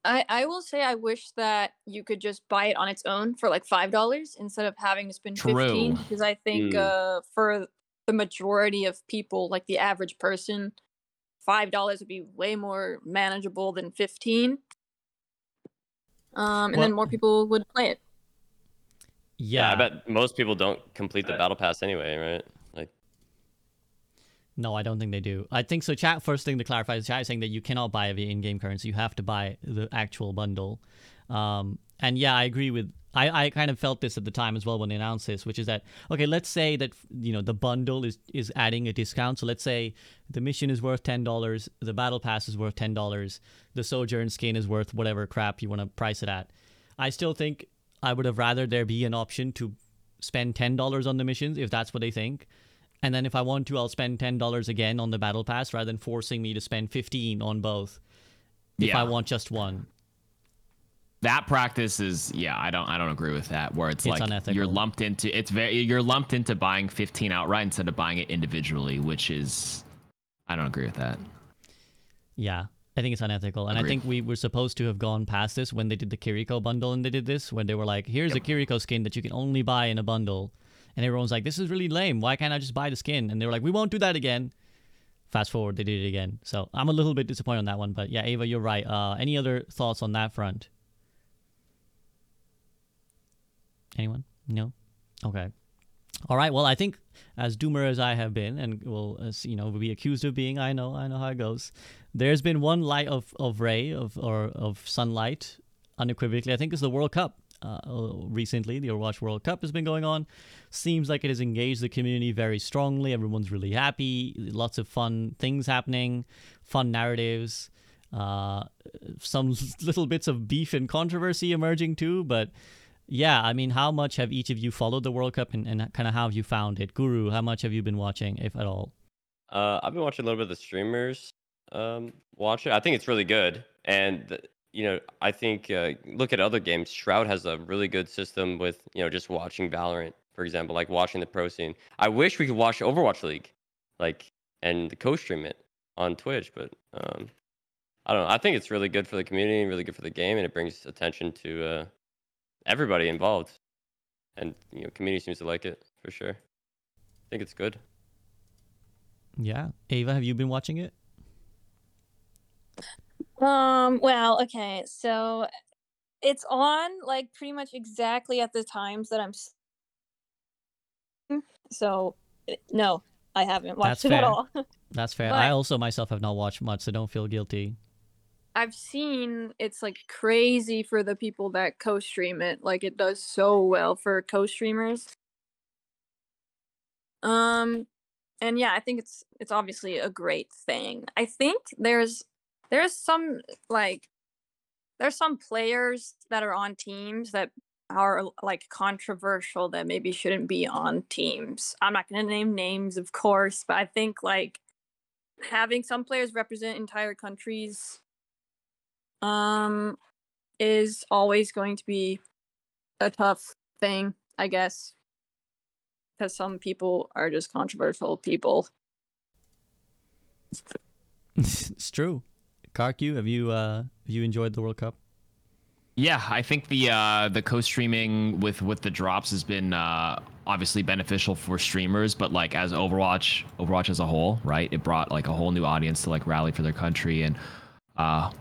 I I will say I wish that you could just buy it on its own for like five dollars instead of having to spend fifteen. Because I think Mm. uh, for the majority of people, like the average person, five dollars would be way more manageable than fifteen. Um, and then more people would play it. Yeah. I bet most people don't complete the battle pass anyway, right? Like, No, I don't think they do. I think so. Chat first thing to clarify is chat is saying that you cannot buy the in-game currency. You have to buy the actual bundle. Um, and yeah, I agree with. I, I kind of felt this at the time as well when they announced this, which is that okay, let's say that you know the bundle is is adding a discount. So let's say the mission is worth ten dollars, the battle pass is worth ten dollars, the sojourn skin is worth whatever crap you want to price it at. I still think I would have rather there be an option to spend ten dollars on the missions if that's what they think, and then if I want to, I'll spend ten dollars again on the battle pass rather than forcing me to spend fifteen on both. If Yeah. I want just one, that practice is yeah i don't i don't agree with that where it's, It's like unethical. you're lumped into it's very you're lumped into buying 15 outright instead of buying it individually which is i don't agree with that yeah, I think it's unethical. And I think we were supposed to have gone past this when they did the Kiriko bundle and they did this when they were like, "Here's a Kiriko skin that you can only buy in a bundle," and everyone's like, "This is really lame. Why can't I just buy the skin?" And they were like, "We won't do that again." Fast forward, they did it again. So I'm a little bit disappointed on that one. But yeah, Ava, you're right. Uh, any other thoughts on that front? Anyone? No. Okay. All right. Well, I think as doomer as I have been, and will as you know be accused of being, I know, I know how it goes. There's been one light of, of ray of or of sunlight unequivocally, I think, is the World Cup. Uh, recently, the Overwatch World Cup has been going on. Seems like it has engaged the community very strongly. Everyone's really happy. Lots of fun things happening, fun narratives. Uh, some *laughs* little bits of beef and controversy emerging too, but yeah, I mean, how much have each of you followed the World Cup and, and kind of how have you found it? Guru, how much have you been watching, if at all? Uh, I've been watching a little bit of the streamers um, watch it. I think it's really good. And, you know, I think uh, look at other games. Shroud has a really good system with, you know, just watching Valorant, for example, like watching the pro scene. I wish we could watch Overwatch League, like, and co stream it on Twitch, but um, I don't know. I think it's really good for the community and really good for the game, and it brings attention to uh, everybody involved, and you know, community seems to like it for sure. I think it's good. Yeah, Ava, have you been watching it? Um, well, okay, so it's on like pretty much exactly at the times that I'm so no, I haven't watched That's it at all. *laughs* That's fair. But- I also myself have not watched much, so don't feel guilty. I've seen it's like crazy for the people that co-stream it. Like it does so well for co-streamers. Um and yeah, I think it's it's obviously a great thing. I think there's there's some like there's some players that are on teams that are like controversial that maybe shouldn't be on teams. I'm not going to name names of course, but I think like having some players represent entire countries um is always going to be a tough thing, I guess. Because some people are just controversial people. *laughs* it's true. Karku, have you uh have you enjoyed the World Cup? Yeah, I think the uh, the co-streaming with with the drops has been uh, obviously beneficial for streamers, but like as Overwatch, Overwatch as a whole, right? It brought like a whole new audience to like rally for their country, and uh,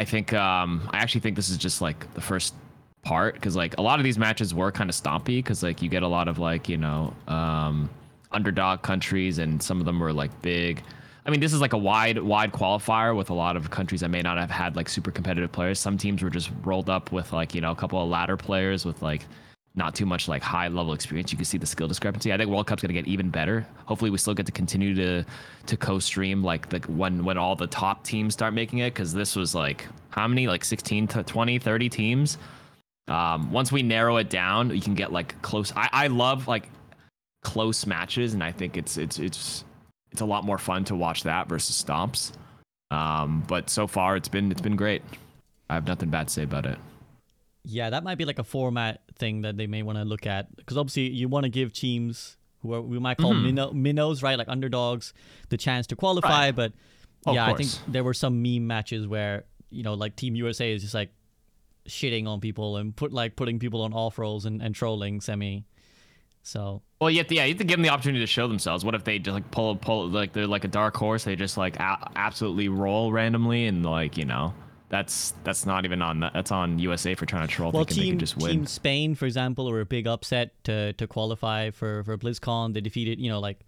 I think um, I actually think this is just like the first part because like a lot of these matches were kind of stompy because like you get a lot of like you know um, underdog countries, and some of them were like big. I mean, this is like a wide, wide qualifier with a lot of countries that may not have had like super competitive players. Some teams were just rolled up with like you know a couple of ladder players with like not too much like high level experience. You can see the skill discrepancy. I think World Cup's gonna get even better. Hopefully, we still get to continue to to co-stream like the when when all the top teams start making it because this was like how many like 16 to 20 30 teams um once we narrow it down you can get like close i i love like close matches and i think it's it's it's it's a lot more fun to watch that versus stomps um but so far it's been it's been great i have nothing bad to say about it Yeah, that might be like a format thing that they may want to look at because obviously you want to give teams who are, we might call Mhm. minnow, minnows, right, like underdogs, the chance to qualify. Right. But Of yeah, I think there were some meme matches where you know, like Team USA is just like shitting on people and put like putting people on off rolls and, and trolling semi. So Well, you have to, yeah, you have to give them the opportunity to show themselves. What if they just like pull, pull, like they're like a dark horse? They just like a- absolutely roll randomly, and like you know, that's that's not even on that. That's on USA for trying to troll, well, thinking they team can just win. Team Spain, for example, were a big upset to to qualify for for BlizzCon. They defeated, you know, like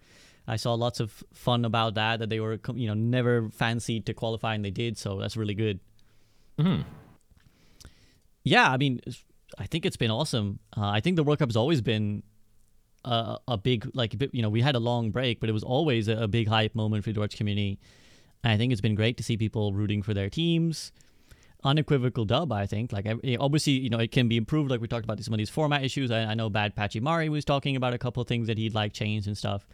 I saw lots of fun about that. That they were, you know, never fancied to qualify, and they did. So that's really good. Mhm. Yeah, I mean, I think it's been awesome. Uh, I think the World Cup has always been a, a big, like, you know, we had a long break, but it was always a, a big hype moment for the Dutch community. And I think it's been great to see people rooting for their teams. Unequivocal dub, I think. Like, obviously, you know, it can be improved. Like we talked about some of these format issues. I, I know Bad Patchy Mari was talking about a couple of things that he'd like changed and stuff.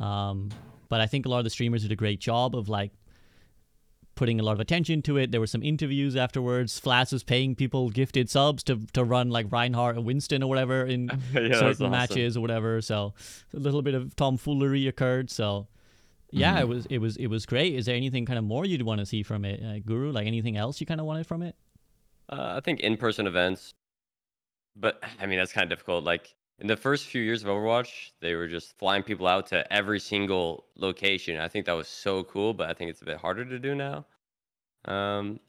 Um, but I think a lot of the streamers did a great job of like putting a lot of attention to it. There were some interviews afterwards. Flash was paying people gifted subs to to run like Reinhardt or Winston or whatever in *laughs* Yeah, certain awesome. matches or whatever. So a little bit of tomfoolery occurred. So yeah, Mm-hmm. it was it was it was great. Is there anything kind of more you'd want to see from it, uh, Guru? Like anything else you kind of wanted from it? Uh, I think in-person events, but I mean that's kind of difficult. Like in the first few years of Overwatch, they were just flying people out to every single location. I think that was so cool, but I think it's a bit harder to do now. Um,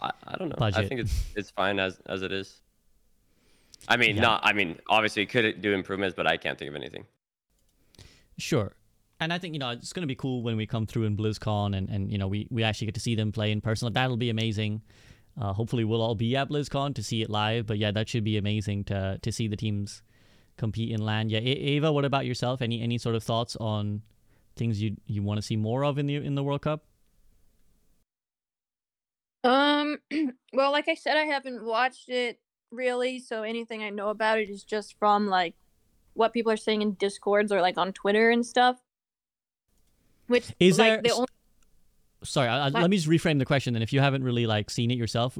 I, I don't know. Budget. I think it's it's fine as as it is. I mean, Yeah. not. I mean, obviously, it could do improvements, but I can't think of anything. Sure. And I think you know it's going to be cool when we come through in BlizzCon and, and you know we, we actually get to see them play in person. Like, that'll be amazing. Uh, hopefully, we'll all be at BlizzCon to see it live. But yeah, that should be amazing to to see the teams compete in LAN. Yeah, A- Ava, what about yourself? Any any sort of thoughts on things you you want to see more of in the in the World Cup? Um, *clears throat* well, like I said, I haven't watched it really, so anything I know about it is just from like what people are saying in discords or like on Twitter and stuff. Which Is like there the only Sorry, I, I- let me just reframe the question. Then, if you haven't really like seen it yourself,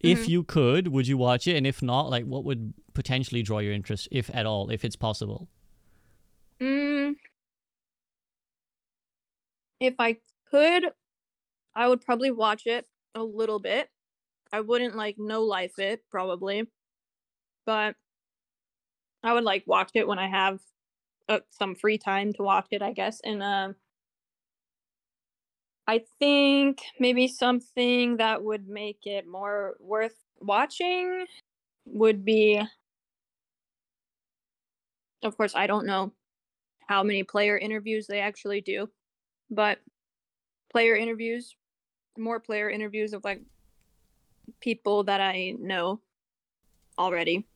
if Mhm. you could, would you watch it? And if not, like, what would potentially draw your interest, if at all, if it's possible? Mm, if I could, I would probably watch it a little bit. I wouldn't like no life it probably, but I would like watch it when I have uh, some free time to watch it, I guess. And um, I think maybe something that would make it more worth watching would be. Of course, I don't know how many player interviews they actually do, but player interviews, more player interviews of like people that I know already.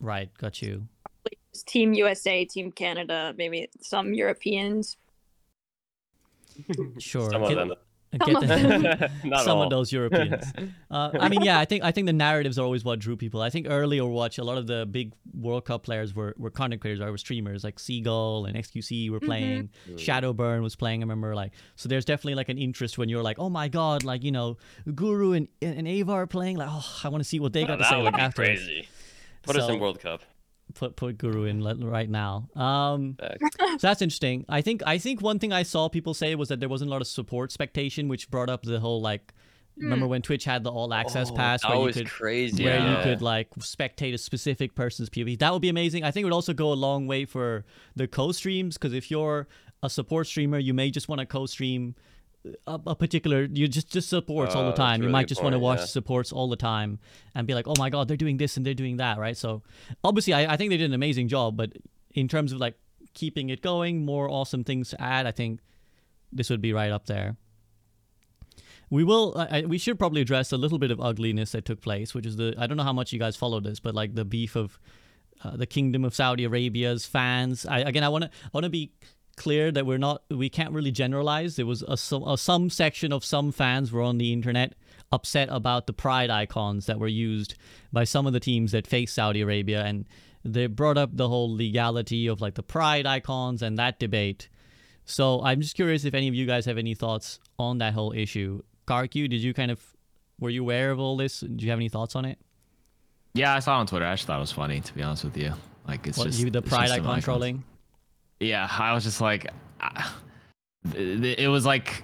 Right, got you. Team USA, Team Canada, maybe some Europeans. Sure. Some of them. *laughs* get *laughs* Some of the- Not some all. of those Europeans. Uh, I mean, yeah, I think I think the narratives are always what drew people. I think early Overwatch, a lot of the big World Cup players were, were content creators or were streamers, like Seagull and XQC were Mhm. playing. Mm. Shadowburn was playing. I remember, like, so there's definitely like an interest when you're like, oh my god, like you know, Guru and and Ava are playing. Like, oh, I want to see what they Oh, got to say would like be afterwards. crazy. Put us in World Cup. Put put Guru in right now. Um, so that's interesting. I think I think one thing I saw people say was that there wasn't a lot of support spectation, which brought up the whole like. Remember when Twitch had the all access Oh, pass that where you was could crazy. where you could like spectate a specific person's POV. That would be amazing. I think it would also go a long way for the co-streams because if you're a support streamer, you may just want to co-stream a, a particular you just just supports all Oh, the time. a you might just want to watch yeah. supports all the time and be like, oh my god, they're doing this and they're doing that, right? So obviously, I, I think they did an amazing job, but in terms of like keeping it going, more awesome things to add, I think this would be right up there. We will. I, we should probably address a little bit of ugliness that took place, which is the. I don't know how much you guys follow this, but like the beef of uh, the Kingdom of Saudi Arabia's fans. I again, I want to. I want to be clear that we're not. We can't really generalize. There was a some a, some section of some fans were on the internet upset about the pride icons that were used by some of the teams that face Saudi Arabia, and they brought up the whole legality of like the pride icons and that debate. So I'm just curious if any of you guys have any thoughts on that whole issue. Karq, did you kind of were you aware of all this? Do you have any thoughts on it? Yeah, I saw it on Twitter. I just thought it was funny, to be honest with you. Like it's What, just you the pride icon trolling? Yeah, I was just like, it, was like,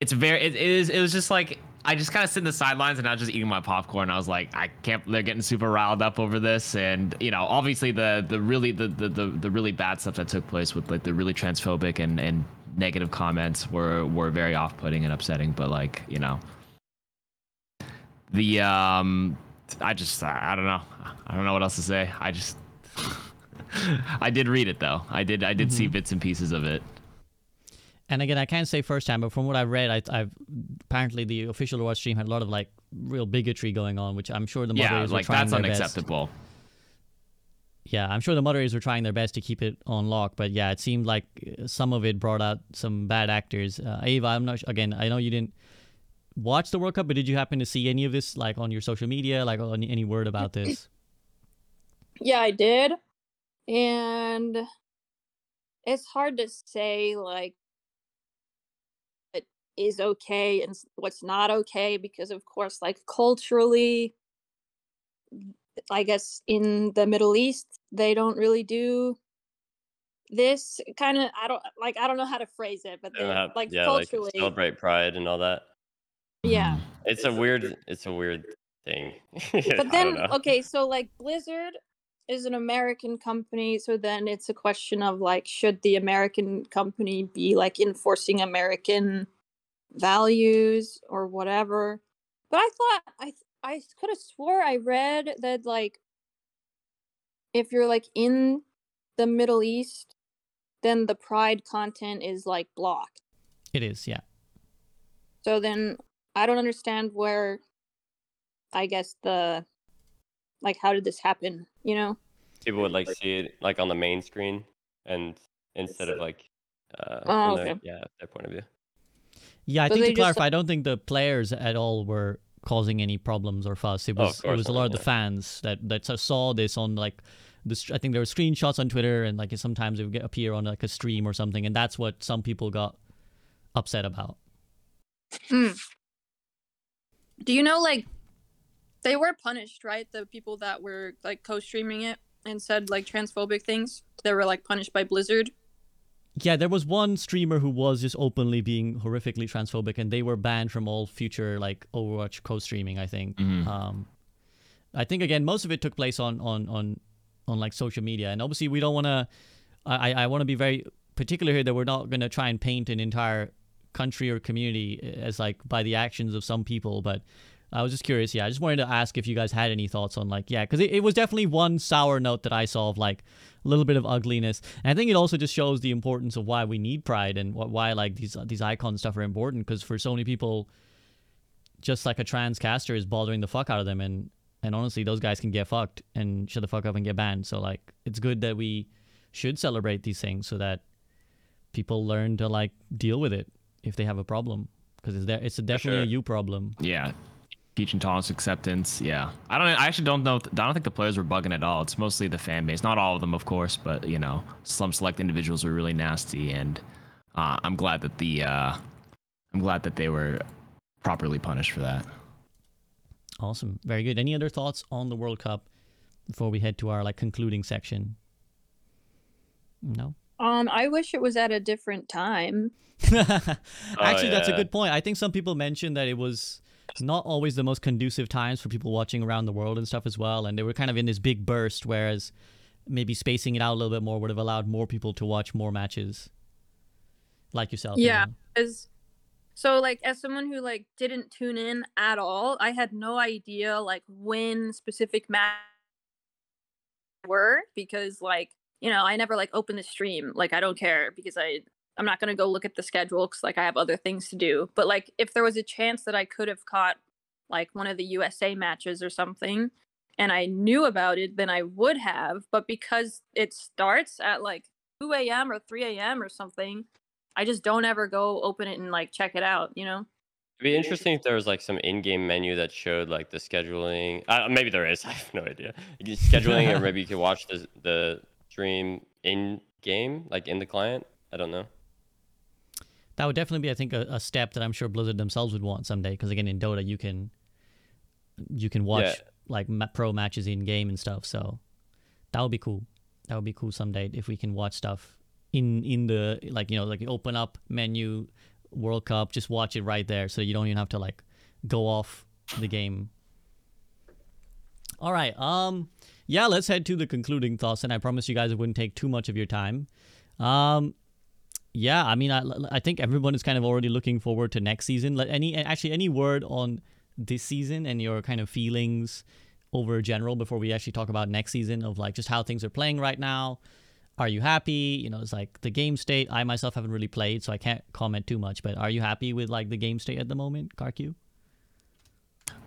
it's very, it, it is, it was just like, I just kind of sit in the sidelines and I was just eating my popcorn. I was like, I can't. They're getting super riled up over this, and you know, obviously the the really the the the, the really bad stuff that took place with like the really transphobic and and negative comments were were very off putting and upsetting. But like you know, the um, I just I don't know. I don't know what else to say. I just. *laughs* I did read it though. I did. I did see bits and pieces of it. And again, I can't say firsthand, but from what I've read, I, I've apparently the official Overwatch stream had a lot of like real bigotry going on, which I'm sure the Yeah, moderators like were trying that's their best. unacceptable. Yeah, I'm sure the moderators were trying their best to keep it on lock, but yeah, it seemed like uh, some of it brought out some bad actors. Uh, Ava, I'm not. Again, I know you didn't watch the World Cup, but did you happen to see any of this, like on your social media, like on any word about this? Yeah, I did. And it's hard to say like what is okay and what's not okay because of course like culturally I guess in the Middle East they don't really do this kind of I don't like I don't know how to phrase it but They have- like yeah, like culturally celebrate pride and all that. yeah Mhm. It's a weird. It's a weird thing. *laughs* But then okay so like blizzard is an american company so then it's a question of like should the american company be like enforcing american values or whatever but i thought i i could have swore i read that like if you're like in the middle east then the pride content is like blocked it is, yeah. so then I don't understand where I guess the like how did this happen, you know? People would like see it like on the main screen and instead of like uh Oh, from their- yeah, their point of view. Yeah, I But think they to just- clarify, I don't think the players at all were causing any problems or fuss. It Oh, was it was a lot of the yeah. fans that that saw this on like the str- I think there were screenshots on Twitter and like sometimes it would get, appear on like a stream or something, and that's what some people got upset about. Do you know like they were punished, right? The people that were like co-streaming it and said like transphobic things, they were like punished by Blizzard. Yeah, there was one streamer who was just openly being horrifically transphobic, and they were banned from all future like Overwatch co-streaming. I think. Mhm. Um, I think again, most of it took place on on on on like social media, and obviously we don't want to. I I want to be very particular here that we're not going to try and paint an entire country or community as like by the actions of some people, but. I was just curious. Yeah, I just wanted to ask if you guys had any thoughts on like, yeah, because it, it was definitely one sour note that I saw of like a little bit of ugliness. And I think it also just shows the importance of why we need pride and what why like these uh, these icon stuff are important. Because for so many people, just like a trans caster is bothering the fuck out of them, and and honestly, those guys can get fucked and shut the fuck up and get banned. So like, it's good that we should celebrate these things so that people learn to like deal with it if they have a problem. Because it's there, it's a definitely a you problem. Yeah. Teaching tolerance, acceptance. Yeah. I don't. I actually don't know. I don't think the players were bugging at all. It's mostly the fan base. Not all of them, of course, but you know, some select individuals were really nasty, and uh, I'm glad that the. Uh, I'm glad that they were properly punished for that. Awesome. Very good. Any other thoughts on the World Cup before we head to our like concluding section? No. Um, I wish it was at a different time. *laughs* Actually, that's a good point. I think some people mentioned that it was not always the most conducive times for people watching around the world and stuff as well, and they were kind of in this big burst, whereas maybe spacing it out a little bit more would have allowed more people to watch more matches, like yourself. you Yeah. know? As so like as someone who like didn't tune in at all, I had no idea like when specific matches were because like you know I never like open the stream like I don't care because I I'm not gonna go look at the schedule because like I have other things to do. But like if there was a chance that I could have caught like one of the USA matches or something and I knew about it, then I would have. But because it starts at like 2 a.m. or 3 a.m. or something, I just don't ever go open it and like check it out, you know? It'd be interesting if there was like some in-game menu that showed like the scheduling. Uh, maybe there is. *laughs* I have no idea. *laughs* Scheduling, or maybe you could watch the the stream in game, like in the client. I don't know. That would definitely be, I think, a, a step that I'm sure Blizzard themselves would want someday. Because again, in Dota, you can you can watch Yeah. like pro matches in game and stuff. So that would be cool. That would be cool someday if we can watch stuff in in the like you know like open up menu World Cup, just watch it right there, so you don't even have to like go off the game. All right. Um. Yeah. Let's head to the concluding thoughts, and I promise you guys it wouldn't take too much of your time. Um. Yeah, I mean, I, I think everyone is kind of already looking forward to next season. Like any actually any word on this season and your kind of feelings over general before we actually talk about next season of like just how things are playing right now. Are you happy? You know, it's like the game state. I myself haven't really played, so I can't comment too much. But are you happy with like the game state at the moment, Karq?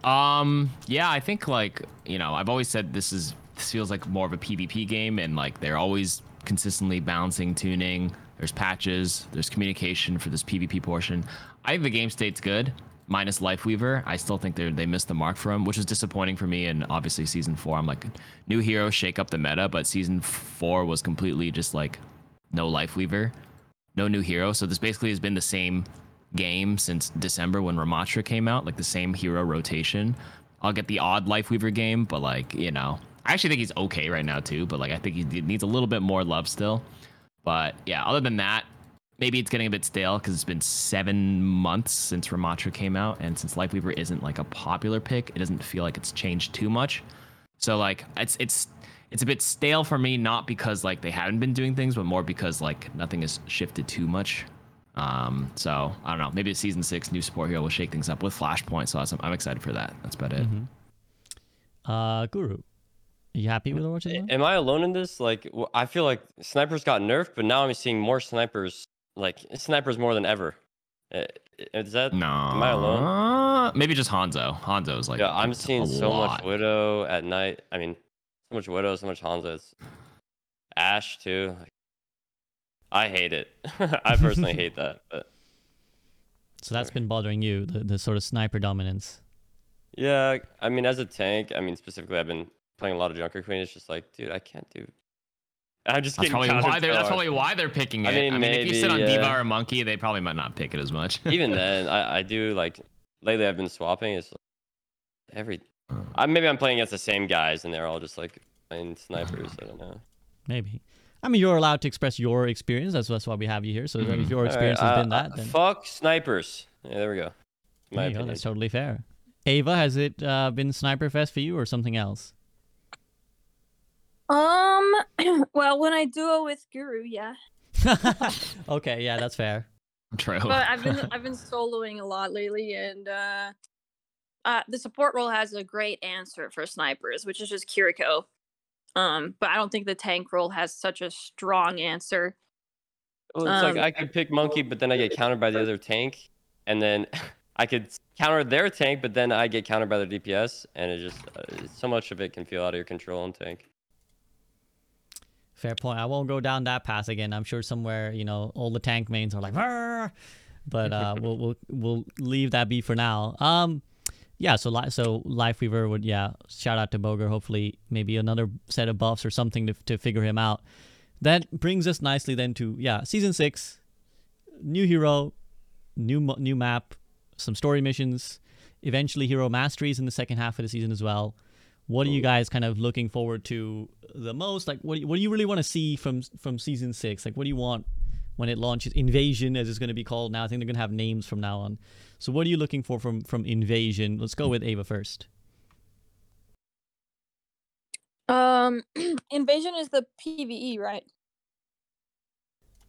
Um, yeah, I think like you know, I've always said this is this feels like more of a PvP game, and like they're always consistently balancing tuning. There's patches, there's communication for this PvP portion. I think the game state's good, minus Lifeweaver. I still think they they missed the mark for him, which is disappointing for me. And obviously, season four, I'm like, new hero, shake up the meta. But season four was completely just like no Lifeweaver, no new hero. So this basically has been the same game since December when Ramatra came out, like the same hero rotation. I'll get the odd Lifeweaver game, but like, you know, I actually think he's okay right now too, but like I think he needs a little bit more love still. But yeah, other than that, maybe it's getting a bit stale because it's been seven months since Ramatra came out, and since Lifeweaver isn't like a popular pick, it doesn't feel like it's changed too much. So like it's it's it's a bit stale for me, not because like they haven't been doing things, but more because like nothing has shifted too much. Um, so I don't know. Maybe season six new support hero will shake things up with Flashpoint. So I'm, I'm excited for that. That's about it. Uh, Guru, you happy with Overwatch? at? Am I alone in this? Like, w- I feel like snipers got nerfed, but now I'm seeing more snipers. Like snipers more than ever. Uh, Is that No. Am I alone? Maybe just Hanzo. Hanzo is like. yeah, I'm seeing so much lot. Widow at night. I mean, so much Widow, so much Hanzo. It's Ash too. Like, I hate it. *laughs* I personally hate that. *laughs* But So that's been bothering you, the, the sort of sniper dominance. yeah, I mean, as a tank, I mean specifically, I've been playing a lot of Junker Queen. It's just like, dude, I can't do. I'm just That's getting probably countered why they're. That's probably why they're picking it. I I mean, mean, if you sit on maybe, D.Va yeah. or Monkey, they probably might not pick it as much. *laughs* Even *laughs* then, I, I do like lately. I've been swapping. It's like every. I, maybe I'm playing against the same guys, and they're all just like playing snipers. I don't know. Maybe. I mean, you're allowed to express your experience. That's, that's why we have you here. So if Mhm. your experience right, has uh, been that, uh, then fuck snipers. Yeah, there we go. My there you go. opinion. That's totally fair. Ava, has it uh, been Sniper Fest for you or something else? Um, *clears throat* well, when I duo with Guru, yeah. *laughs* okay, yeah, that's fair. True. But I've been *laughs* I've been soloing a lot lately, and uh, uh, the support role has a great answer for snipers, which is just Kiriko. Um, but I don't think the tank role has such a strong answer. Well, it's like Um, I could pick monkey, but then I get countered by the other tank, and then *laughs* I could counter their tank, but then I get countered by their DPS, and it just uh, so much of it can feel out of your control in tank. Fair point. I won't go down that path again. I'm sure somewhere, you know, all the tank mains are like, "Arr!" but uh, *laughs* we'll we'll we'll leave that be for now. Um, yeah. So li- so Lifeweaver would yeah. Shout out to Boger. Hopefully, maybe another set of buffs or something to to figure him out. That brings us nicely then to yeah, season six, new hero, new new map, some story missions, eventually hero masteries in the second half of the season as well. What are you guys kind of looking forward to the most? Like, what do you, what do you really want to see from from season six? Like, what do you want when it launches? Invasion, as it's going to be called now. I think they're going to have names from now on. So, what are you looking for from from Invasion? Let's go with Ava first. Um, *clears throat* Invasion is the PVE, right?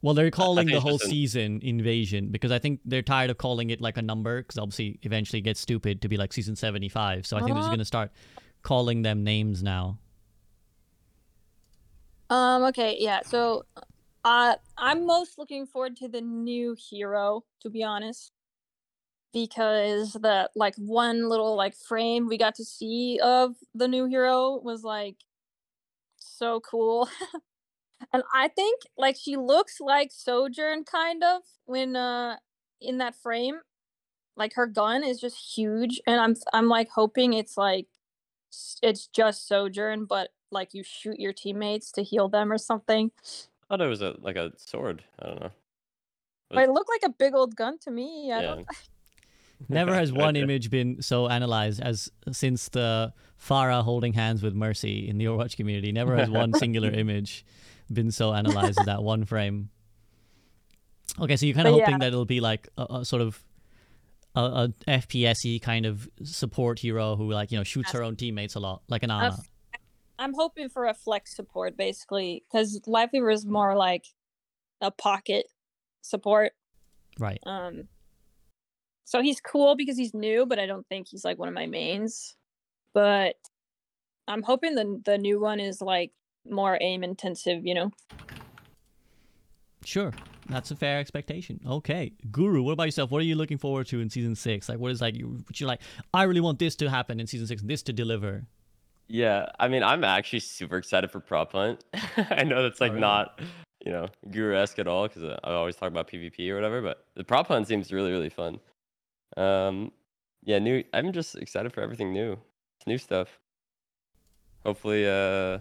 Well, they're calling the whole season Invasion because I think they're tired of calling it like a number because obviously eventually it gets stupid to be like season 75. So I think they're just Uh-huh. going to start calling them names now. Um, okay, yeah. So, uh, I'm most looking forward to the new hero, to be honest, because the like one little like frame we got to see of the new hero was like so cool. *laughs* and I think like she looks like Sojourn kind of when uh in that frame. Like her gun is just huge and I'm I'm like hoping it's like it's just Sojourn but like you shoot your teammates to heal them or something. I thought it was a like a sword. I don't know. But it looked like a big old gun to me. I don't *laughs* Never has one image been so analyzed as since the Pharah holding hands with Mercy in the Overwatch community. Never has one *laughs* singular image been so analyzed as that one frame. Okay, so you're kind of But hoping yeah. that it'll be like a, a sort of a, a FPS-y kind of support hero who like you know shoots her own teammates a lot, like an Ana. I'm hoping for a flex support basically because Lifeweaver is more like a pocket support. Right. Um, so he's cool because he's new, but I don't think he's like one of my mains. But I'm hoping the the new one is like more aim intensive. You know. Sure. That's a fair expectation. Okay. Guru, what about yourself? What are you looking forward to in season six? Like what is like you what you're like, I really want this to happen in season six and this to deliver. Yeah, I mean, I'm actually super excited for prop hunt. *laughs* I know that's like really? not, you know, guru-esque at all because I always talk about PvP or whatever. But the prop hunt seems really, really fun. Um, yeah, new. I'm just excited for everything new, It's new stuff. Hopefully, uh,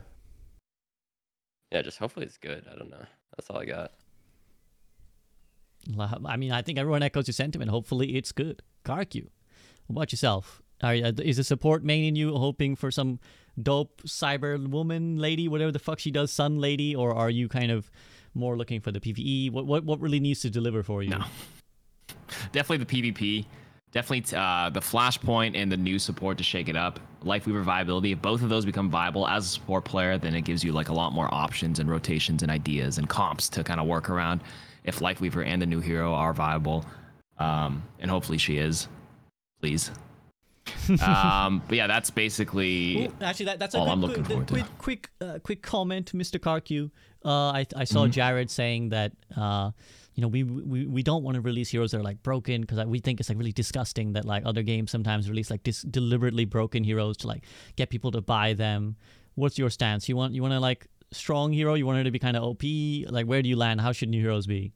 yeah, just hopefully it's good. I don't know. That's all I got. I mean, I think everyone echoes your sentiment. Hopefully, it's good. What about yourself? Are, is the support main in you hoping for some dope cyber woman lady, whatever the fuck she does, sun lady, or are you kind of more looking for the PVE? What what what really needs to deliver for you? No. Definitely the PvP. Definitely uh, the Flashpoint and the new support to shake it up. Lifeweaver viability. If both of those become viable as a support player, then it gives you like a lot more options and rotations and ideas and comps to kind of work around. If Lifeweaver and the new hero are viable, um, and hopefully she is, please. *laughs* um, but yeah, that's basically. Ooh, actually, that, that's a all good, I'm quick, looking forward to. quick, quick, uh, quick comment, Mr. Karq. Uh, I, I saw Mm-hmm. Jared saying that uh, you know, we we, we don't want to release heroes that are like broken because we think it's like really disgusting that like other games sometimes release like dis- deliberately broken heroes to like get people to buy them. What's your stance? You want you want to like strong hero? You want her to be kind of OP? Like where do you land? How should new heroes be?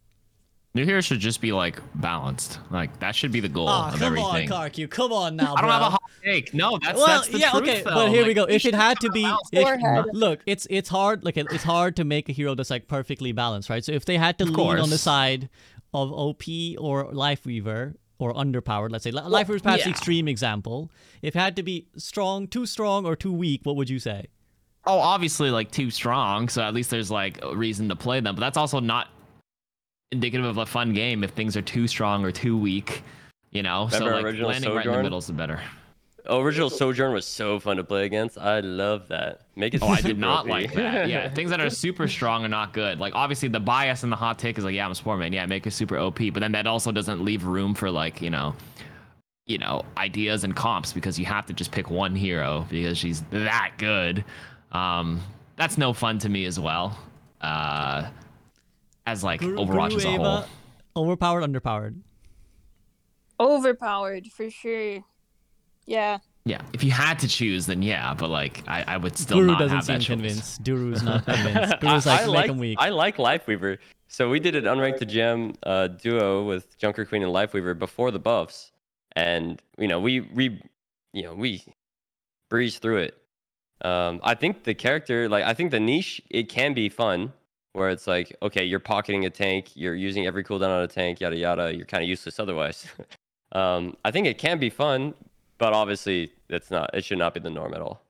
New heroes should just be like balanced. Like that should be the goal Ah, of come everything. Come on, Karku. Come on now, I don't bro. have a hot take. No, that's well, that's the yeah, truth, okay, though. but here we go. If it had to be, if- look, it's it's hard. Like it's hard to make a hero that's like perfectly balanced, right? So if they had to Of lean on the side of OP or Lifeweaver or underpowered, let's say Li- Lifeweaver is perhaps the yeah. extreme example. If it had to be strong, too strong, or too weak, what would you say? Oh, obviously, like too strong. So at least there's like a reason to play them. But that's also not indicative of a fun game if things are too strong or too weak. You know, so like original landing right in the Sojourn? middle is the better. Original Sojourn was so fun to play against. I love that. Make it. Oh, I did not OP. like that. *laughs* Yeah, things that are super strong are not good. Like obviously the bias and the hot take is like, yeah, I'm a sport man. Yeah, make it super OP. But then that also doesn't leave room for like you know, you know, ideas and comps because you have to just pick one hero because she's that good. Um, that's no fun to me as well. Uh, as like Guru- Overwatch Guru as a Ava, whole. Overpowered, underpowered. Overpowered for sure. Yeah. Yeah, if you had to choose, then yeah. But like, I, I would still Guru not doesn't have seem that choice. convinced. Guru's not *laughs* convinced. Guru's like, I, make like him weak. I like Lifeweaver. So we did an unranked to gem uh, duo with Junker Queen and Lifeweaver before the buffs, and you know we we you know we breezed through it. Um, I think the character, like I think the niche, it can be fun where it's like, okay, you're pocketing a tank, you're using every cooldown on a tank, yada yada. You're kind of useless otherwise. *laughs* um, I think it can be fun, but obviously it's not. It should not be the norm at all.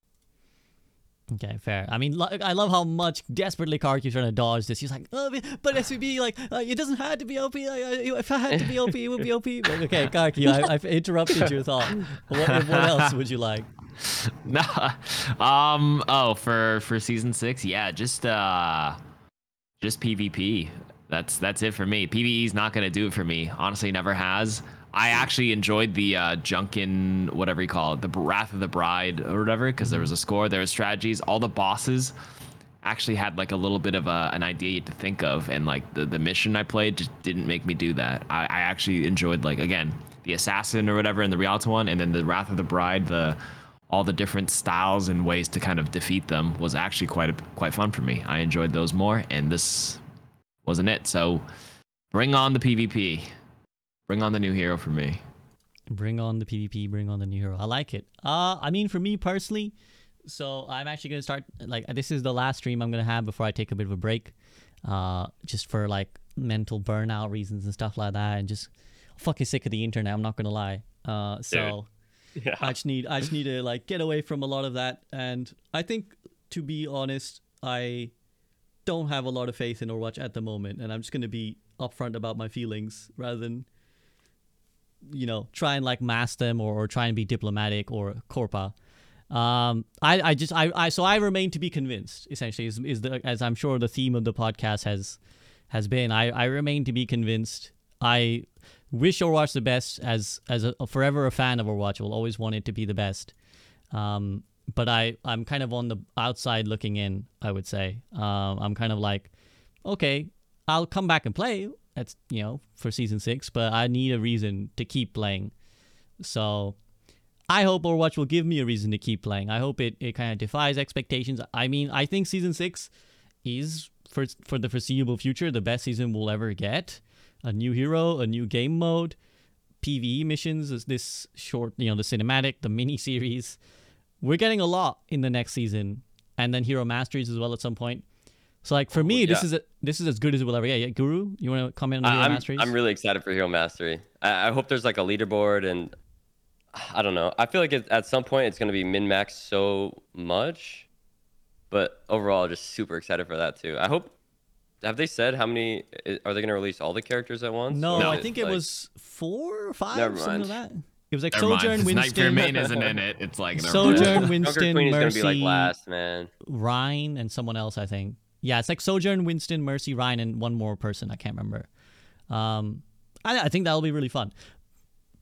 Okay, fair. I mean, lo- I love how much desperately KarQ's trying to dodge this. He's like, oh, but SVB, like, uh, it doesn't have to be OP. Uh, if I had to be OP, it would be OP. But, *laughs* okay, Karku, I, I've interrupted your thought. What, what else would you like? *laughs* Nah. um. Oh, for for season six, yeah, just uh, just PvP. That's that's it for me. PVE's not gonna do it for me. Honestly, never has. I actually enjoyed the uh, Junkin, whatever you call it, the Wrath of the Bride or whatever, because there was a score, there was strategies. All the bosses actually had like a little bit of a, an idea to think of, and like the, the mission I played just didn't make me do that. I, I actually enjoyed like again the assassin or whatever in the Rialto one, and then the Wrath of the Bride, the all the different styles and ways to kind of defeat them was actually quite a, quite fun for me. I enjoyed those more, and this wasn't it. So bring on the PvP. Bring on the new hero for me. Bring on the PvP, bring on the new hero. I like it. Uh, I mean, for me personally, so I'm actually gonna start like this is the last stream I'm gonna have before I take a bit of a break, uh, just for like mental burnout reasons and stuff like that, and just fucking sick of the internet. I'm not gonna lie. Uh, so Yeah. I just need I just need to like get away from a lot of that, and I think to be honest, I don't have a lot of faith in Overwatch at the moment, and I'm just gonna be upfront about my feelings rather than you know try and like mask them or, or try and be diplomatic or corpa. Um i i just i i so i remain to be convinced essentially is, is the as i'm sure the theme of the podcast has has been. I i remain to be convinced. I wish overwatch the best as as a, forever a fan of overwatch. Will always want it to be the best. Um but i i'm kind of on the outside looking in i would say. Um i'm kind of like okay i'll come back and play that's you know for season six but i need a reason to keep playing. So i hope overwatch will give me a reason to keep playing. I hope it, it kind of defies expectations. I mean i think season six is for for the foreseeable future the best season we'll ever get. A new hero a new game mode pve missions is this short you know the cinematic the mini series. We're getting a lot in the next season. And then hero masteries as well at some point so like for Oh, me, this is a, this is as good as it will ever get. Yeah, Guru, you want to comment on the I- hero I'm, masteries? I'm really excited for Hero Mastery. I, I hope there's like a leaderboard and I don't know. I feel like it, at some point it's going to be min max so much, but overall, just super excited for that too. I hope. Have they said how many? Are they going to release all the characters at once? no, or I think it like- was four or five, Never something like mind. that. It was like Never Sojourn, since Night Fear Winston, Main isn't in it. It's like *laughs* never Sojourn, mind. Winston, Queen is going to Mercy, be like last, man. Rein, and someone else. I think. Yeah, it's like Sojourn, Winston, Mercy, Rein, and one more person. I can't remember. Um, I, I think that'll be really fun.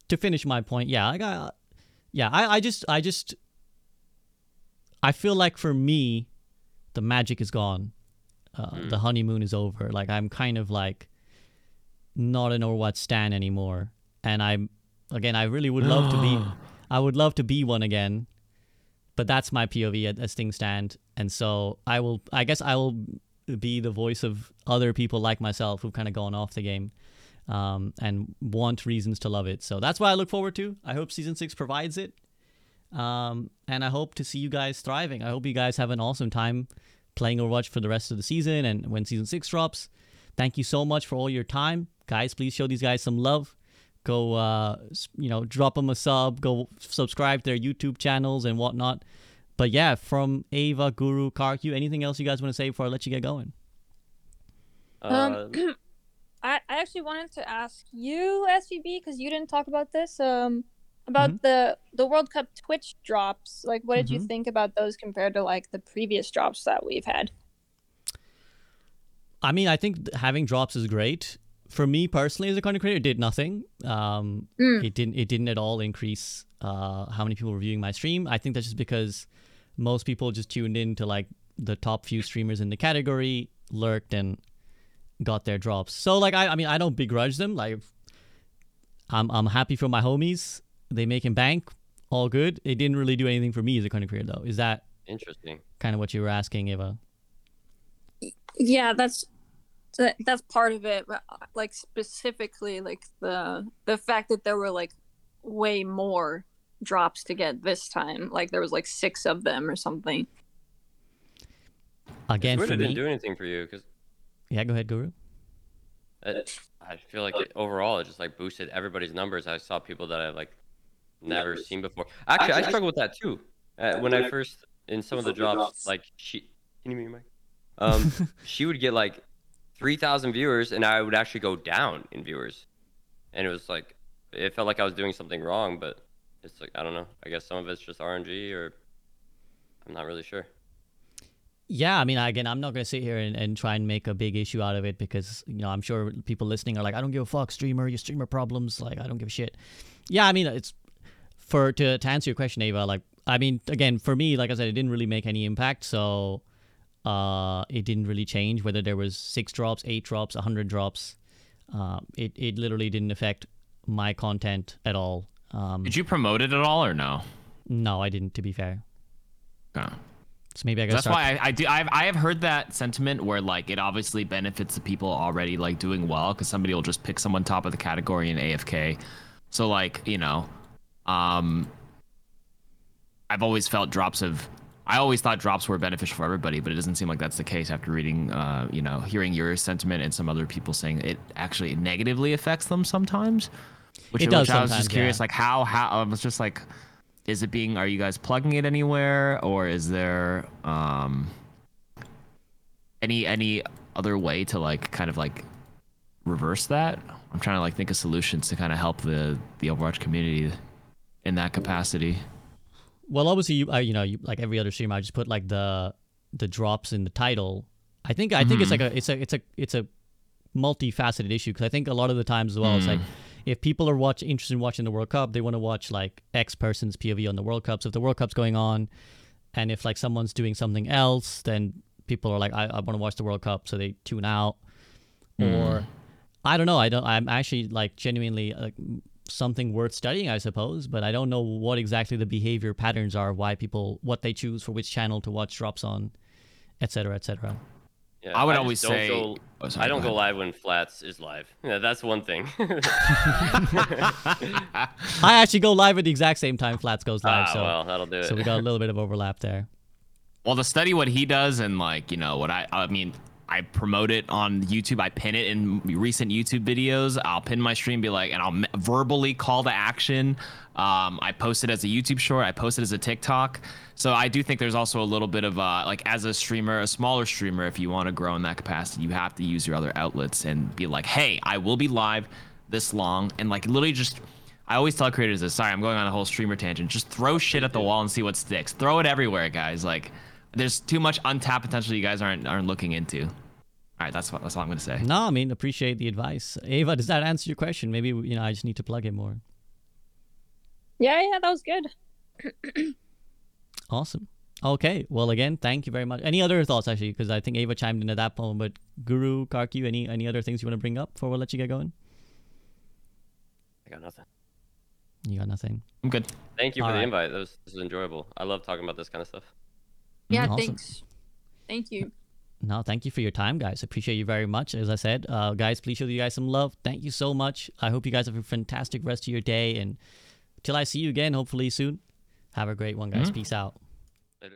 To finish my point, yeah, I got, yeah, I, I just, I just, I feel like for me, the magic is gone. Uh, The honeymoon is over. Like I'm kind of like, not an or what stan anymore, and I'm again I really would love to be *gasps* I would love to be one again, but that's my POV as things stand, and so I will I guess I will be the voice of other people like myself who've kind of gone off the game. Um, and want reasons to love it. So that's what I look forward to. I hope season six provides it. Um, and I hope to see you guys thriving. I hope you guys have an awesome time playing Overwatch for the rest of the season and when season six drops. Thank you so much for all your time, guys. Please show these guys some love. Go, uh, you know, drop them a sub. Go subscribe to their YouTube channels and whatnot. But yeah, from Ava, Guru, KarQ, anything else you guys want to say before I let you get going? Uh, Um, *clears throat* I, I actually wanted to ask you, SVB, because you didn't talk about this. Um, about Mhm. the the World Cup Twitch drops. Like, what did you Mhm. think about those compared to like the previous drops that we've had? I mean, I think having drops is great. For me personally, as a content creator, it did nothing. Um, Mm. It didn't. It didn't at all increase uh, how many people were viewing my stream. I think that's just because most people just tuned in to like the top few streamers in the category, lurked and got their drops. So like, I, I mean, I don't begrudge them. Like, I'm I'm happy for my homies. They make making bank, all good. It didn't really do anything for me as a content creator, though. Is that interesting. kind of what you were asking, Eva? Yeah, that's that, that's part of it. But like specifically, like the the fact that there were like way more drops to get this time. Like there was like six of them or something. Again, Twitter for didn't me. do anything for you because Yeah, go ahead, Guru. I feel like it, overall it just like boosted everybody's numbers. I saw people that I've like never seen before. Actually, I struggle with that too. Uh, when I first in some of the drops, like she, can you mute your mic? *laughs* Um, she would get like three thousand viewers, and I would actually go down in viewers, and it was like it felt like I was doing something wrong, but it's like I don't know. I guess some of it's just RNG, or I'm not really sure. Yeah, I mean, again, I'm not going to sit here and, and try and make a big issue out of it because, you know, I'm sure people listening are like, I don't give a fuck, streamer, your streamer problems. Like, I don't give a shit. Yeah, I mean, it's for to, to answer your question, Ava, like, I mean, again, for me, like I said, it didn't really make any impact. So uh, it didn't really change whether there was six drops, eight drops, a 100 drops. Uh, it, it literally didn't affect my content at all. Um, Did you promote it at all or no? no, I didn't, to be fair. No. So maybe I got to That's why I, I do. I've, I have heard that sentiment where like it obviously benefits the people already like doing well because somebody will just pick someone top of the category in AFK. So like you know, um, I've always felt drops of. I always thought drops were beneficial for everybody, but it doesn't seem like that's the case after reading, uh, you know, hearing your sentiment and some other people saying it actually negatively affects them sometimes. Which, It does which I was just curious, yeah. like how how I was just like, is it being? Are you guys plugging it anywhere, or is there um any any other way to like kind of like reverse that? I'm trying to like think of solutions to kind of help the the Overwatch community in that capacity. Well, obviously, you, uh, you know, you, like every other stream, I just put like the the drops in the title. I think I think it's like a it's a it's a it's a multifaceted issue because I think a lot of the times as well, it's like if people are watch interested in watching the World Cup, they want to watch like X person's POV on the World Cup. So if the World Cup's going on, and if like someone's doing something else, then people are like, I, I want to watch the World Cup, so they tune out. Hmm. Or I don't know. I don't. I'm actually like genuinely like something worth studying, I suppose. But I don't know what exactly the behavior patterns are, why people, what they choose for which channel to watch drops on, et cetera, et cetera. Yeah, I would just always don't say- go- Oh, sorry, I don't go go live when Flats is live. Yeah, that's one thing. *laughs* I actually go live at the exact same time Flats goes live, ah, so well, that'll do it. so we got a *laughs* little bit of overlap there. Well, to study what he does and like you know what I I mean I promote it on YouTube. I pin it in recent YouTube videos. I'll pin my stream, be like, and I'll verbally call to action. Um, I post it as a YouTube short. I post it as a TikTok. So I do think there's also a little bit of uh, like as a streamer, a smaller streamer, if you want to grow in that capacity, you have to use your other outlets and be like, hey, I will be live this long, and like literally just. I always tell creators this. Sorry, I'm going on a whole streamer tangent. Just throw shit at the wall and see what sticks. Throw it everywhere, guys. Like, there's too much untapped potential you guys aren't aren't looking into. All right, that's what that's all I'm gonna say. No, I mean appreciate the advice. Ava, does that answer your question? Maybe you know I just need to plug it more. Yeah, yeah, that was good. *clears throat* Awesome. Okay. Well, again, thank you very much. Any other thoughts, actually? Because I think Ava chimed in at that point. But Guru, KarQ, any any other things you want to bring up before we let you get going? I got nothing. You got nothing. I'm good. Thank you for All the invite. That was, this was enjoyable. I love talking about this kind of stuff. Yeah, Mm, awesome. thanks. Thank you. No, thank you for your time, guys. Appreciate you very much. As I said, uh, guys, please show you guys some love. Thank you so much. I hope you guys have a fantastic rest of your day. And till I see you again, hopefully soon, have a great one, guys. Mhm. Peace out.